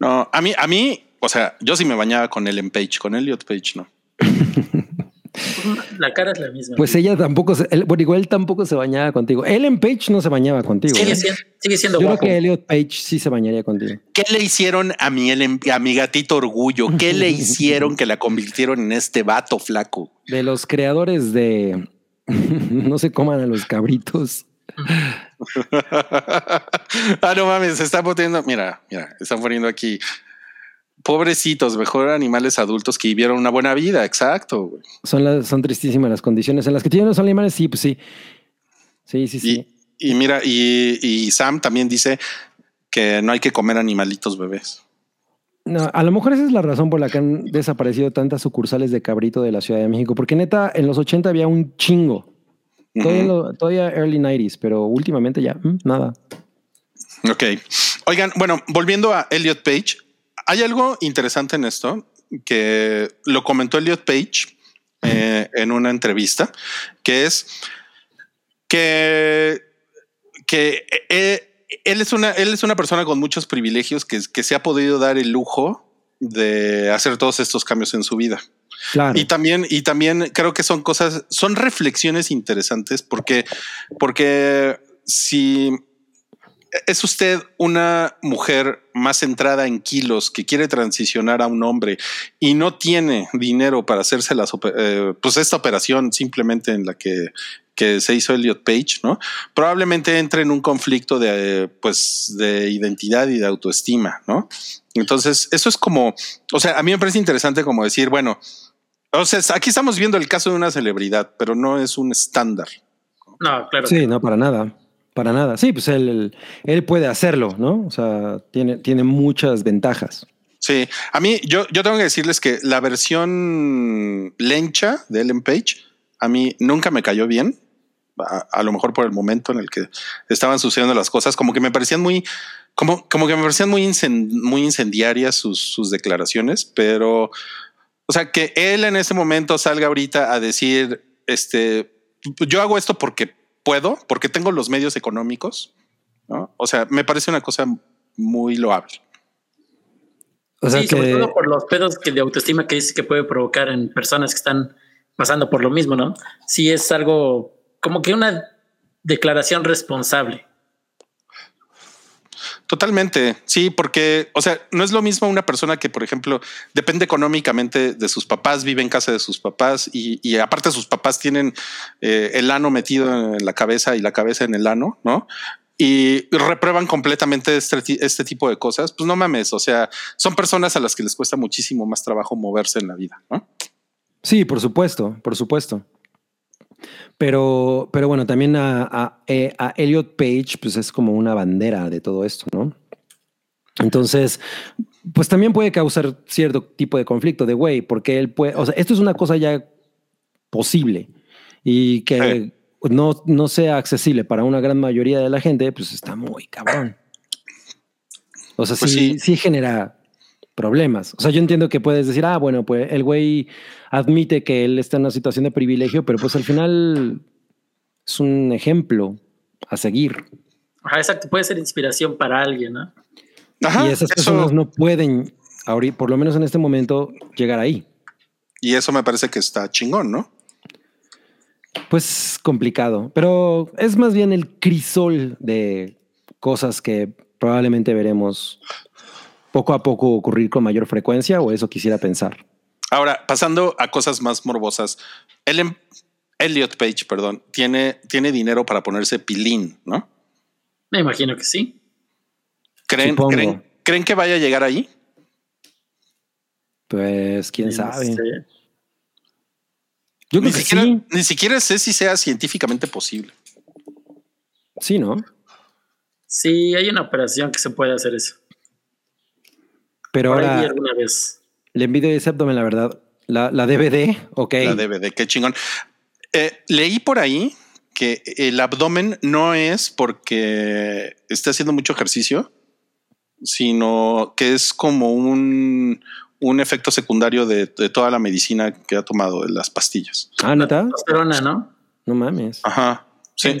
no, a mí, a mí, o sea, yo sí me bañaba con Ellen Page, con Elliot Page, no. La cara es la misma. Pues ella tampoco, se, él- bueno, igual él tampoco se bañaba contigo. Ellen Page no se bañaba contigo. sigue, ¿eh? siendo, sigue siendo Yo creo que Elliot Page sí se bañaría contigo. ¿Qué le hicieron a mi, Ellen- a mi gatito orgullo? ¿Qué le hicieron que la convirtieron en este vato flaco? De los creadores de No se coman a los cabritos. ah, no mames, se está poniendo. Mira, mira, están poniendo aquí. Pobrecitos, mejor animales adultos que vivieron una buena vida. Exacto. güey. Son, las, son tristísimas las condiciones en las que tienen los animales. Sí, pues sí. Sí, sí, sí. Y, y mira, y, y Sam también dice que no hay que comer animalitos bebés. No, a lo mejor esa es la razón por la que han desaparecido tantas sucursales de cabrito de la Ciudad de México, porque neta, en los 80 había un chingo. Lo- todavía early 90s, pero últimamente ya, mm, nada. Ok. Oigan, bueno, volviendo a Elliot Page, hay algo interesante en esto que lo comentó Elliot Page eh, en una entrevista, que es que, que eh, él, es una, él es una persona con muchos privilegios que, que se ha podido dar el lujo de hacer todos estos cambios en su vida. Claro. Y también, y también creo que son cosas, son reflexiones interesantes porque, porque si es usted una mujer más centrada en kilos que quiere transicionar a un hombre y no tiene dinero para hacerse las, eh, pues esta operación simplemente en la que, que se hizo Elliot Page, ¿no? Probablemente entre en un conflicto de, pues, de identidad y de autoestima, ¿no? Entonces, eso es como, o sea, a mí me parece interesante como decir, bueno, o sea, aquí estamos viendo el caso de una celebridad, pero no es un estándar. No, claro. Sí, no, para nada. Para nada. Sí, pues él, él, puede hacerlo, ¿no? O sea, tiene, tiene muchas ventajas. Sí, a mí, yo, yo tengo que decirles que la versión lencha de Ellen Page a mí nunca me cayó bien. A, lo mejor por el momento en el que estaban sucediendo las cosas, como que me parecían muy, como, como que me parecían muy, incen- muy incendiarias sus, sus declaraciones, pero, o sea, que él en ese momento salga ahorita a decir, este, yo hago esto porque puedo, porque tengo los medios económicos. ¿no? O sea, me parece una cosa muy loable. O sea sí, que sobre todo por los pedos que de autoestima que dice que puede provocar en personas que están pasando por lo mismo, ¿no? Sí es algo como que una declaración responsable. Totalmente, sí, porque, o sea, no es lo mismo una persona que, por ejemplo, depende económicamente de sus papás, vive en casa de sus papás y, y aparte sus papás tienen eh, el ano metido en la cabeza y la cabeza en el ano, ¿no? Y reprueban completamente este, este tipo de cosas, pues no mames, o sea, son personas a las que les cuesta muchísimo más trabajo moverse en la vida, ¿no? Sí, por supuesto, por supuesto. Pero, pero bueno, también a, a, eh, a Elliot Page, pues es como una bandera de todo esto, ¿no? Entonces, pues también puede causar cierto tipo de conflicto de güey, porque él puede, o sea, esto es una cosa ya posible y que no, no sea accesible para una gran mayoría de la gente, pues está muy cabrón. O sea, Pues sí, sí. sí genera problemas. O sea, yo entiendo que puedes decir, ah, bueno, pues el güey admite que él está en una situación de privilegio, pero pues al final es un ejemplo a seguir. Ajá, exacto. Puede ser inspiración para alguien, ¿no? Ajá, y esas eso- personas no pueden, ahorita, por lo menos en este momento, llegar ahí. y eso me parece que está chingón, ¿no? Pues complicado, pero es más bien el crisol de cosas que probablemente veremos poco a poco ocurrir con mayor frecuencia, o eso quisiera pensar. Ahora, pasando a cosas más morbosas, Ellen, Elliot Page, perdón, tiene, tiene dinero para ponerse pilín, ¿no? Me imagino que sí. ¿Creen. ¿creen, ¿Creen que vaya a llegar ahí? Pues quién sabe. Yo Ni creo que siquiera, sí, ni siquiera sé si sea científicamente posible. sí, ¿no? sí, hay una operación que se puede hacer eso. Pero Por ahora alguna vez. le envidio ese abdomen, la verdad. La, la DVD, ok. La DVD, qué chingón. Eh, leí por ahí que el abdomen no es porque esté haciendo mucho ejercicio, sino que es como un, un efecto secundario de, de toda la medicina que ha tomado de las pastillas. Ah, neta. Testosterona, ¿no? No mames. Ajá. Sí.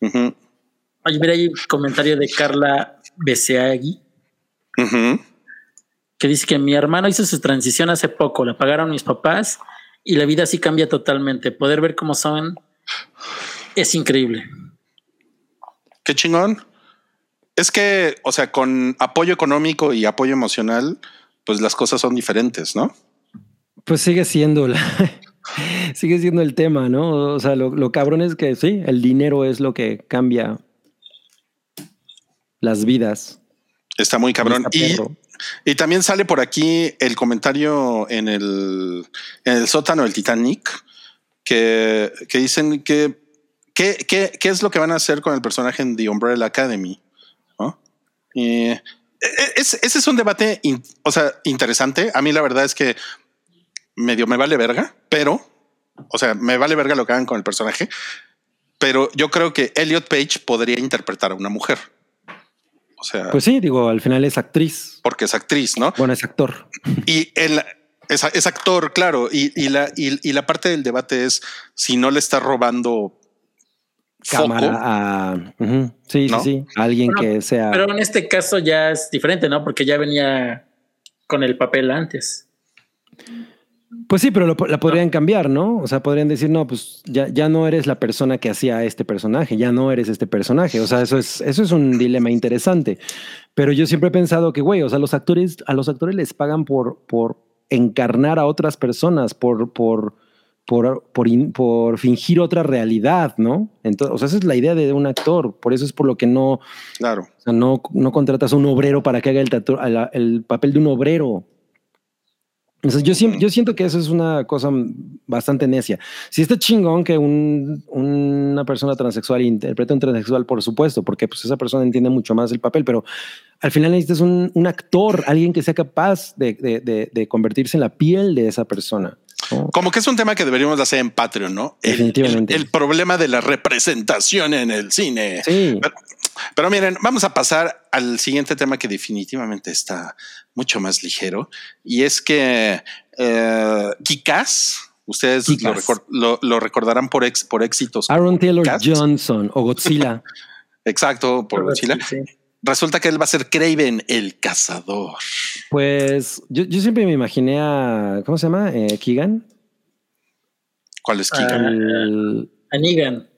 Oye, mira, hay un comentario de Carla Beseagui que dice que mi hermano hizo su transición hace poco, la pagaron mis papás y la vida sí cambia totalmente. Poder ver cómo son es increíble. Qué chingón. Es que, o sea, con apoyo económico y apoyo emocional, pues las cosas son diferentes, ¿no? Pues sigue siendo la, sigue siendo el tema, ¿no? O sea, lo, lo cabrón es que sí, el dinero es lo que cambia las vidas. Está muy cabrón. Y, también sale por aquí el comentario en el, en el sótano del Titanic que, que dicen que ¿qué, qué, qué es lo que van a hacer con el personaje en The Umbrella Academy? ¿No? Y, eh, es- ese es un debate, in- o sea, interesante. A mí la verdad es que medio me vale verga, pero, o sea, me vale verga lo que hagan con el personaje, pero yo creo que Elliot Page podría interpretar a una mujer. O sea, Pues sí, digo, al final es actriz. porque es actriz, ¿no? Bueno, es actor. Y el, es, es actor, claro. Y, y la, y, y la parte del debate es si no le está robando Cámara foco. a. Sí, ¿No? sí, sí. Alguien Bueno, que sea. Pero en este caso ya es diferente, ¿no? Porque ya venía con el papel antes. Pues sí, pero lo- la podrían cambiar, ¿no? O sea, podrían decir, no, pues ya, ya no eres la persona que hacía este personaje, ya no eres este personaje. O sea, eso es, eso es un dilema interesante. Pero yo siempre he pensado que, güey, o sea, los actores, a los actores les pagan por, por encarnar a otras personas, por, por, por, por, in- por fingir otra realidad, ¿no? Entonces, o sea, esa es la idea de un actor. Por eso es por lo que no, Claro. o sea, no, no contratas a un obrero para que haga el papel de un obrero. Sea, yo, yo siento que eso es una cosa bastante necia. Si está chingón que un- una persona transexual interprete a un transexual, por supuesto, porque pues esa persona entiende mucho más el papel, pero al final necesitas un, un actor, alguien que sea capaz de, de- de- de convertirse en la piel de esa persona. ¿no? Como que es un tema que deberíamos de hacer en Patreon, ¿no? El- Definitivamente. El, el problema de la representación en el cine. Sí, Pero, pero miren, vamos a pasar al siguiente tema que definitivamente está mucho más ligero y es que eh, Kikaz, Ustedes lo, Kick-Ass. recor- lo- lo recordarán por, ex- por éxitos. Aaron Taylor. Johnson o Godzilla. Exacto, por Godzilla. Sí. Resulta que él va a ser Craven, el cazador. Pues yo, yo siempre me imaginé a. ¿Cómo se llama? Eh, Keegan. ¿Cuál es Ah. Keegan? El- A Negan.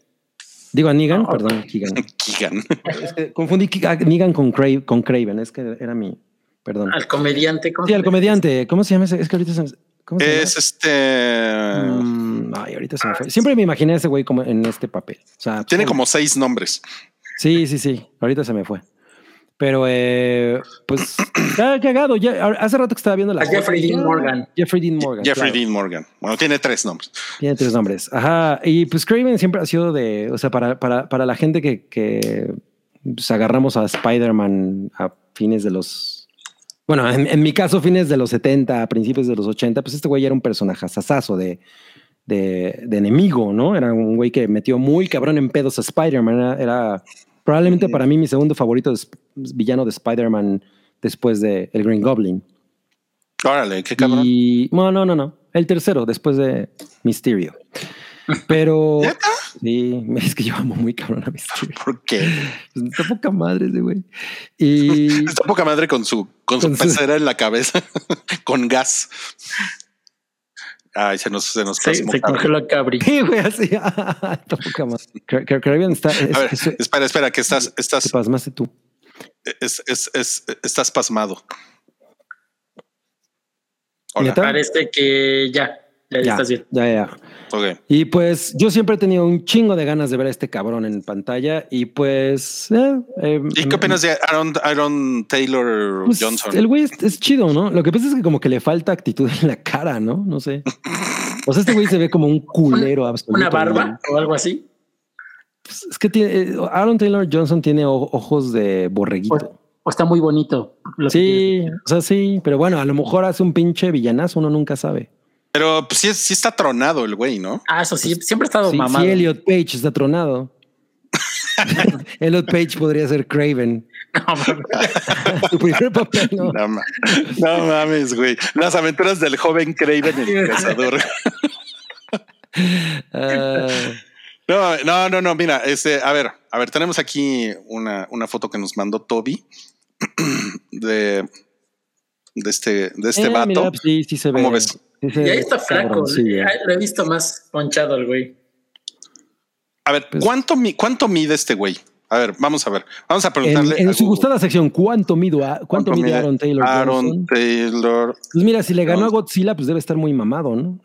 Digo a Negan, No. perdón, Keegan. Keegan. Es que confundí a Negan con, Cra- con Craven, es que era mi. Perdón. Al comediante. ¿cómo Sí, al comediante. ¿Cómo se llama ese? Es que ahorita se, ¿cómo se Es este. Mm, ay, ahorita se me fue. Siempre me imaginé a ese güey como en este papel. O sea, Tiene pues, como seis nombres. Sí, sí, sí. Ahorita se me fue. Pero, eh, pues, está cagado. Ya, hace rato que estaba viendo la. A Jeffrey Dean Morgan. Jeffrey Dean Morgan. Jeffrey claro. Dean Morgan. Bueno, tiene tres nombres. Tiene tres nombres. Ajá. Y pues Craven siempre ha sido de, o sea, para, para, para la gente que, que pues, agarramos a Spider-Man a fines de los, bueno, en, en mi caso, fines de los 70, a principios de los 80, pues este güey era un personaje sasazo de, de, de enemigo, ¿no? Era un güey que metió muy cabrón en pedos a Spider-Man. Era, era probablemente para mí mi segundo favorito de Sp- villano de Spider-Man después de el Green Goblin. Órale, qué cabrón. Y no, no, no, no. El tercero, después de Mysterio. Pero ¿Neta? sí, es que yo amo muy cabrón a Mysterio. ¿Por qué? Está poca madre ese güey. Y Está poca madre con su, con su Con su- pecera en la cabeza, con gas. Ay, se nos, se nos Se, pasó. se congeló a Cabri. sí, güey, así. Cra- Craven está. Es, A ver, es- espera, espera, que estás, te estás, pasmaste tú. es- es- es- estás pasmado. Hola. Parece que ya. Ya, ya Ya, estás bien. ya, ya. Ok. Y pues yo siempre he tenido un chingo de ganas de ver a este cabrón en pantalla. Y pues. eh, eh, ¿Y qué opinas de Aaron, Aaron Taylor Pues, Johnson? El güey es, es chido, ¿no? Lo que pasa es que como que le falta actitud en la cara, ¿no? No sé. O sea, este güey se ve como un culero absoluto. Una barba ¿no? o algo así. Pues, es que tiene, eh, Aaron Taylor Johnson tiene o- ojos de borreguito. O está muy bonito. lo Sí, o sea, sí, pero bueno, a lo mejor hace un pinche villanazo, uno nunca sabe. Pero pues, sí, sí está tronado el güey, ¿no? Ah, eso sí. Siempre ha estado Sí, mamado. sí, Elliot Page está tronado. Elliot Page podría ser Craven. No, mames. Su primer papel, ¿no? No, ma- no mames, güey. Las aventuras del joven Craven el cazador. Ah, No, no, no, no. Mira, este, a ver, a ver, tenemos aquí una, una foto que nos mandó Toby de, de este, de este eh, vato. mira, sí, sí se ve. ¿Cómo ves? Ya ve está flaco. Lo he visto más ponchado al güey. A ver, Pues- ¿cuánto, mi- ¿cuánto mide este güey? A ver, vamos a ver. Vamos a preguntarle. en a su gustada sección, ¿cuánto, mido a- cuánto, mide Aaron Taylor? Aaron Johnson? Taylor. Pues mira, si le ganó a. Godzilla, pues debe estar muy mamado, ¿no?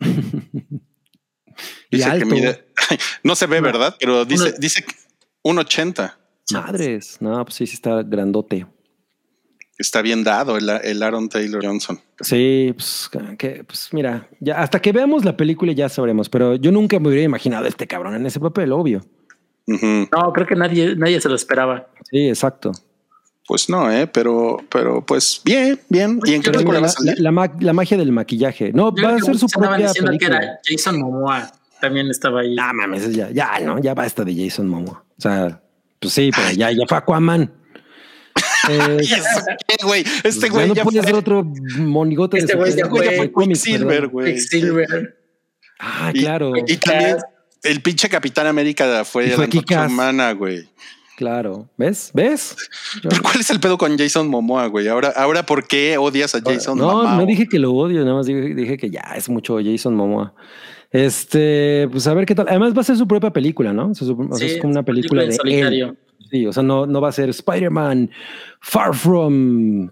y Dice que alto. mide. No se ve, ¿verdad? Pero dice, una- dice que 1.80. Madres. No, pues sí, sí está grandote. Está bien dado el, el Aaron Taylor Johnson. Sí, pues, que, pues mira, ya hasta que veamos la película ya sabremos, pero yo nunca me hubiera imaginado a este cabrón en ese papel, obvio. No, creo que nadie, nadie se lo esperaba. Sí, exacto. Pues no, eh, pero, pero pues bien, bien. ¿Y en qué película la, va a la- salir? la la magia del maquillaje. No, Yo va a ser su propia diciendo película. que era Jason Momoa. También estaba ahí. Ah, mames, ya, ya, no, ya basta de Jason Momoa. O sea, pues sí, pero ya, ya fue Aquaman. Eh, ¿Y eso qué, güey? Este ya güey no ya puede fue ser otro monigote Este de güey ya fue Quicksilver, güey. Quicksilver. Ah, claro, Y también el pinche Capitán América fue, fue la humana, güey. claro. ¿Ves? ¿Ves? Pero ¿cuál es el pedo con Jason Momoa, güey? Ahora, ahora ¿por qué odias a Jason no, Momoa? no dije que lo odio, nada más dije, dije que ya es mucho Jason Momoa. Este, pues a ver qué tal. Además va a ser su propia película, ¿no? O sea, Sí, es como una película, de solitario. él. Sí, o sea, no, no va a ser Spider-Man Far From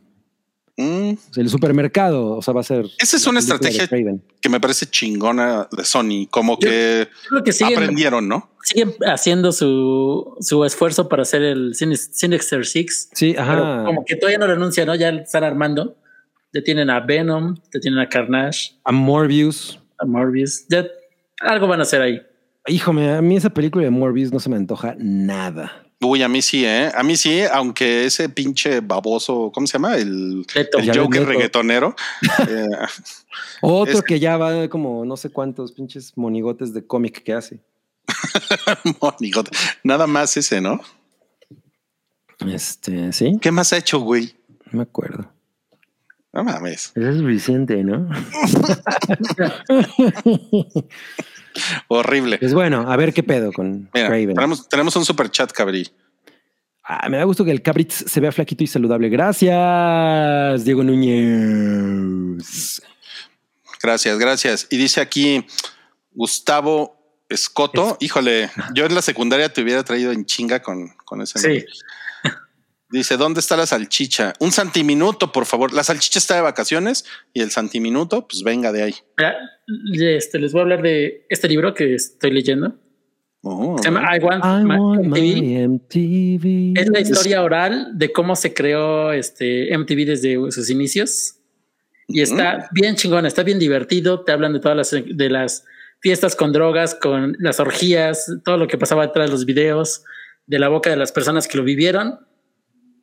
Mm, el supermercado. O sea, va a ser. Esa es una estrategia que me parece chingona de Sony, como que Creo que siguen, aprendieron, ¿no? siguen haciendo su, su esfuerzo para hacer el Sin- Sinister Six. Sí, Pero ajá. como que todavía no lo anuncian, ¿no? Ya están armando. Ya tienen a Venom, ya tienen a Carnage, A Morbius. a Morbius. Ya algo van a hacer ahí. Híjole, a mí esa película de Morbius no se me antoja nada. Uy, a mí sí, ¿eh? A mí sí, aunque ese pinche baboso, ¿cómo se llama? El, Leto. el Joker reggaetonero. eh, Otro Es- que ya va como no sé cuántos pinches monigotes de cómic que hace. monigote. Nada más ese, ¿no? Este, sí, ¿Qué más ha hecho, güey? no me acuerdo. No mames. Eso es suficiente, ¿no? Horrible. Pues bueno, a ver qué pedo con Mira, Craven. tenemos, tenemos un super chat, cabrí. Ah, me da gusto que el Cabritz se vea flaquito y saludable. Gracias, Diego Núñez. Gracias, gracias. Y dice aquí Gustavo Escoto. Híjole, yo en la secundaria te hubiera traído en chinga con, con ese. Sí. nombre. Dice, ¿dónde está la salchicha? Un santiminuto, por favor. La salchicha está de vacaciones y el santiminuto, pues venga de ahí. Este, les voy a hablar de este libro que estoy leyendo. Oh, Se llama I Want, I My want MTV. my MTV. Es la historia oral de cómo se creó este MTV desde sus inicios. Y está bien chingón, está bien divertido. Te hablan de todas las, de las fiestas con drogas, con las orgías, todo lo que pasaba detrás de los videos, de la boca de las personas que lo vivieron.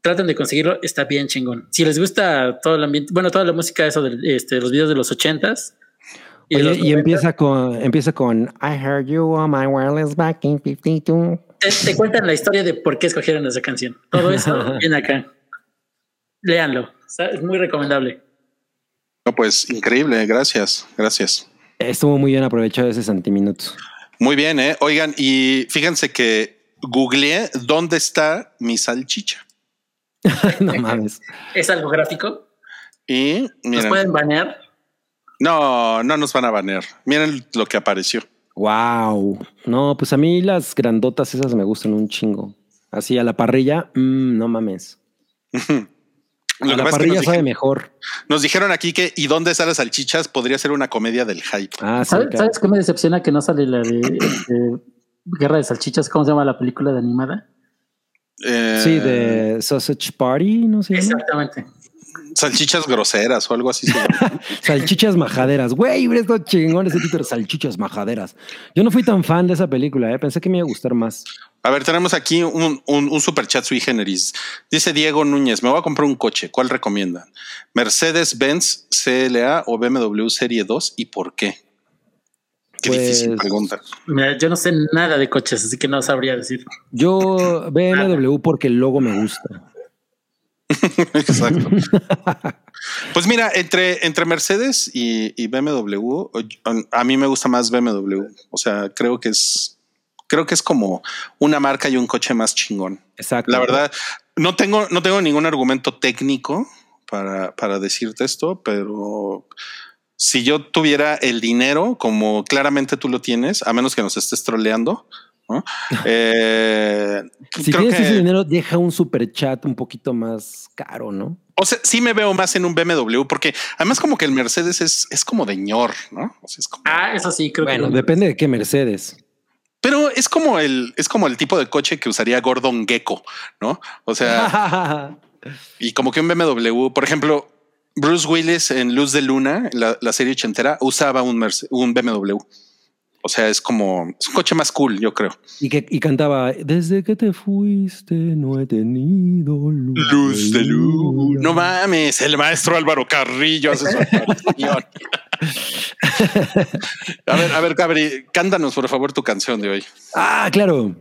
Traten de conseguirlo, está bien chingón. Si les gusta todo el ambiente, bueno, toda la música, eso de este, los videos de los ochentas. de Oye, los y 90, empieza con, empieza con I heard you on my wireless back in 52. te, te cuentan la historia de por qué escogieron esa canción. Todo eso viene acá. Léanlo, o sea, es muy recomendable. No, pues increíble. Gracias, gracias. Estuvo muy bien aprovechado ese santiminuto. Muy bien, ¿eh? Oigan, y fíjense que googleé dónde está mi salchicha. no mames. Es algo gráfico. Y Nos pueden banear. no, no nos van a banear. Miren lo que apareció. Wow. No, pues a mí las grandotas esas me gustan un chingo. Así a la parrilla, mm, no mames. Lo A que la pasa es que parrilla sabe mejor. nos dijeron aquí que ¿y dónde están las salchichas? Podría ser una comedia del hype. Ah, sí, ¿Sabes, claro. ¿Sabes qué me decepciona que no sale la de este, Guerra de Salchichas? ¿Cómo se llama la película de animada? Eh, Sí, de Sausage Party, no sé. Exactamente. salchichas groseras o algo así. Salchichas majaderas. Güey, estado chingón ese título, Salchichas majaderas. Yo no fui tan fan de esa película, ¿eh? pensé que me iba a gustar más. A ver, tenemos aquí un, un, un super chat sui generis. Dice Diego Núñez, me voy a comprar un coche. ¿Cuál recomiendan? Mercedes-Benz CLA o BMW Serie 2 y por qué? Qué Pues- difícil pregunta. Mira, yo no sé nada de coches, así que no sabría decir. Yo BMW porque el logo me gusta. Exacto. Pues mira, entre, entre Mercedes y, y BMW, a mí me gusta más BMW. O sea, creo que es, creo que es como una marca y un coche más chingón. Exacto. La verdad, no tengo, no tengo ningún argumento técnico para, para decirte esto, pero si yo tuviera el dinero, como claramente tú lo tienes, a menos que nos estés troleando, ¿no? Eh, Si creo tienes que- ese dinero, deja un super chat un poquito más caro, ¿no? o sea, sí me veo más en un BMW, porque además como que el Mercedes es, es como de ñor, ¿no? O sea, es como- Ah, eso sí, creo Bueno, que. depende de qué Mercedes. pero es como el, es como el tipo de coche que usaría Gordon Gecko, ¿no? O sea, Y como que un BMW, por ejemplo, Bruce Willis en Luz de Luna, la, la serie ochentera, usaba un, Merce- un BMW. O sea, es como es un coche más cool, yo creo. y que y cantaba Desde que te fuiste no he tenido luz, de luna". No mames, el maestro Álvaro Carrillo hace su. A ver, a ver, Cabri, cántanos por favor tu canción de hoy. Ah, claro.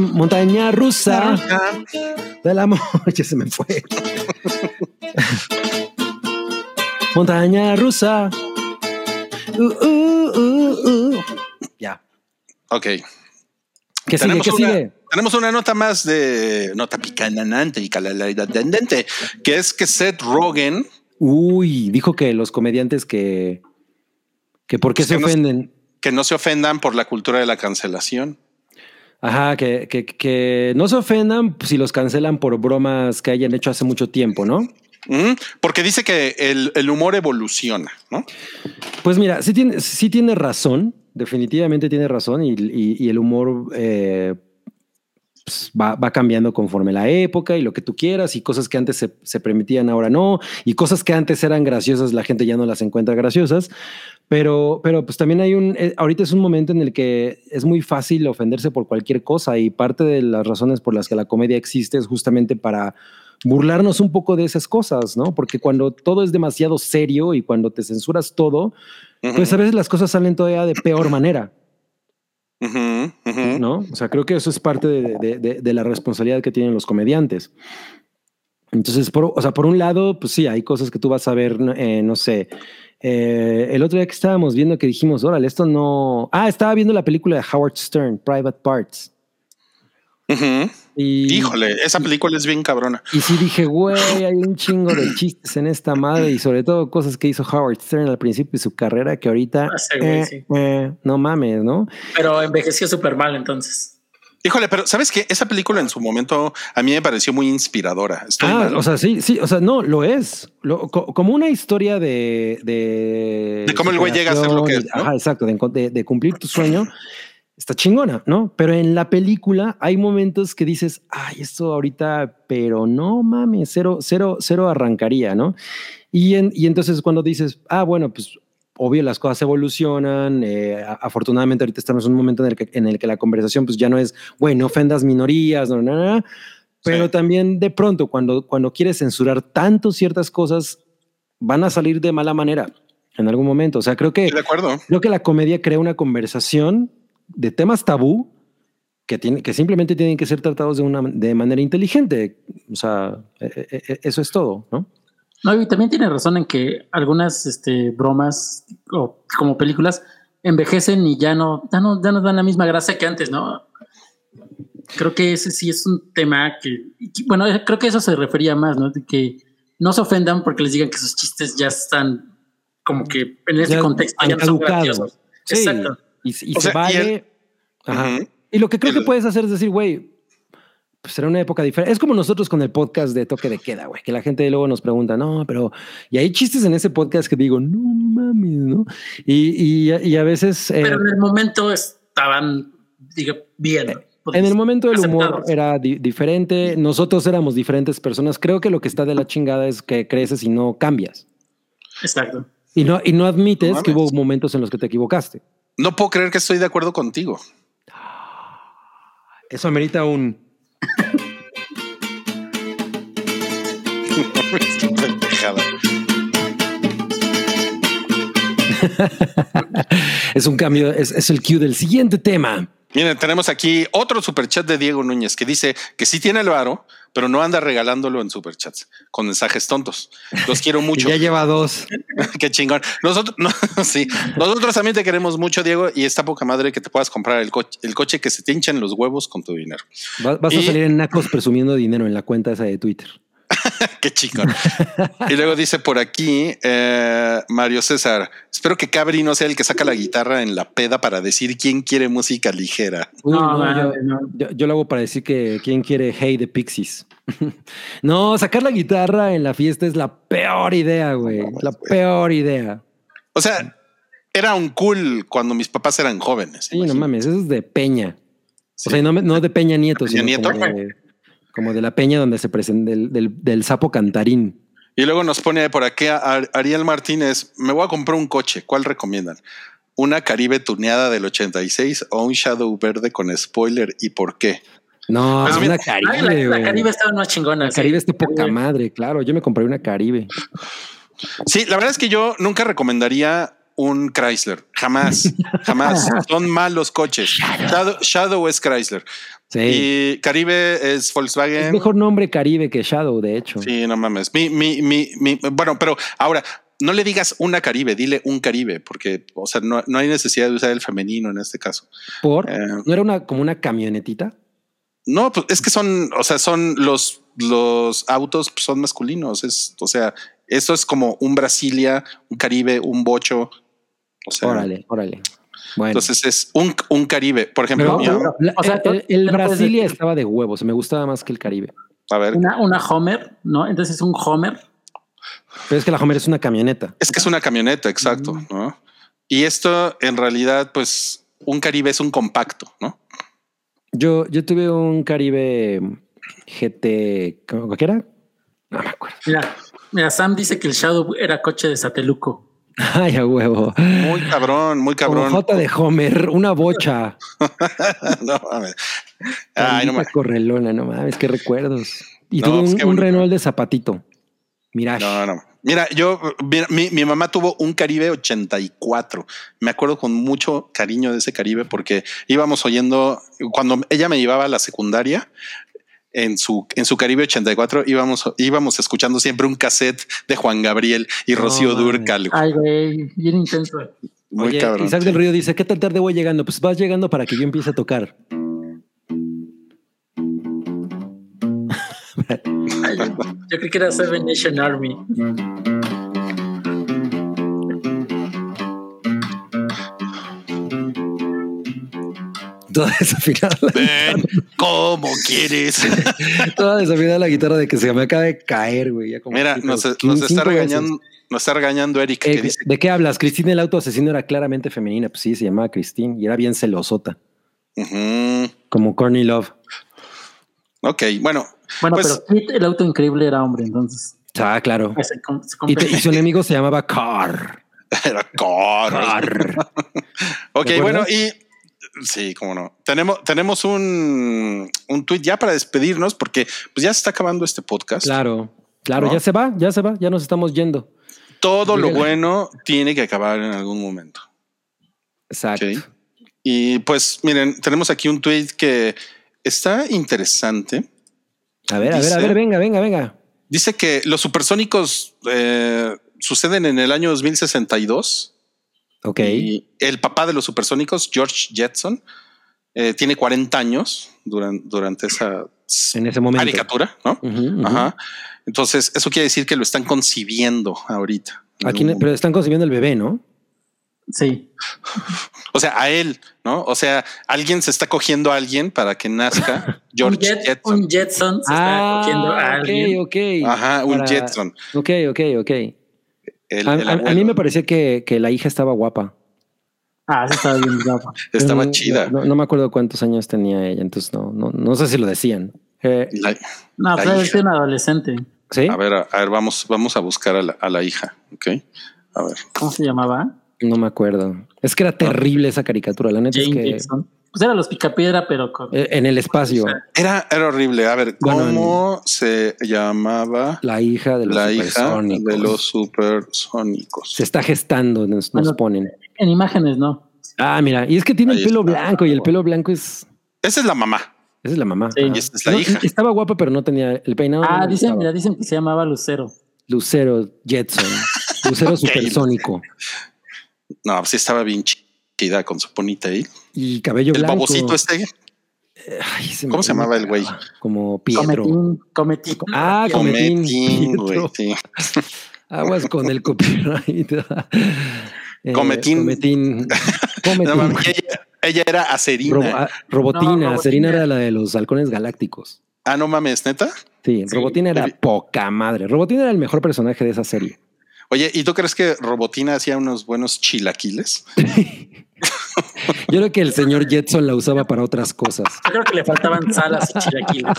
La montaña rusa del amor. Ya se me fue. montaña rusa. Uh, uh, uh. Ya. Ok. ¿Qué sigue? ¿Qué una, sigue? tenemos una nota más de nota picanante y calalaidatendente, que es que Seth Rogen Uy, dijo que los comediantes que. que por qué se que no- ofenden. que no se ofendan por la cultura de la cancelación. Ajá, que, que, que no se ofendan si los cancelan por bromas que hayan hecho hace mucho tiempo, ¿no? Mm, Porque dice que el, el humor evoluciona, ¿no? Pues mira, sí tiene, sí tiene razón, definitivamente tiene razón y, y- y el humor eh, pues, va, va cambiando conforme la época y lo que tú quieras y cosas que antes se, se permitían ahora no y cosas que antes eran graciosas la gente ya no las encuentra graciosas, pero, pero pues también hay un, eh, ahorita es un momento en el que es muy fácil ofenderse por cualquier cosa y parte de las razones por las que la comedia existe es justamente para burlarnos un poco de esas cosas, ¿no? Porque cuando todo es demasiado serio y cuando te censuras todo, pues a veces las cosas salen todavía de peor manera. ¿no? O sea, creo que eso es parte de, de- de- de la responsabilidad que tienen los comediantes. Entonces, por, o sea, por un lado, pues sí, hay cosas que tú vas a ver, eh, no sé. Eh, el otro día que estábamos viendo que dijimos, órale, esto no. Ah, estaba viendo la película de Howard Stern, Private Parts. Y, Híjole, esa película es bien cabrona. Y sí dije, güey, hay un chingo de chistes en esta madre y sobre todo cosas que hizo Howard Stern al principio de su carrera que ahorita Ah, sí, güey, eh, sí. eh, no mames, ¿no? Pero envejeció súper mal entonces. Híjole, pero ¿sabes qué? Esa película en su momento a mí me pareció muy inspiradora. Estoy Ah, mal. o sea, sí, sí, o sea, no, lo es. Lo- co- como una historia de... De, De cómo el güey llega a ser lo que es, ¿no? Ajá, exacto, de, de- de cumplir tu sueño. Está chingona, ¿no? Pero en la película hay momentos que dices, ay, esto ahorita, pero no mames, cero, cero, cero arrancaría, ¿no? Y, en- y entonces cuando dices, ah, bueno, pues obvio las cosas evolucionan, eh, afortunadamente ahorita estamos en un momento en el, que, en el que la conversación pues ya no es, güey, no ofendas minorías, no, no, no, pero Sí. también de pronto cuando, cuando quieres censurar tanto ciertas cosas, van a salir de mala manera en algún momento. O sea, creo que, Estoy de acuerdo. creo que la comedia crea una conversación de temas tabú que, tiene, que simplemente tienen que ser tratados de, una, de manera inteligente. O sea, eh, eh, eso es todo, ¿no? No, y también tiene razón en que algunas este, bromas o como películas envejecen y ya no, ya no, ya no dan la misma gracia que antes, ¿no? Creo que ese sí es un tema que, bueno, creo que eso se refería más, ¿no? De que no se ofendan porque les digan que sus chistes ya están como que en ese Ya contexto ya no son graciosos. Sí, Exacto. Y, se sea, y vale. el- Ajá. Ujú. Y lo que creo que puedes hacer es decir, güey, pues será una época diferente. Es como nosotros con el podcast de toque de queda, güey, que la gente luego nos pregunta, no, pero y hay chistes en ese podcast que digo, no mames, ¿no? Y, y, y a veces eh, Pero en el momento estaban, digo, bien. en el momento el humor era di- diferente. Nosotros éramos diferentes personas. Creo que lo que está de la chingada es que creces y no cambias Exacto. y no, y no admites No que hubo momentos en los que te equivocaste. No puedo creer que estoy de acuerdo contigo. Eso amerita un. Qué pendejada. Es un cambio, es, es el cue del siguiente tema. Miren, tenemos aquí otro superchat de Diego Núñez que dice que sí tiene el varo, pero no anda regalándolo en superchats con mensajes tontos. Los quiero mucho. ya lleva dos. Qué chingón. Nosotros, no, sí, nosotros también te queremos mucho, Diego, y está poca madre que te puedas comprar el coche, el coche que se te hinchan los huevos con tu dinero. Va- Vas a salir en Nacos presumiendo dinero en la cuenta esa de Twitter. Qué chingón. y luego dice por aquí eh, Mario César, espero que Cabri no sea el que saca la guitarra en la peda para decir quién quiere música ligera. No, yo, no. yo- yo lo hago para decir que quién quiere Hey de Pixies. no, sacar la guitarra en la fiesta es la peor idea, güey. La peor idea. O sea, era un cool cuando mis papás eran jóvenes. Sí, no mames, eso es de Peña. Sí. O sea, no, de Peña Nieto, ¿Peña sino Nieto? Como, de, como de la Peña donde se presenta del, del, del sapo cantarín. Y luego nos pone por aquí a Ar- Ariel Martínez, me voy a comprar un coche, ¿cuál recomiendan? ¿Una Caribe tuneada del 86 o un Shadow verde con spoiler y por qué? No, Pues una Ay, Caribe, la. Caribe estaba más chingona. La sí. Caribe es de poca Caribe. madre, claro. Yo me compré una Caribe. Sí, la verdad es que yo nunca recomendaría un Chrysler, jamás, jamás. Son malos coches. Shadow, Shadow es Chrysler Sí. y Caribe es Volkswagen. es mejor nombre Caribe que Shadow, de hecho. Sí, no mames. Mi, mi, mi, mi- bueno, pero ahora no le digas una Caribe, dile un Caribe, porque, o sea, no, no hay necesidad de usar el femenino en este caso. Por Eh, no era una como una camionetita. No, pues es que son, o sea, son los, los autos son masculinos. Es, o sea, eso es como un Brasilia, un Caribe, un Bocho. O sea, Órale, órale. Bueno. entonces es un, un Caribe. Por ejemplo, Pero, mi- pero la- o sea, el, el no puedes Brasilia estaba de huevos. Me gustaba más que el Caribe. a ver, Una, una Homer, ¿no? Entonces es un Homer. Pero es que la Homer es una camioneta. es que es una camioneta, exacto, ¿no? Y esto en realidad, pues, un Caribe es un compacto, ¿no? Yo, yo tuve un Caribe GT. ¿Cómo qué era? No me acuerdo. Mira, mira, Sam dice que el Shadow era coche de Sateluco. Ay, a huevo. Muy cabrón, muy cabrón. J de Homer, una bocha. no mames. Ay, no mames. correlona, no mames, qué recuerdos. Y No, tuve pues un, bonito. Renault de zapatito. Mirage. No, no. Mira, yo, mira, mi, mi mamá tuvo un Caribe 84. Me acuerdo con mucho cariño de ese Caribe porque íbamos oyendo, cuando ella me llevaba a la secundaria, en su, en su Caribe 84 íbamos, íbamos escuchando siempre un cassette de Juan Gabriel y Rocío mames. Durcal. Ay, güey, bien intenso. Muy Oye, cabrón. Isaac del Río dice, ¿qué tan tarde voy llegando? Pues vas llegando para que yo empiece a tocar. Ay, yo, yo creí que era Seven Nation Army. Toda desafinada, la- Ven, ¿cómo quieres? toda desafinada la guitarra de que se me acaba de caer, güey. ya como Mira, nos, está veces. regañando, nos está regañando Eric, Eh, que dice ¿De qué hablas? Cristina el auto asesino era claramente femenina. Pues sí, se llamaba Christine y era bien celosota, como Courtney Love. Ok, bueno, Bueno, Pues- pero el auto increíble era hombre, entonces. Ah, claro. Se, com- se Y, te- y compensa. su enemigo se llamaba Carr. era. Carr. Ok, bueno, y sí, cómo no. Tenemos, tenemos un, un tweet ya para despedirnos porque pues ya se está acabando este podcast. Claro, claro, ¿No? ya se va, ya se va, ya nos estamos yendo. Todo lo bueno tiene que acabar en algún momento. Exacto. Y pues miren, tenemos aquí un tweet que está interesante. A ver, a ver, a Dice- ver, venga, venga, venga. Dice que los supersónicos eh, suceden en el año 2062 Ok. y el papá de los supersónicos, George Jetson, eh, tiene 40 años durante, durante esa En ese momento. caricatura, ¿no? Ujú. Ajá. Entonces, eso quiere decir que lo están concibiendo ahorita. Aquí, pero están concibiendo el bebé, ¿no? Sí. O sea, a él, ¿no? O sea, alguien se está cogiendo a alguien para que nazca George un, jet- Jetson. un Jetson se está cogiendo a alguien. Ah, ok, ok. Ajá, un Para- Jetson. Ok, ok, ok. El, A, el a- a abuelo. mí me parecía que, que la hija estaba guapa. Ah, sí estaba bien guapo. Estaba no- chida. No, no me acuerdo cuántos años tenía ella, entonces no, no, no sé si lo decían. Eh, La- No, La pero es un adolescente. ¿Sí? a ver, a, a ver, vamos, vamos a buscar a la, a la hija. Ok. A ver. ¿Cómo se llamaba? No me acuerdo. Es que era terrible esa caricatura, la neta es que. Pues era los picapiedra, pero con. eh, en el espacio, Era, era horrible. A ver, Bueno, ¿cómo se llamaba la hija de los la hija de los supersónicos? Se está gestando, nos, ponen. En imágenes, no. Ah, mira, y es que tiene Ahí el pelo está. blanco y el pelo blanco es... Esa es la mamá. Esa es la mamá. Sí. Y esta es la No, hija. Estaba guapa, pero no tenía el peinado. Ah, dicen, mira, dicen que se llamaba Lucero. Lucero Jetson. Lucero supersónico. No, sí estaba bien chida con su bonita ahí. Y cabello El blanco. babocito este. Ay, se ¿Cómo se llamaba el güey? Como Pietro. Cometín, cometín. Ah, Cometín. Cometín, güey. Pietro. sí. Aguas con el copyright. Eh, Cometín. Cometín. Cometín. No mames, ella, ella era acerina. Robo- ah, Robotina. No, Robotina. Serina era la de los halcones galácticos. ah, no mames, neta. Sí, Sí, Robotina era poca madre. Robotina era el mejor personaje de esa serie. Oye, ¿y tú crees que Robotina hacía unos buenos chilaquiles? Yo creo que el señor Jetson la usaba para otras cosas. Yo creo que le faltaban salas y chilaquiles.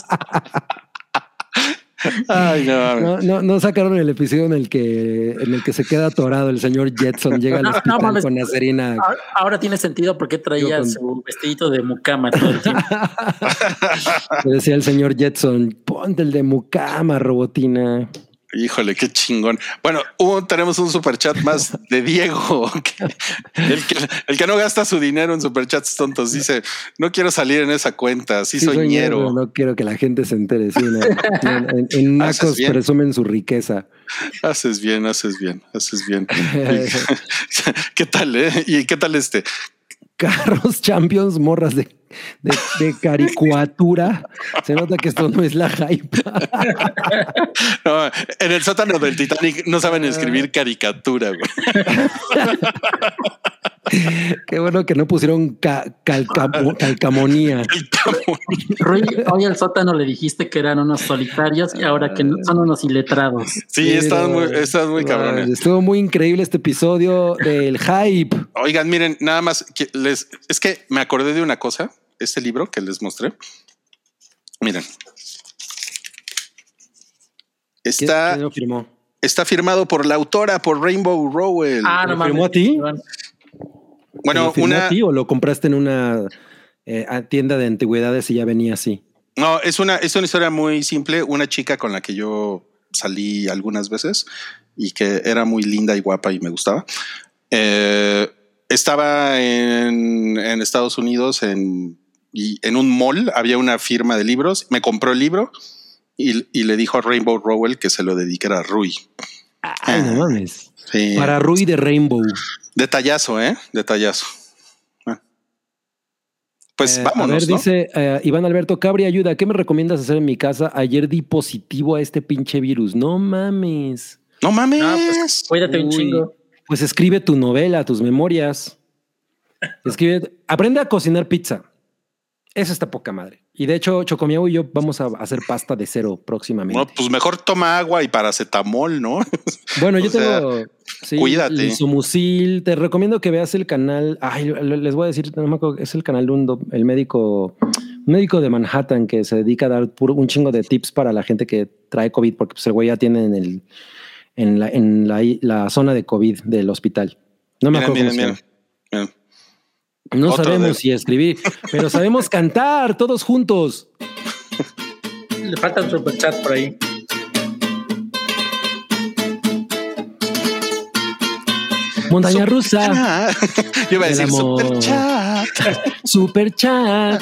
Ay, no. No, no, no sacaron el episodio en el que en el que se queda atorado el señor Jetson, llega al hospital mames. con la serina. Ahora, ahora tiene sentido porque traía con- su vestidito de mucama todo el tiempo. Le decía el señor Jetson, ponte el de Mukama, Robotina. Híjole, qué chingón. Bueno, tenemos un superchat más de Diego. que- el, que, el que no gasta su dinero en superchats tontos dice: No quiero salir en esa cuenta. Sí, Sí, soy ñero. ñero, No quiero que la gente se entere. Sí, no. En, en- Nacos presumen su riqueza. Haces bien, haces bien, haces bien. ¿Qué tal, eh? ¿Y qué tal este? Carros Champions, morras de, de, de caricatura. Se nota que esto no es la hype. No, en el sótano del Titanic no saben escribir caricatura, güey. Qué bueno que no pusieron ca- calcamo- calcamonía. Rui, hoy al sótano le dijiste que eran unos solitarios y ahora que son unos iletrados. Sí, están muy, cabrones. Estuvo muy increíble este episodio del hype. Oigan, miren, nada más que les es que me acordé de una cosa, este libro que les mostré. Miren. ¿Quién- Está, quién lo firmó? está firmado por la autora, por Rainbow Rowell. Ah, ¿Lo no firmó mames. a ti? Bueno, ¿Te lo firmó una. ti o lo compraste en una eh, tienda de antigüedades y ya venía así? No, es una, es una historia muy simple. Una chica con la que yo salí algunas veces y que era muy linda y guapa y me gustaba. Eh, estaba en, en Estados Unidos en, y en un mall, había una firma de libros, me compró el libro y, y le dijo a Rainbow Rowell que se lo dedicara a Rui. Ay, no mames. Sí. Para Rui de Rainbow. Detallazo, ¿eh? Detallazo. Ah. Pues Eh, vámonos, a ver, ¿no? dice eh, Iván Alberto Cabri, ayuda. ¿Qué me recomiendas hacer en mi casa? Ayer di positivo a este pinche virus. No mames. No mames. No, pues, cuídate un chingo. Pues escribe tu novela, tus memorias. Escribe, aprende a cocinar pizza. Eso está poca madre. Y de hecho, Chocomiao y yo vamos a hacer pasta de cero próximamente. No, pues mejor toma agua y paracetamol, ¿no? Bueno, yo sea, tengo. Sí, cuídate. Lisomucil. Te recomiendo que veas el canal. Ay, les voy a decir, no me acuerdo, es el canal de un, do- el médico, un médico de Manhattan que se dedica a dar puro- un chingo de tips para la gente que trae COVID, porque pues, el güey ya tiene en, el, en, la, en la, la zona de COVID del hospital. No me Miren, acuerdo. miren, miren. No Otro sabemos de- si escribir, pero sabemos cantar todos juntos. Le falta un super chat por ahí. Montaña rusa, yo iba a decir amor. super chat. super chat.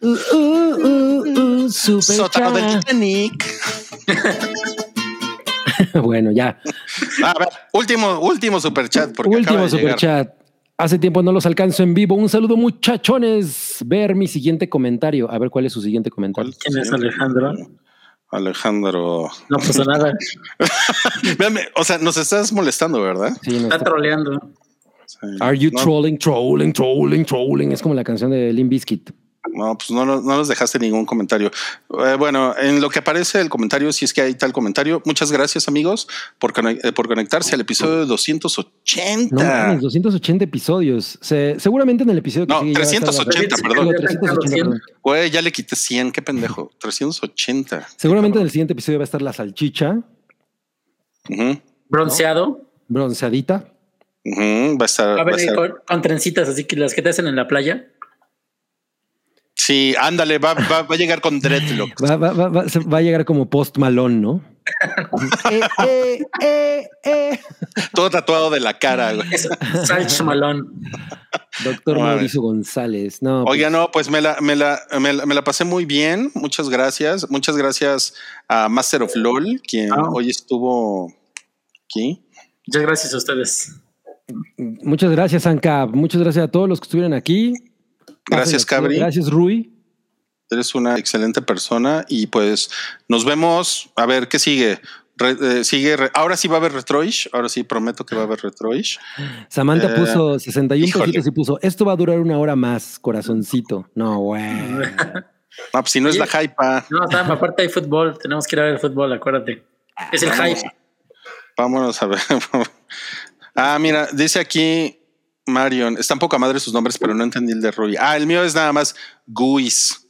Uh, uh, uh, uh, super Sótano del. Titanic. bueno, ya. A ver, último, último super chat. Porque acaba Último de super llegar. chat. Hace tiempo no los alcanzo en vivo. Un saludo, muchachones. Ver mi siguiente comentario. A ver cuál es su siguiente comentario. ¿Quién es Alejandro? Alejandro. No pasó nada. Véanme, o sea, nos estás molestando, ¿verdad? Sí, no Está está- troleando. Sí. Are you no, trolling, trolling, trolling, trolling? Es como la canción de Limp Bizkit. No, pues no, no nos dejaste ningún comentario. Eh, bueno, en lo que aparece el comentario, si es que hay tal comentario, muchas gracias amigos por, eh, por conectarse al episodio 280. No mames, 280 episodios. Se- seguramente en el episodio que No, sigue ya va a estar la- 380, Digo, perdón. 380, perdón. Güey, ya le quité 100, qué pendejo. 380. Seguramente en el siguiente episodio va a estar la salchicha Bronceado. bronceadita. Va a estar. A va a ver, estar- con, con trencitas, así que las que te hacen en la playa. Sí, ándale, va, va, va a llegar con dreadlocks. Va, va- va- va- se- va a llegar como post malón, ¿no? Eh, eh, eh, eh. Todo tatuado de la cara, güey. Salch Malón. Doctor. Mauricio González. No, pues, Oiga, no, pues me la, me, la, me, la, me la pasé muy bien. Muchas gracias. Muchas gracias a Master of LOL, quien Ah. hoy estuvo aquí. Muchas gracias a ustedes. muchas gracias, Ancap. Muchas gracias a todos los que estuvieron aquí. Gracias, Cabri. Gracias, Rui. Eres una excelente persona y pues nos vemos. A ver qué sigue. Re- eh, sigue. re- ahora sí va a haber Retroish. Ahora sí prometo que va a haber Retroish. Samantha Eh, puso 61 híjole. pesitos y puso, esto va a durar una hora más, corazoncito. No, güey. Ah, pues si no es la hype. ah, No, Sam, aparte hay fútbol. Tenemos que ir a ver el fútbol, acuérdate. Es el Vamos. hype. Vámonos a ver. ah, mira, dice aquí Marion. Están poca madre sus nombres, pero no entendí el de Rui. Ah, el mío es nada más Guis.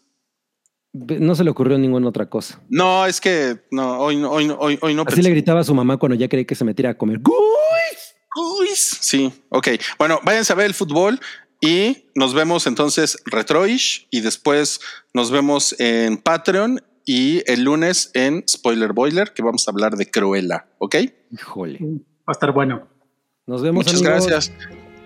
No se le ocurrió ninguna otra cosa. No, es que no, hoy no, hoy no, hoy, hoy no Así pensé. le gritaba a su mamá cuando ya creía que se metiera a comer. Guis. Sí, ok. Bueno, váyanse a ver el fútbol y nos vemos entonces Retroish y después nos vemos en Patreon y el lunes en Spoiler Boiler, que vamos a hablar de Cruella, ¿ok? Híjole. Va a estar bueno. Nos vemos. Muchas amigos. gracias.